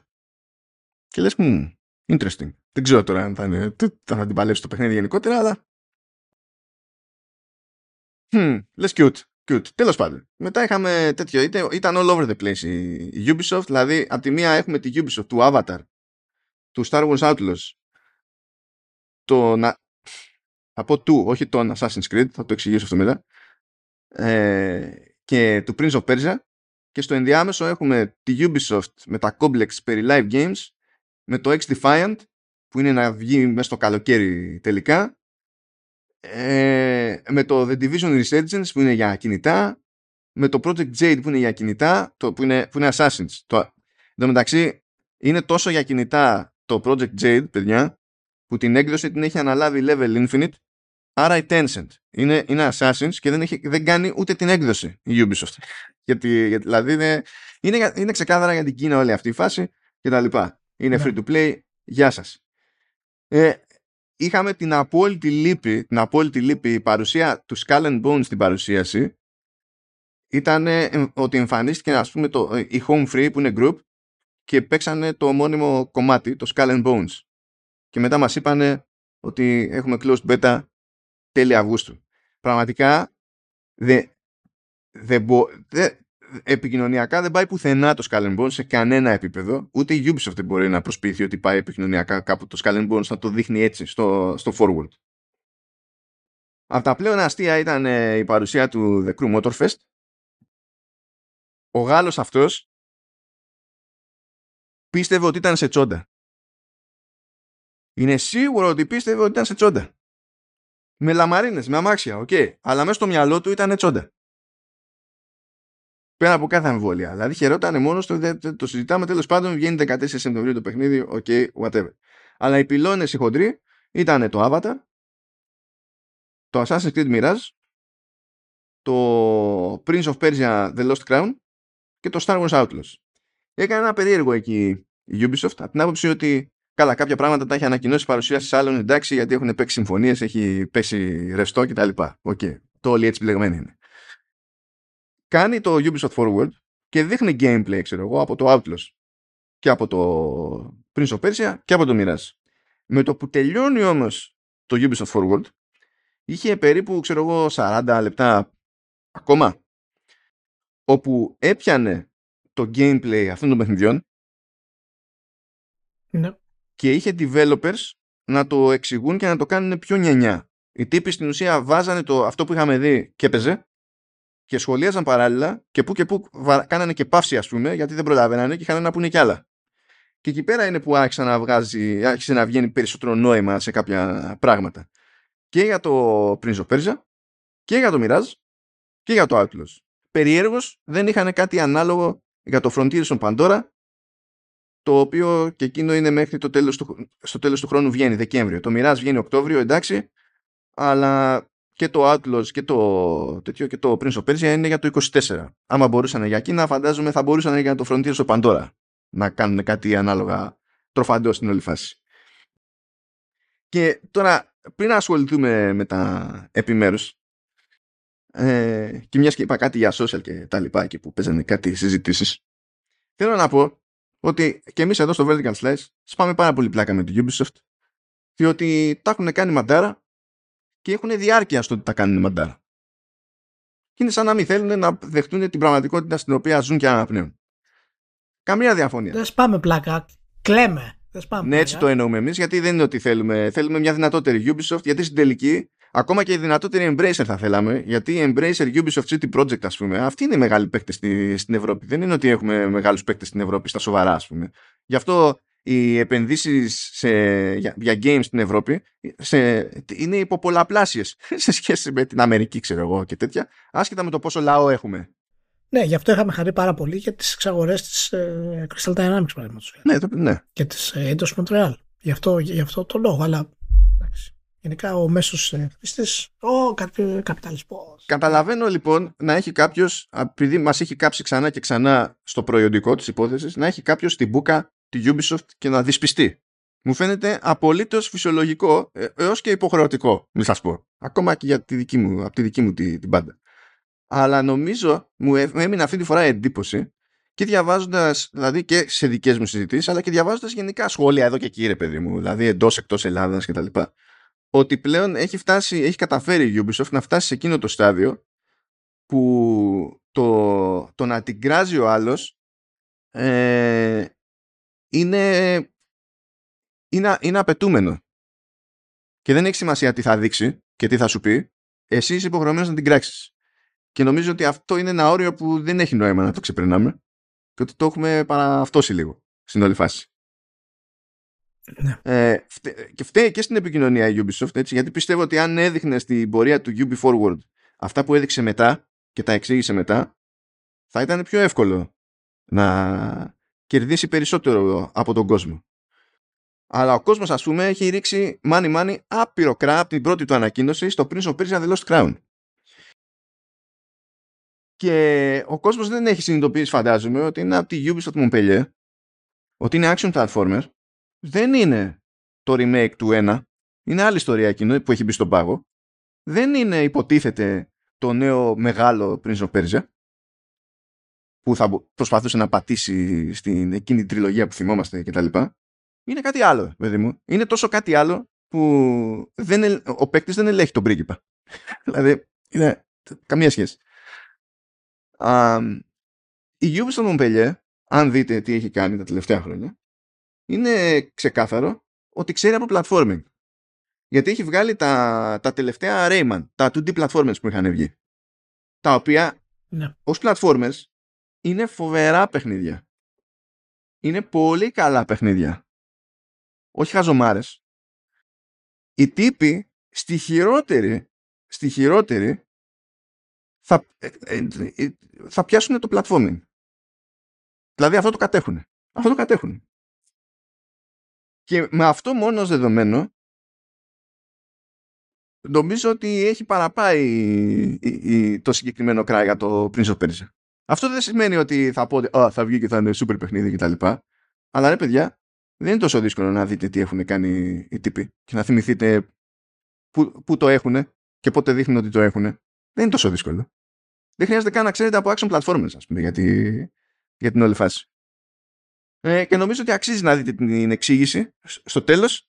Και λες, μου, interesting. Δεν ξέρω τώρα αν θα, είναι, θα την παλέψει το παιχνίδι γενικότερα, αλλά... Hmm, λες cute. Cute. Τέλος πάντων. Μετά είχαμε τέτοιο, ήταν all over the place η Ubisoft, δηλαδή από τη μία έχουμε τη Ubisoft του Avatar, του Star Wars Outlaws, το να... Από του, όχι τον Assassin's Creed, θα το εξηγήσω αυτό μετά, ε, και του Prince of Persia. Και στο ενδιάμεσο έχουμε τη Ubisoft με τα Complex περί live games με το X Defiant που είναι να βγει μέσα στο καλοκαίρι τελικά. Ε, με το The Division Resurgence που είναι για κινητά. Με το Project Jade που είναι για κινητά το, που, είναι, που είναι Assassins. Το, εν τω μεταξύ είναι τόσο για κινητά το Project Jade παιδιά που την έκδοση την έχει αναλάβει Level Infinite Άρα η Tencent είναι, είναι Assassins και δεν, έχει, δεν κάνει ούτε την έκδοση η Ubisoft. γιατί, γιατί, δηλαδή είναι, είναι, είναι ξεκάθαρα για την Κίνα όλη αυτή η φάση και τα λοιπά. Είναι ναι. free to play. Γεια σας. Ε, είχαμε την απόλυτη λύπη, την απόλυτη λύπη η παρουσία του Skull and Bones στην παρουσίαση ήταν ότι εμφανίστηκε ας πούμε το, η Home Free που είναι group και παίξανε το μόνιμο κομμάτι, το Skull and Bones. Και μετά μας είπανε ότι έχουμε closed beta τέλη Αυγούστου. Πραγματικά δε, δε, δε, επικοινωνιακά δεν πάει πουθενά το Skull Bones σε κανένα επίπεδο. Ούτε η Ubisoft δεν μπορεί να προσποιηθεί ότι πάει επικοινωνιακά κάπου το Skull Bones να το δείχνει έτσι στο, στο forward. Από τα πλέον αστεία ήταν ε, η παρουσία του The Crew Motorfest. Ο Γάλλος αυτός πίστευε ότι ήταν σε τσόντα. Είναι σίγουρο ότι πίστευε ότι ήταν σε τσόντα με λαμαρίνες, με αμάξια, OK. Okay. Αλλά μέσα στο μυαλό του ήταν τσόντα. Πέρα από κάθε αμφιβολία. Δηλαδή χαιρόταν μόνος στο. Το συζητάμε τέλος πάντων, βγαίνει 14 Σεπτεμβρίου το παιχνίδι, OK, okay, whatever. Αλλά οι πυλώνες οι χοντροί ήταν το Avatar, το Assassin's Creed Mirage, το Prince of Persia The Lost Crown και το Star Wars Outlaws. Έκανε ένα περίεργο εκεί η Ubisoft από την άποψη ότι Καλά, κάποια πράγματα τα έχει ανακοινώσει παρουσίαση άλλων εντάξει, γιατί έχουν παίξει συμφωνίες, έχει πέσει ρευστό κτλ. Okay. Το όλοι έτσι μπλεγμένοι είναι. Κάνει το Ubisoft Forward και δείχνει gameplay, ξέρω εγώ, από το Outlaws και από το Prince of Persia και από το Mirage. Με το που τελειώνει όμως το Ubisoft Forward, είχε περίπου, ξέρω εγώ, 40 λεπτά ακόμα, όπου έπιανε το gameplay αυτών των παιχνιδιών ναι και είχε developers να το εξηγούν και να το κάνουν πιο νιανιά. Οι τύποι στην ουσία βάζανε το, αυτό που είχαμε δει και έπαιζε και σχολίαζαν παράλληλα και που και που κάνανε και παύση ας πούμε γιατί δεν προλαβαίνανε και είχαν να πούνε κι άλλα. Και εκεί πέρα είναι που άρχισε να, βγάζει, άρχισε να βγαίνει περισσότερο νόημα σε κάποια πράγματα. Και για το Prince of Persia και για το Mirage και για το Outlaws. περιέργως δεν είχαν κάτι ανάλογο για το Frontiers of Pandora το οποίο και εκείνο είναι μέχρι το τέλος του, στο τέλος του χρόνου βγαίνει Δεκέμβριο. Το Mirage βγαίνει Οκτώβριο, εντάξει, αλλά και το Atlas και το, τέτοιο, και το Prince of Persia είναι για το 24. Άμα μπορούσαν για εκείνα, φαντάζομαι θα μπορούσαν για το Frontiers of Pandora να κάνουν κάτι ανάλογα τροφαντός στην όλη φάση. Και τώρα, πριν ασχοληθούμε με τα επιμέρους, ε, και μιας και είπα κάτι για social και τα λοιπά και που παίζανε κάτι συζητήσεις, θέλω να πω ότι και εμείς εδώ στο Vertical Slice σπάμε πάρα πολύ πλάκα με το Ubisoft διότι τα έχουν κάνει μαντάρα και έχουν διάρκεια στο ότι τα κάνουν μαντάρα. Και είναι σαν να μην θέλουν να δεχτούν την πραγματικότητα στην οποία ζουν και αναπνέουν. Καμία διαφωνία. Δεν σπάμε πλάκα. Κλαίμε. ναι, έτσι το εννοούμε εμείς, γιατί δεν είναι ότι θέλουμε. Θέλουμε μια δυνατότερη Ubisoft, γιατί στην τελική Ακόμα και η δυνατότερη Embracer θα θέλαμε, γιατί η Embracer Ubisoft City Project, ας πούμε, αυτή είναι η μεγάλη παίκτη στη, στην Ευρώπη. Δεν είναι ότι έχουμε μεγάλους παίκτες στην Ευρώπη στα σοβαρά, ας πούμε. Γι' αυτό οι επενδύσεις για, για games στην Ευρώπη σε, είναι υποπολαπλάσιες σε σχέση με την Αμερική, ξέρω εγώ και τέτοια, άσχετα με το πόσο λαό έχουμε. Ναι, γι' αυτό είχαμε χαρεί πάρα πολύ για τις εξαγορές της ε, Crystal Dynamics, παραδείγματος. Ναι, το, ναι. Και της ε, Eidos Montreal. Γι' αυτό, γι αυτό το λόγο, αλλά εντάξει. Γενικά ο μέσος ε, χρήστη, ο καπιταλισμός. Καταλαβαίνω λοιπόν να έχει κάποιος, επειδή μας έχει κάψει ξανά και ξανά στο προϊόντικό της υπόθεσης, να έχει κάποιος την μπουκα τη Ubisoft και να δυσπιστεί. Μου φαίνεται απολύτως φυσιολογικό ε, έως και υποχρεωτικό, μην σας πω. Ακόμα και για τη δική μου, από τη δική μου την, την πάντα. Αλλά νομίζω μου έμεινε αυτή τη φορά εντύπωση και διαβάζοντας, δηλαδή και σε δικές μου συζητήσεις, αλλά και διαβάζοντας γενικά σχόλια εδώ και εκεί, ρε παιδί μου, δηλαδή εντός εκτός Ελλάδας κτλ ότι πλέον έχει, φτάσει, έχει καταφέρει η Ubisoft να φτάσει σε εκείνο το στάδιο που το, το να την κράζει ο άλλος ε, είναι, είναι, είναι απαιτούμενο. Και δεν έχει σημασία τι θα δείξει και τι θα σου πει. Εσύ είσαι υποχρεωμένος να την κράξεις. Και νομίζω ότι αυτό είναι ένα όριο που δεν έχει νόημα να το ξεπερνάμε και ότι το έχουμε παραυτώσει λίγο στην όλη φάση. Ναι. Ε, και φταίει και στην επικοινωνία η Ubisoft έτσι, γιατί πιστεύω ότι αν έδειχνε στην πορεία του Ubi Forward αυτά που έδειξε μετά και τα εξήγησε μετά θα ήταν πιο εύκολο να κερδίσει περισσότερο από τον κόσμο. Αλλά ο κόσμος ας πούμε έχει ρίξει μάνι μάνι άπειρο κρά από την πρώτη του ανακοίνωση στο Prince of Persia The Lost Crown. Και ο κόσμος δεν έχει συνειδητοποιήσει φαντάζομαι ότι είναι από τη Ubisoft Montpellier ότι είναι action platformer δεν είναι το remake του 1. Είναι άλλη ιστορία εκείνο που έχει μπει στον πάγο. Δεν είναι υποτίθεται το νέο μεγάλο Prince of Persia που θα προσπαθούσε να πατήσει στην εκείνη την τριλογία που θυμόμαστε κτλ. Είναι κάτι άλλο, παιδί μου. Είναι τόσο κάτι άλλο που δεν, ο παίκτης δεν ελέγχει τον πρίγκιπα. δηλαδή, είναι καμία σχέση. η Ubisoft Montpellier, αν δείτε τι έχει κάνει τα τελευταία χρόνια, είναι ξεκάθαρο ότι ξέρει από platforming. Γιατί έχει βγάλει τα, τα τελευταία Rayman, τα 2D platformers που είχαν βγει. Τα οποία ναι. ως platformers είναι φοβερά παιχνίδια. Είναι πολύ καλά παιχνίδια. Όχι χαζομάρες. Οι τύποι στη χειρότερη, στη χειρότερη θα, ε, ε, ε, θα πιάσουν το platforming. Δηλαδή αυτό το κατέχουν. Αυτό το κατέχουν. Και με αυτό μόνο ως δεδομένο νομίζω ότι έχει παραπάει το συγκεκριμένο κρά για το Prince of Persia. Αυτό δεν σημαίνει ότι θα πω ότι θα βγει και θα είναι super παιχνίδι κτλ. Αλλά ρε παιδιά, δεν είναι τόσο δύσκολο να δείτε τι έχουν κάνει οι τύποι και να θυμηθείτε που, που το έχουν και πότε δείχνουν ότι το έχουν. Δεν είναι τόσο δύσκολο. Δεν χρειάζεται καν να ξέρετε από action platformers, ας πούμε, για, για την όλη φάση. Ε, και νομίζω ότι αξίζει να δείτε την εξήγηση στο τέλος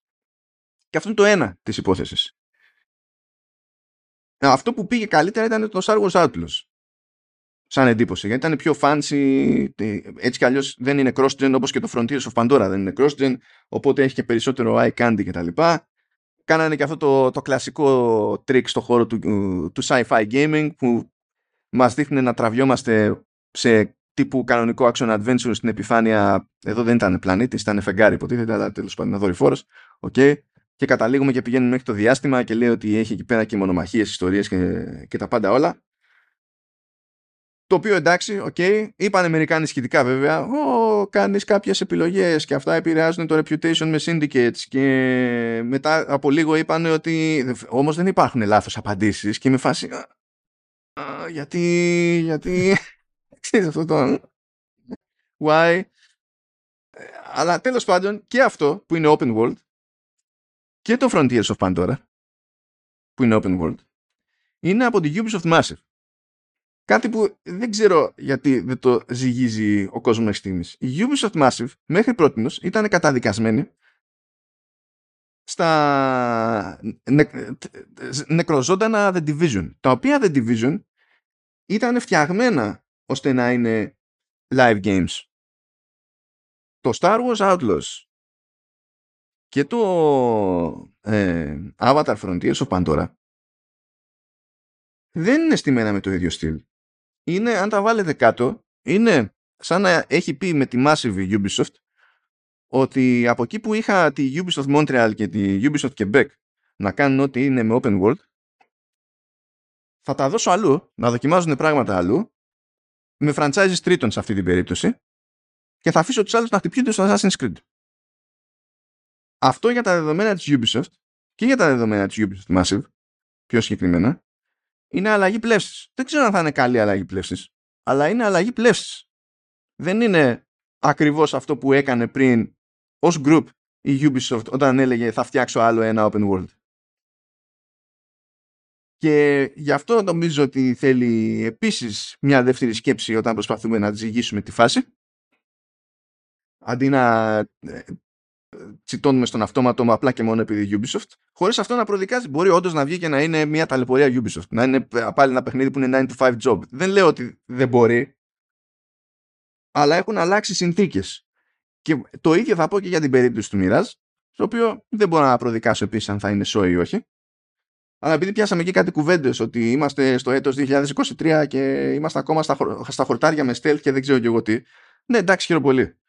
και αυτό είναι το ένα της υπόθεσης. Ε, αυτό που πήγε καλύτερα ήταν το Star Wars Outlaws. Σαν εντύπωση. Γιατί ήταν πιο fancy. Έτσι κι αλλιώς δεν είναι cross-gen όπως και το Frontiers of Pandora δεν είναι cross-gen. Οπότε έχει και περισσότερο eye candy κτλ. Κάνανε και αυτό το, το κλασικό trick στο χώρο του, του sci-fi gaming που μας δείχνει να τραβιόμαστε σε τύπου κανονικό action adventure στην επιφάνεια. Εδώ δεν ήταν πλανήτη, ήταν φεγγάρι υποτίθεται, αλλά τέλος πάντων είναι δορυφόρος. Okay. Και καταλήγουμε και πηγαίνουμε μέχρι το διάστημα και λέει ότι έχει εκεί πέρα και μονομαχίες, ιστορίες και, και τα πάντα όλα. Το οποίο εντάξει, okay, είπαν Αμερικάνοι σχετικά βέβαια, Ω, κάνεις κάποιες επιλογές και αυτά επηρεάζουν το reputation με syndicates και μετά από λίγο είπαν ότι όμως δεν υπάρχουν λάθος απαντήσεις και με φάση γιατί, γιατί, ξέρεις αυτό το why; Αλλά τέλος πάντων και αυτό που είναι open world και το Frontiers of Pandora που είναι open world είναι από τη Ubisoft Massive Κάτι που δεν ξέρω γιατί δεν το ζυγίζει ο κόσμος μέχρι στιγμής. Η Ubisoft Massive μέχρι πρώτη ήταν καταδικασμένη στα νε... νεκροζώντανα The Division, τα οποία The Division ήταν φτιαγμένα ώστε να είναι live games. Το Star Wars Outlaws και το ε, Avatar Frontiers of Pandora δεν είναι στημένα με το ίδιο στυλ είναι, αν τα βάλετε κάτω, είναι σαν να έχει πει με τη Massive Ubisoft ότι από εκεί που είχα τη Ubisoft Montreal και τη Ubisoft Quebec να κάνουν ό,τι είναι με open world θα τα δώσω αλλού, να δοκιμάζουν πράγματα αλλού με franchises τρίτων σε αυτή την περίπτωση και θα αφήσω τους άλλους να χτυπιούνται στο Assassin's Creed. Αυτό για τα δεδομένα της Ubisoft και για τα δεδομένα της Ubisoft Massive πιο συγκεκριμένα είναι αλλαγή πλεύσης. Δεν ξέρω αν θα είναι καλή αλλαγή πλεύσης, αλλά είναι αλλαγή πλεύσης. Δεν είναι ακριβώς αυτό που έκανε πριν ως group η Ubisoft όταν έλεγε θα φτιάξω άλλο ένα open world. Και γι' αυτό νομίζω ότι θέλει επίσης μια δεύτερη σκέψη όταν προσπαθούμε να ζυγίσουμε τη φάση. Αντί να ε, τσιτώνουμε στον αυτόματο απλά και μόνο επειδή Ubisoft, χωρίς αυτό να προδικάζει. Μπορεί όντως να βγει και να είναι μια ταλαιπωρία Ubisoft. Να είναι πάλι ένα παιχνίδι που είναι 9 to 5 job. Δεν λέω ότι δεν μπορεί, αλλά έχουν αλλάξει συνθήκες. Και το ίδιο θα πω και για την περίπτωση του Mirage, το οποίο δεν μπορώ να προδικάσω επίσης αν θα είναι show ή όχι. Αλλά επειδή πιάσαμε εκεί κάτι κουβέντες ότι είμαστε στο έτος 2023 και είμαστε ακόμα στα, στα χορτάρια με stealth και δεν ξέρω και εγώ τι. Ναι, εντάξει, χαίρομαι πολύ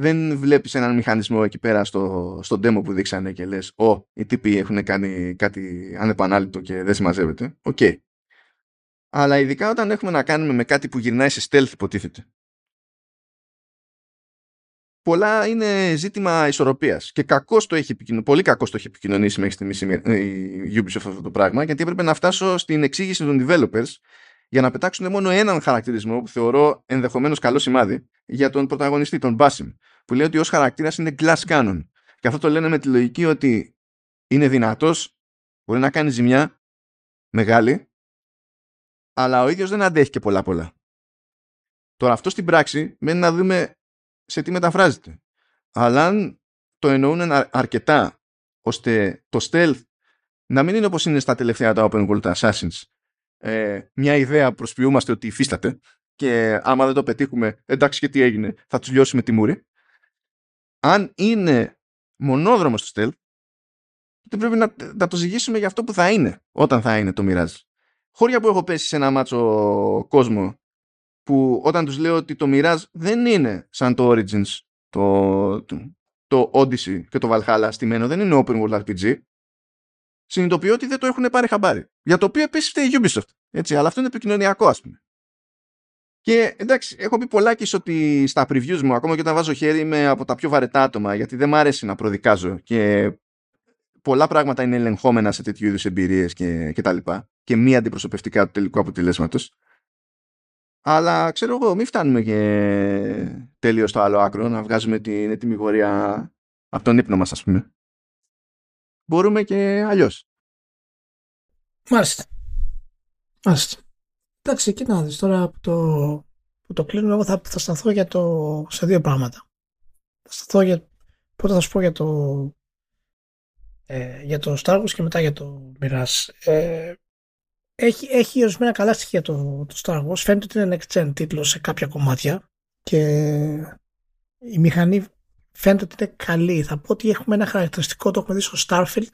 δεν βλέπεις έναν μηχανισμό εκεί πέρα στο, στο demo που δείξανε και λες «Ω, οι τύποι έχουν κάνει κάτι ανεπανάληπτο και δεν συμμαζεύεται». Okay. Αλλά ειδικά όταν έχουμε να κάνουμε με κάτι που γυρνάει σε stealth υποτίθεται. Πολλά είναι ζήτημα ισορροπίας και κακώς το έχει πολύ κακώς το έχει επικοινωνήσει μέχρι στιγμής η Ubisoft αυτό το πράγμα γιατί έπρεπε να φτάσω στην εξήγηση των developers για να πετάξουν μόνο έναν χαρακτηρισμό που θεωρώ ενδεχομένως καλό σημάδι για τον πρωταγωνιστή, τον Μπάσιμ, που λέει ότι ως χαρακτήρας είναι glass cannon. Και αυτό το λένε με τη λογική ότι είναι δυνατός, μπορεί να κάνει ζημιά μεγάλη, αλλά ο ίδιος δεν αντέχει και πολλά πολλά. Τώρα αυτό στην πράξη μένει να δούμε σε τι μεταφράζεται. Αλλά αν το εννοούν αρκετά ώστε το stealth να μην είναι όπως είναι στα τελευταία τα open world assassins ε, μια ιδέα προσποιούμαστε ότι υφίσταται και άμα δεν το πετύχουμε, εντάξει και τι έγινε, θα τους λιώσουμε τη μούρη. Αν είναι μονόδρομος στο stealth, τότε πρέπει να, να το ζυγίσουμε για αυτό που θα είναι όταν θα είναι το Mirage. Χώρια που έχω πέσει σε ένα μάτσο κόσμο που όταν τους λέω ότι το Mirage δεν είναι σαν το Origins, το, το, το Odyssey και το Valhalla στημένο, δεν είναι open world RPG, συνειδητοποιώ ότι δεν το έχουν πάρει χαμπάρι. Για το οποίο επίσης φταίει η Ubisoft. Έτσι, αλλά αυτό είναι επικοινωνιακό, ας πούμε. Και εντάξει, έχω πει πολλάκι ότι στα previews μου, ακόμα και όταν βάζω χέρι, είμαι από τα πιο βαρετά άτομα, γιατί δεν μ' αρέσει να προδικάζω. Και πολλά πράγματα είναι ελεγχόμενα σε τέτοιου είδους εμπειρίες και, και τα λοιπά. Και μη αντιπροσωπευτικά του τελικού αποτελέσματος. Αλλά ξέρω εγώ, μην φτάνουμε και τέλειο στο άλλο άκρο, να βγάζουμε την έτοιμη γορία από τον ύπνο μας, ας πούμε μπορούμε και αλλιώς. Μάλιστα. Μάλιστα. Εντάξει, εκεί να δεις τώρα που το, που το κλείνω εγώ θα, θα σταθώ για το, σε δύο πράγματα. Θα σταθώ για, πρώτα θα σου πω για το ε, για το Star Wars και μετά για το Mirage. Ε, έχει, έχει ορισμένα καλά στοιχεία το, το Star Wars. Φαίνεται ότι είναι next gen τίτλο σε κάποια κομμάτια και η μηχανή φαίνεται ότι είναι καλή. Θα πω ότι έχουμε ένα χαρακτηριστικό, το έχουμε δει στο Starfield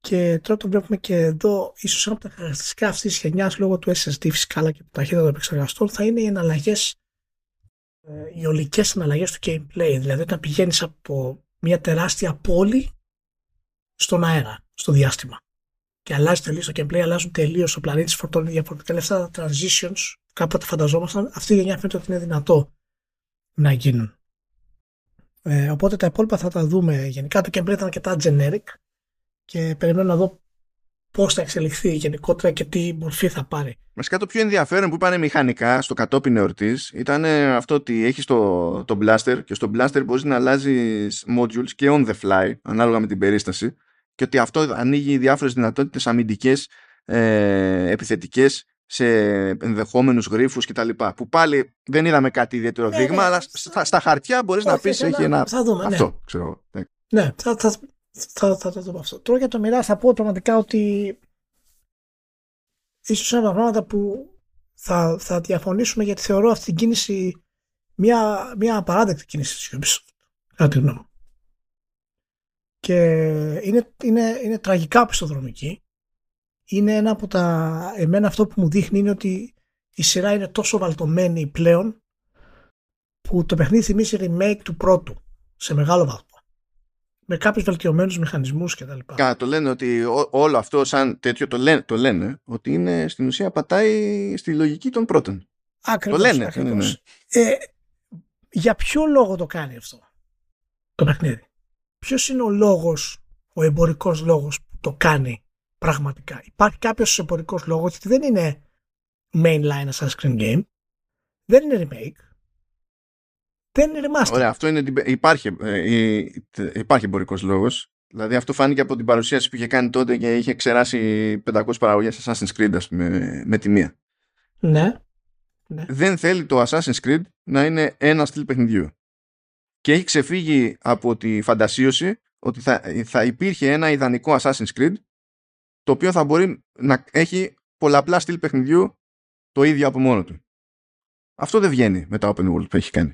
και τώρα το βλέπουμε και εδώ, ίσως ένα από τα χαρακτηριστικά αυτής της γενιάς λόγω του SSD φυσικά αλλά και του ταχύτητα των επεξεργαστών θα είναι οι εναλλαγές, ε, οι ολικές εναλλαγές του gameplay. Δηλαδή όταν πηγαίνεις από μια τεράστια πόλη στον αέρα, στο διάστημα. Και αλλάζει τελείως το gameplay, αλλάζουν τελείως ο πλανήτης, φορτώνει διαφορετικά λεφτά, transitions. Κάποτε φανταζόμασταν, αυτή η γενιά φαίνεται ότι είναι δυνατό να γίνουν. Ε, οπότε τα υπόλοιπα θα τα δούμε. Γενικά το gameplay ήταν αρκετά generic και περιμένω να δω πώς θα εξελιχθεί γενικότερα και τι μορφή θα πάρει. Βασικά το πιο ενδιαφέρον που είπαν μηχανικά στο κατόπιν εορτής ήταν αυτό ότι έχεις το, το blaster και στο blaster μπορείς να αλλάζεις modules και on the fly ανάλογα με την περίσταση και ότι αυτό ανοίγει διάφορες δυνατότητες αμυντικές, ε, επιθετικές σε ενδεχόμενους γρήφου κτλ. Που πάλι δεν είδαμε κάτι ιδιαίτερο ναι, δείγμα, ναι. αλλά στα, στα χαρτιά μπορείς να πεις έχει ένα. Θα δούμε, αυτό, ναι. ξέρω. Ναι, ναι θα, θα, θα, θα, το δούμε αυτό. Τώρα για το μοιράς θα πω πραγματικά ότι ίσως ένα πράγματα που θα, θα διαφωνήσουμε γιατί θεωρώ αυτή την κίνηση μια, μια απαράδεκτη κίνηση της Ubisoft. Κατά τη γνώμη Και είναι, είναι, είναι τραγικά πιστοδρομική. Είναι ένα από τα... Εμένα αυτό που μου δείχνει είναι ότι η σειρά είναι τόσο βαλτωμένη πλέον που το παιχνίδι θυμίζει remake του πρώτου σε μεγάλο βαθμό με κάποιους βελτιωμένους μηχανισμούς κτλ. Καλά, το λένε ότι όλο αυτό σαν τέτοιο το λένε, το λένε ότι είναι στην ουσία πατάει στη λογική των πρώτων. Ακριβώς, το λένε. Ακριβώς. Ε, για ποιο λόγο το κάνει αυτό το παιχνίδι; Ποιος είναι ο λόγος, ο εμπορικός λόγος που το κάνει πραγματικά; Υπάρχει κάποιος εμπορικός λόγος γιατί δεν είναι mainline Assassin's Creed game, δεν είναι remake, δεν είναι remaster. Ωραία, αυτό είναι, υπάρχει, ε, υπάρχει εμπορικός λόγος. Δηλαδή αυτό φάνηκε από την παρουσίαση που είχε κάνει τότε και είχε ξεράσει 500 παραγωγές Assassin's Creed ας πούμε, με τη μία. Ναι. ναι. Δεν θέλει το Assassin's Creed να είναι ένα στυλ παιχνιδιού. Και έχει ξεφύγει από τη φαντασίωση ότι θα, θα υπήρχε ένα ιδανικό Assassin's Creed το οποίο θα μπορεί να έχει πολλαπλά στυλ παιχνιδιού το ίδιο από μόνο του. Αυτό δεν βγαίνει με τα open world που έχει κάνει.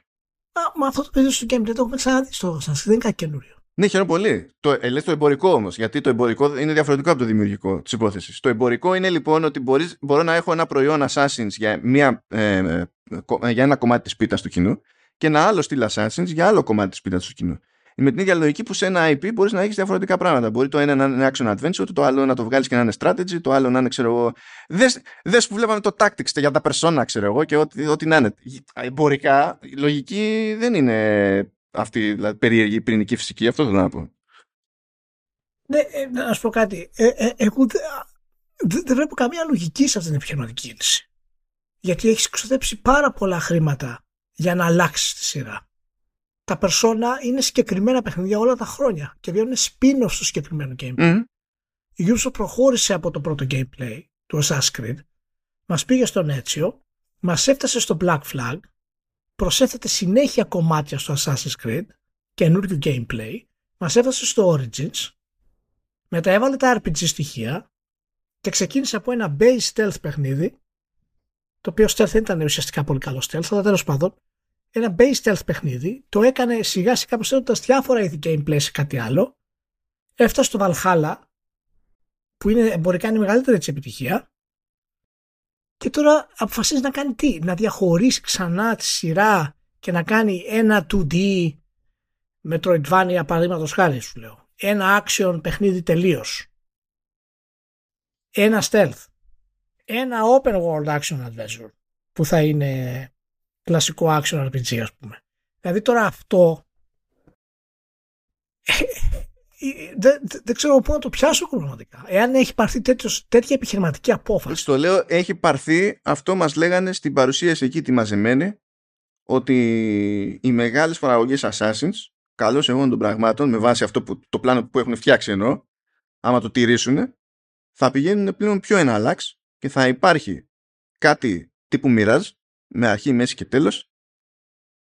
Α, μα αυτό το παιδί στο gameplay το έχουμε ξαναδεί στο σας, δεν είναι κάτι καινούριο. Ναι, χαίρομαι πολύ. Το, ε, λες το εμπορικό όμως, γιατί το εμπορικό είναι διαφορετικό από το δημιουργικό της υπόθεσης. Το εμπορικό είναι λοιπόν ότι μπορείς, μπορώ να έχω ένα προϊόν Assassins για, μια, ε, ε, για ένα κομμάτι της πίτας του κοινού και ένα άλλο στυλ Assassins για άλλο κομμάτι της πίτα του κοινού με την ίδια λογική που σε ένα IP μπορείς να έχεις διαφορετικά πράγματα. Μπορεί το ένα να είναι action adventure, το άλλο να το βγάλεις και να είναι strategy, το άλλο να είναι, ξέρω εγώ. Δες που βλέπαμε το tactics για τα persona, ξέρω εγώ, και ό,τι, ό,τι να είναι. Εμπορικά, η λογική δεν είναι αυτή δηλαδή, περίεργη πυρηνική φυσική, αυτό θέλω να πω. Ναι, ε, να σου πω κάτι. Ε, ε, εγώ δεν βλέπω καμία λογική σε αυτή την επιχειρηματική κίνηση. Γιατί έχεις ξοδέψει πάρα πολλά χρήματα για να αλλάξει τη σειρά τα persona είναι συγκεκριμένα παιχνίδια όλα τα χρόνια και βγαίνουν spin-off στο συγκεκριμένο gameplay. Mm. Η Ubisoft προχώρησε από το πρώτο gameplay του Assassin's Creed, μας πήγε στον Έτσιο, μας έφτασε στο Black Flag, προσέθεται συνέχεια κομμάτια στο Assassin's Creed, καινούργιο gameplay, μας έφτασε στο Origins, μετά έβαλε τα RPG στοιχεία και ξεκίνησε από ένα base stealth παιχνίδι, το οποίο stealth δεν ήταν ουσιαστικά πολύ καλό stealth, αλλά τέλος πάντων ένα base stealth παιχνίδι, το έκανε σιγά σιγά προσθέτοντας διάφορα είδη gameplay σε κάτι άλλο, έφτασε στο Valhalla, που είναι, μπορεί να είναι μεγαλύτερη της επιτυχία, και τώρα αποφασίζει να κάνει τι, να διαχωρίσει ξανά τη σειρά και να κάνει ένα 2D Metroidvania παραδείγματος χάρη σου λέω. Ένα action παιχνίδι τελείως. Ένα stealth. Ένα open world action adventure που θα είναι κλασικό action RPG ας πούμε. Δηλαδή τώρα αυτό δεν, δεν ξέρω πού να το πιάσω πραγματικά. Εάν έχει πάρθει τέτοιος, τέτοια επιχειρηματική απόφαση. Το λέω, έχει πάρθει, αυτό μας λέγανε στην παρουσίαση εκεί τη μαζεμένη, ότι οι μεγάλες παραγωγές Assassins, καλώς εγώ των πραγμάτων, με βάση αυτό που, το πλάνο που έχουν φτιάξει ενώ, άμα το τηρήσουν, θα πηγαίνουν πλέον πιο εναλλάξ και θα υπάρχει κάτι τύπου Mirage, με αρχή, μέση και τέλος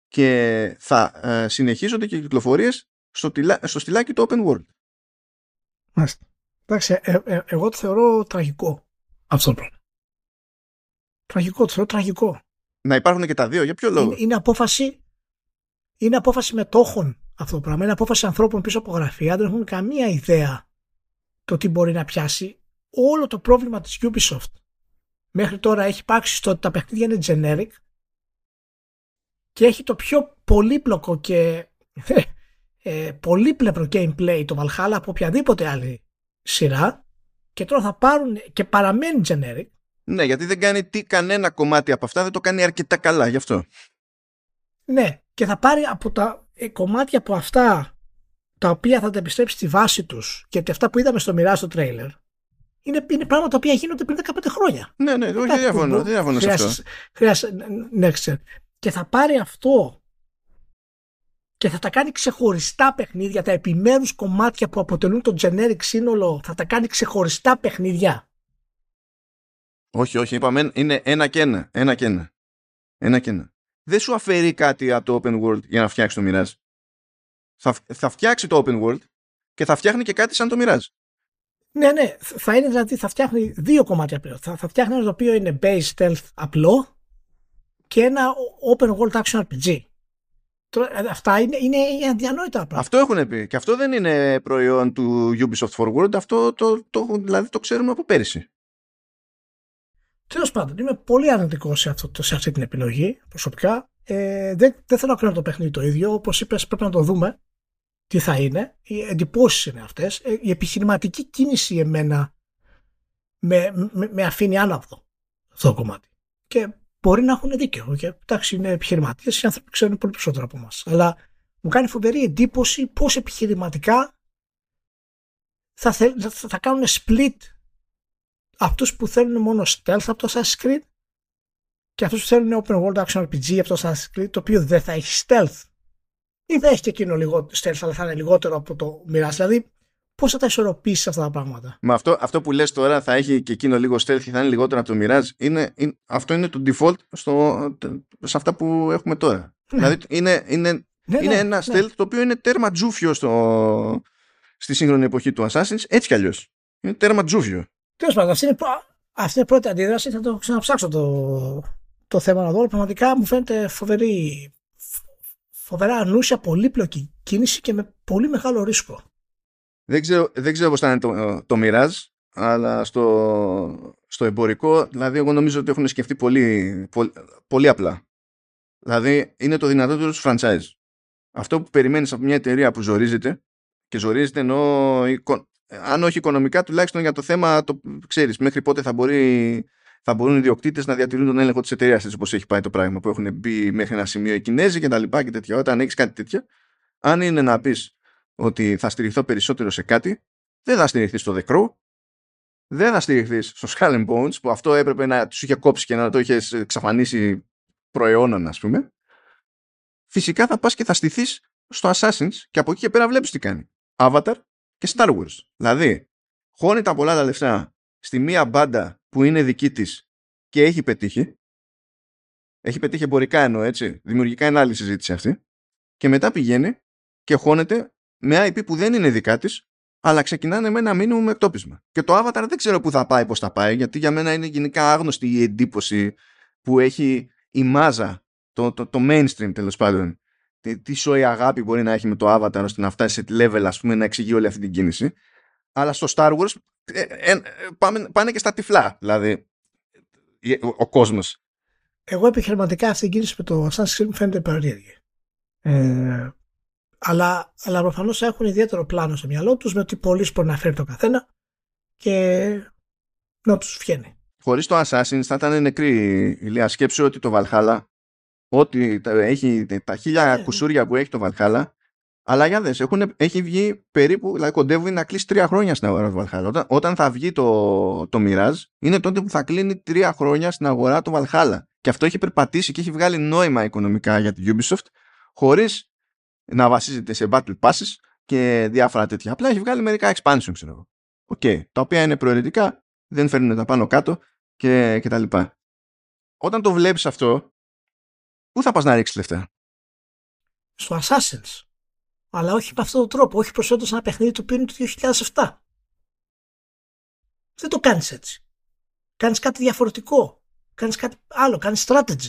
και θα ε, συνεχίζονται και κυκλοφορίες στο, στο στυλάκι του open world. Μάλιστα. Εντάξει, ε, ε, εγώ το θεωρώ τραγικό αυτό το πράγμα. Τραγικό, το θεωρώ τραγικό. Να υπάρχουν και τα δύο, για ποιο λόγο; Είναι, είναι απόφαση είναι απόφαση μετόχων αυτό το πράγμα. Είναι απόφαση ανθρώπων πίσω από γραφεία. Δεν έχουν καμία ιδέα το τι μπορεί να πιάσει. Όλο το πρόβλημα της Ubisoft μέχρι τώρα έχει υπάρξει στο ότι τα παιχνίδια είναι generic και έχει το πιο πολύπλοκο και ε, πολύπλευρο gameplay το Valhalla από οποιαδήποτε άλλη σειρά και τώρα θα πάρουν και παραμένει generic. Ναι, γιατί δεν κάνει τι, κανένα κομμάτι από αυτά, δεν το κάνει αρκετά καλά, γι' αυτό. Ναι, και θα πάρει από τα ε, κομμάτια από αυτά τα οποία θα τα επιστρέψει στη βάση τους και αυτά που είδαμε στο Mirage στο τρέιλερ είναι, είναι πράγματα τα οποία γίνονται πριν 15 χρόνια. Ναι, ναι, όχι, δεν διαφωνώ, δεν διαφωνώ σε αυτό. Χρειάζεται, ναι, Και θα πάρει αυτό και θα τα κάνει ξεχωριστά παιχνίδια, τα επιμέρους κομμάτια που αποτελούν το generic σύνολο, θα τα κάνει ξεχωριστά παιχνίδια. Όχι, όχι, είπαμε είναι ένα και ένα, ένα και ένα. Ένα και ένα. Δεν σου αφαιρεί κάτι από το open world για να φτιάξει το Mirage. Θα, θα φτιάξει το open world και θα φτιάχνει και κάτι σαν το Mirage. Ναι, ναι. Θα είναι δηλαδή, θα φτιάχνει δύο κομμάτια πλέον. Θα, θα φτιάχνει ένα το οποίο είναι base stealth απλό και ένα open world action RPG. Ε, αυτά είναι, είναι αδιανόητα πράγματα. Αυτό έχουν πει. Και αυτό δεν είναι προϊόν του Ubisoft Forward. Αυτό το, το, δηλαδή το ξέρουμε από πέρυσι. Τέλος πάντων, είμαι πολύ αρνητικό σε, αυτό, σε αυτή την επιλογή προσωπικά. Ε, δεν, δεν θέλω να κρίνω το παιχνίδι το ίδιο. Όπως είπες, πρέπει να το δούμε τι θα είναι. Οι εντυπώσεις είναι αυτές. Ε, η επιχειρηματική κίνηση εμένα με, με, με αφήνει άναυδο αυτό το κομμάτι. Και μπορεί να έχουν δίκιο. Και, εντάξει, είναι επιχειρηματίες, οι άνθρωποι ξέρουν πολύ περισσότερο από εμάς. Αλλά μου κάνει φοβερή εντύπωση πώς επιχειρηματικά θα, θα, θα κάνουν split αυτούς που θέλουν μόνο stealth από το Assassin's Creed και αυτούς που θέλουν open world action RPG από το Assassin's Creed το οποίο δεν θα έχει stealth ή θα έχει και εκείνο λίγο stealth αλλά θα είναι λιγότερο από το Mirage δηλαδή πώς θα τα ισορροπήσεις αυτά τα πράγματα; Μα αυτό, αυτό που λες τώρα θα έχει και εκείνο λίγο stealth και θα είναι λιγότερο από το Mirage είναι, είναι, αυτό είναι το default στο, σε αυτά που έχουμε τώρα ναι. δηλαδή είναι, είναι, ναι, είναι ναι, ένα ναι. stealth το οποίο είναι τέρμα τζούφιο στο, στη σύγχρονη εποχή του Assassin's έτσι κι αλλιώς είναι τέρμα τζούφιο Τέλος πάντων, αυτή είναι, αυτή είναι η πρώτη αντίδραση. Θα το ξαναψάξω το, το θέμα να δω. Πραγματικά μου φαίνεται φοβερή, φοβερά ανούσια, πολύπλοκη κίνηση και με πολύ μεγάλο ρίσκο. Δεν ξέρω, δεν ξέρω πώς θα είναι το, το Mirage, αλλά στο, στο εμπορικό, δηλαδή εγώ νομίζω ότι έχουν σκεφτεί πολύ, πολύ, πολύ απλά. Δηλαδή είναι το δυνατότερο τους franchise. Αυτό που περιμένεις από μια εταιρεία που ζορίζεται και ζορίζεται ενώ αν όχι οικονομικά, τουλάχιστον για το θέμα, το ξέρεις, μέχρι πότε θα, μπορεί, θα μπορούν οι διοκτήτε να διατηρούν τον έλεγχο της εταιρείας, έτσι όπως έχει πάει το πράγμα, που έχουν μπει μέχρι ένα σημείο οι Κινέζοι και τα λοιπά και τέτοια. Όταν έχεις κάτι τέτοιο, αν είναι να πεις ότι θα στηριχθώ περισσότερο σε κάτι, δεν θα στηριχθείς στο The Crow, δεν θα στηριχθείς στο Skull and Bones, που αυτό έπρεπε να τους είχε κόψει και να το είχες εξαφανίσει προαιώνων, ας πούμε. Φυσικά θα πας και θα στηθείς στο Assassin's και από εκεί και πέρα βλέπεις τι κάνει. Avatar, και Star Wars. Δηλαδή, χώνει τα πολλά τα λεφτά στη μία μπάντα που είναι δική της και έχει πετύχει. Έχει πετύχει εμπορικά εννοώ, έτσι. Δημιουργικά είναι άλλη συζήτηση αυτή. Και μετά πηγαίνει και χώνεται με IP που δεν είναι δικά της, αλλά ξεκινάνε με ένα μήνυμο με εκτόπισμα. Και το Avatar δεν ξέρω πού θα πάει, πώς θα πάει, γιατί για μένα είναι γενικά άγνωστη η εντύπωση που έχει η μάζα, το, το, το mainstream τέλος πάντων, τι, τι σοϊ αγάπη μπορεί να έχει με το Avatar ώστε να φτάσει σε level ας πούμε να εξηγεί όλη αυτή την κίνηση αλλά στο Star Wars ε, ε, ε πάνε, πάνε και στα τυφλά δηλαδή ο, ο κόσμος εγώ επιχειρηματικά αυτή η κίνηση με το Assassin's Creed μου φαίνεται περίεργη ε, αλλά, αλλά προφανώς έχουν ιδιαίτερο πλάνο στο μυαλό τους με τι πωλήσει μπορεί να φέρει το καθένα και να τους βγαίνει. Χωρίς το Assassin's θα ήταν νεκρή η Λία. Σκέψου ότι το Valhalla ότι έχει τα χίλια yeah. κουσούρια που έχει το Valhalla αλλά για δες, έχουν, έχει βγει περίπου, δηλαδή κοντεύει να κλείσει τρία χρόνια στην αγορά του Valhalla. Όταν, όταν θα βγει το, το Mirage, είναι τότε που θα κλείνει τρία χρόνια στην αγορά του Valhalla. Και αυτό έχει περπατήσει και έχει βγάλει νόημα οικονομικά για την Ubisoft, χωρίς να βασίζεται σε Battle Passes και διάφορα τέτοια. Απλά έχει βγάλει μερικά expansion, ξέρω εγώ. Okay, τα οποία είναι προαιρετικά, δεν φέρνουν τα πάνω κάτω και, και τα λοιπά. Όταν το βλέπεις αυτό, Πού θα πας να ρίξεις λεφτά; Στο Assassin's. Αλλά όχι με αυτόν τον τρόπο. Όχι προσφέροντας ένα παιχνίδι το οποίο είναι το 2007. Δεν το κάνεις έτσι. Κάνεις κάτι διαφορετικό. Κάνεις κάτι άλλο. Κάνεις strategy.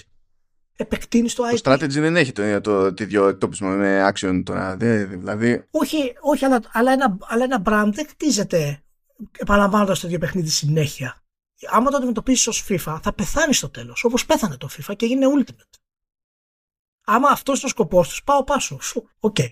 Επεκτείνεις το IP. Το strategy δεν έχει το, το, το ίδιο εκτόπισμα με action τώρα. δηλαδή... Όχι, όχι αλλά, αλλά, ένα, αλλά ένα brand δεν χτίζεται επαναλαμβάνοντας το ίδιο παιχνίδι συνέχεια. Άμα το αντιμετωπίσεις ως FIFA, θα πεθάνεις στο τέλος. Όπως πέθανε το FIFA και έγινε Ultimate. Άμα αυτός είναι ο σκοπός τους, πάω πάσο. Okay.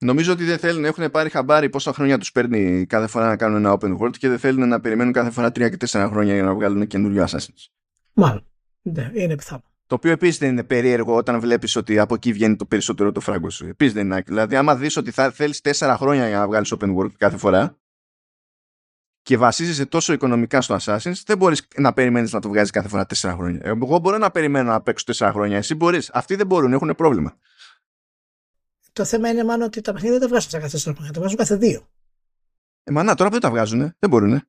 Νομίζω ότι δεν θέλουν, έχουν πάρει χαμπάρι πόσα χρόνια τους παίρνει κάθε φορά να κάνουν ένα open world και δεν θέλουν να περιμένουν κάθε φορά 3 και 4 χρόνια για να βγάλουν καινούριο Assassin's. Μάλλον. Ναι, είναι πιθανό. Το οποίο επίσης δεν είναι περίεργο όταν βλέπεις ότι από εκεί βγαίνει το περισσότερο το φράγκο σου. Επίσης δεν είναι Δηλαδή, άμα δεις ότι θα θέλεις 4 χρόνια για να βγάλεις open world κάθε φορά και βασίζεσαι τόσο οικονομικά στο Assassin's, δεν μπορείς να περιμένεις να το βγάζεις κάθε φορά 4 χρόνια. Εγώ μπορώ να περιμένω να παίξω 4 χρόνια. Εσύ μπορείς. Αυτοί δεν μπορούν, έχουν πρόβλημα. Το θέμα είναι μάλλον ότι τα παιχνίδια δεν τα βγάζουν κάθε 4 χρόνια, τα βγάζουν κάθε 2. Ε, μα να, τώρα δεν τα βγάζουν, δεν μπορούν.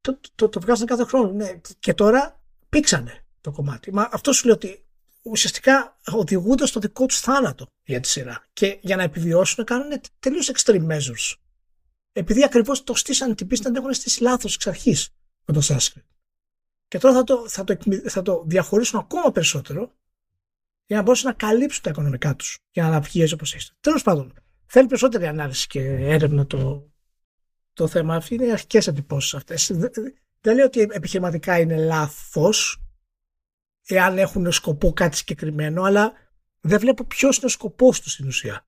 Το, το, το, βγάζουν κάθε χρόνο. Ναι. Και τώρα πήξανε το κομμάτι. Μα αυτό σου λέει ότι ουσιαστικά οδηγούνται στο δικό τους θάνατο για τη σειρά. Και για να επιβιώσουν κάνουν τελείως extreme measures. Επειδή ακριβώς το στήσαν την πίστη να έχουν στήσει λάθος εξ αρχής με το Sanskrit. Και τώρα θα το, θα, το, θα το διαχωρίσουν ακόμα περισσότερο για να μπορέσουν να καλύψουν τα οικονομικά τους για να βγει όπως έχει. Τέλος πάντων, θέλει περισσότερη ανάλυση και έρευνα το, το θέμα. Αυτή είναι οι αρχικές εντυπώσεις αυτές. Δεν λέω ότι επιχειρηματικά είναι λάθος, εάν έχουν σκοπό κάτι συγκεκριμένο, αλλά δεν βλέπω ποιος είναι ο σκοπός τους στην ουσία.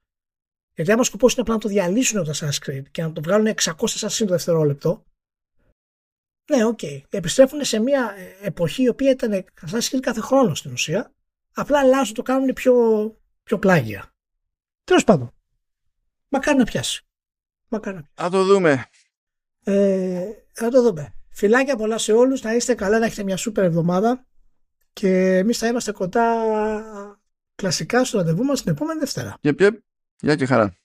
Γιατί άμα ο σκοπός είναι απλά να το διαλύσουν το Assassin's και να το βγάλουν 600 Assassin's το δευτερόλεπτο, ναι, okay. Επιστρέφουν σε μια εποχή η οποία ήταν Assassin's κάθε χρόνο στην ουσία, απλά αλλάζουν το κάνουν πιο, πιο πλάγια. Τέλος πάντων. Μακάρι να πιάσει. Μακάρι να πιάσει. Θα το δούμε. Ε, θα το δούμε. Φιλάκια πολλά σε όλους, να είστε καλά, να έχετε μια σούπερ εβδομάδα και εμείς θα είμαστε κοντά κλασικά στο ραντεβού μας την επόμενη Δευτέρα. Γεια και χαρά.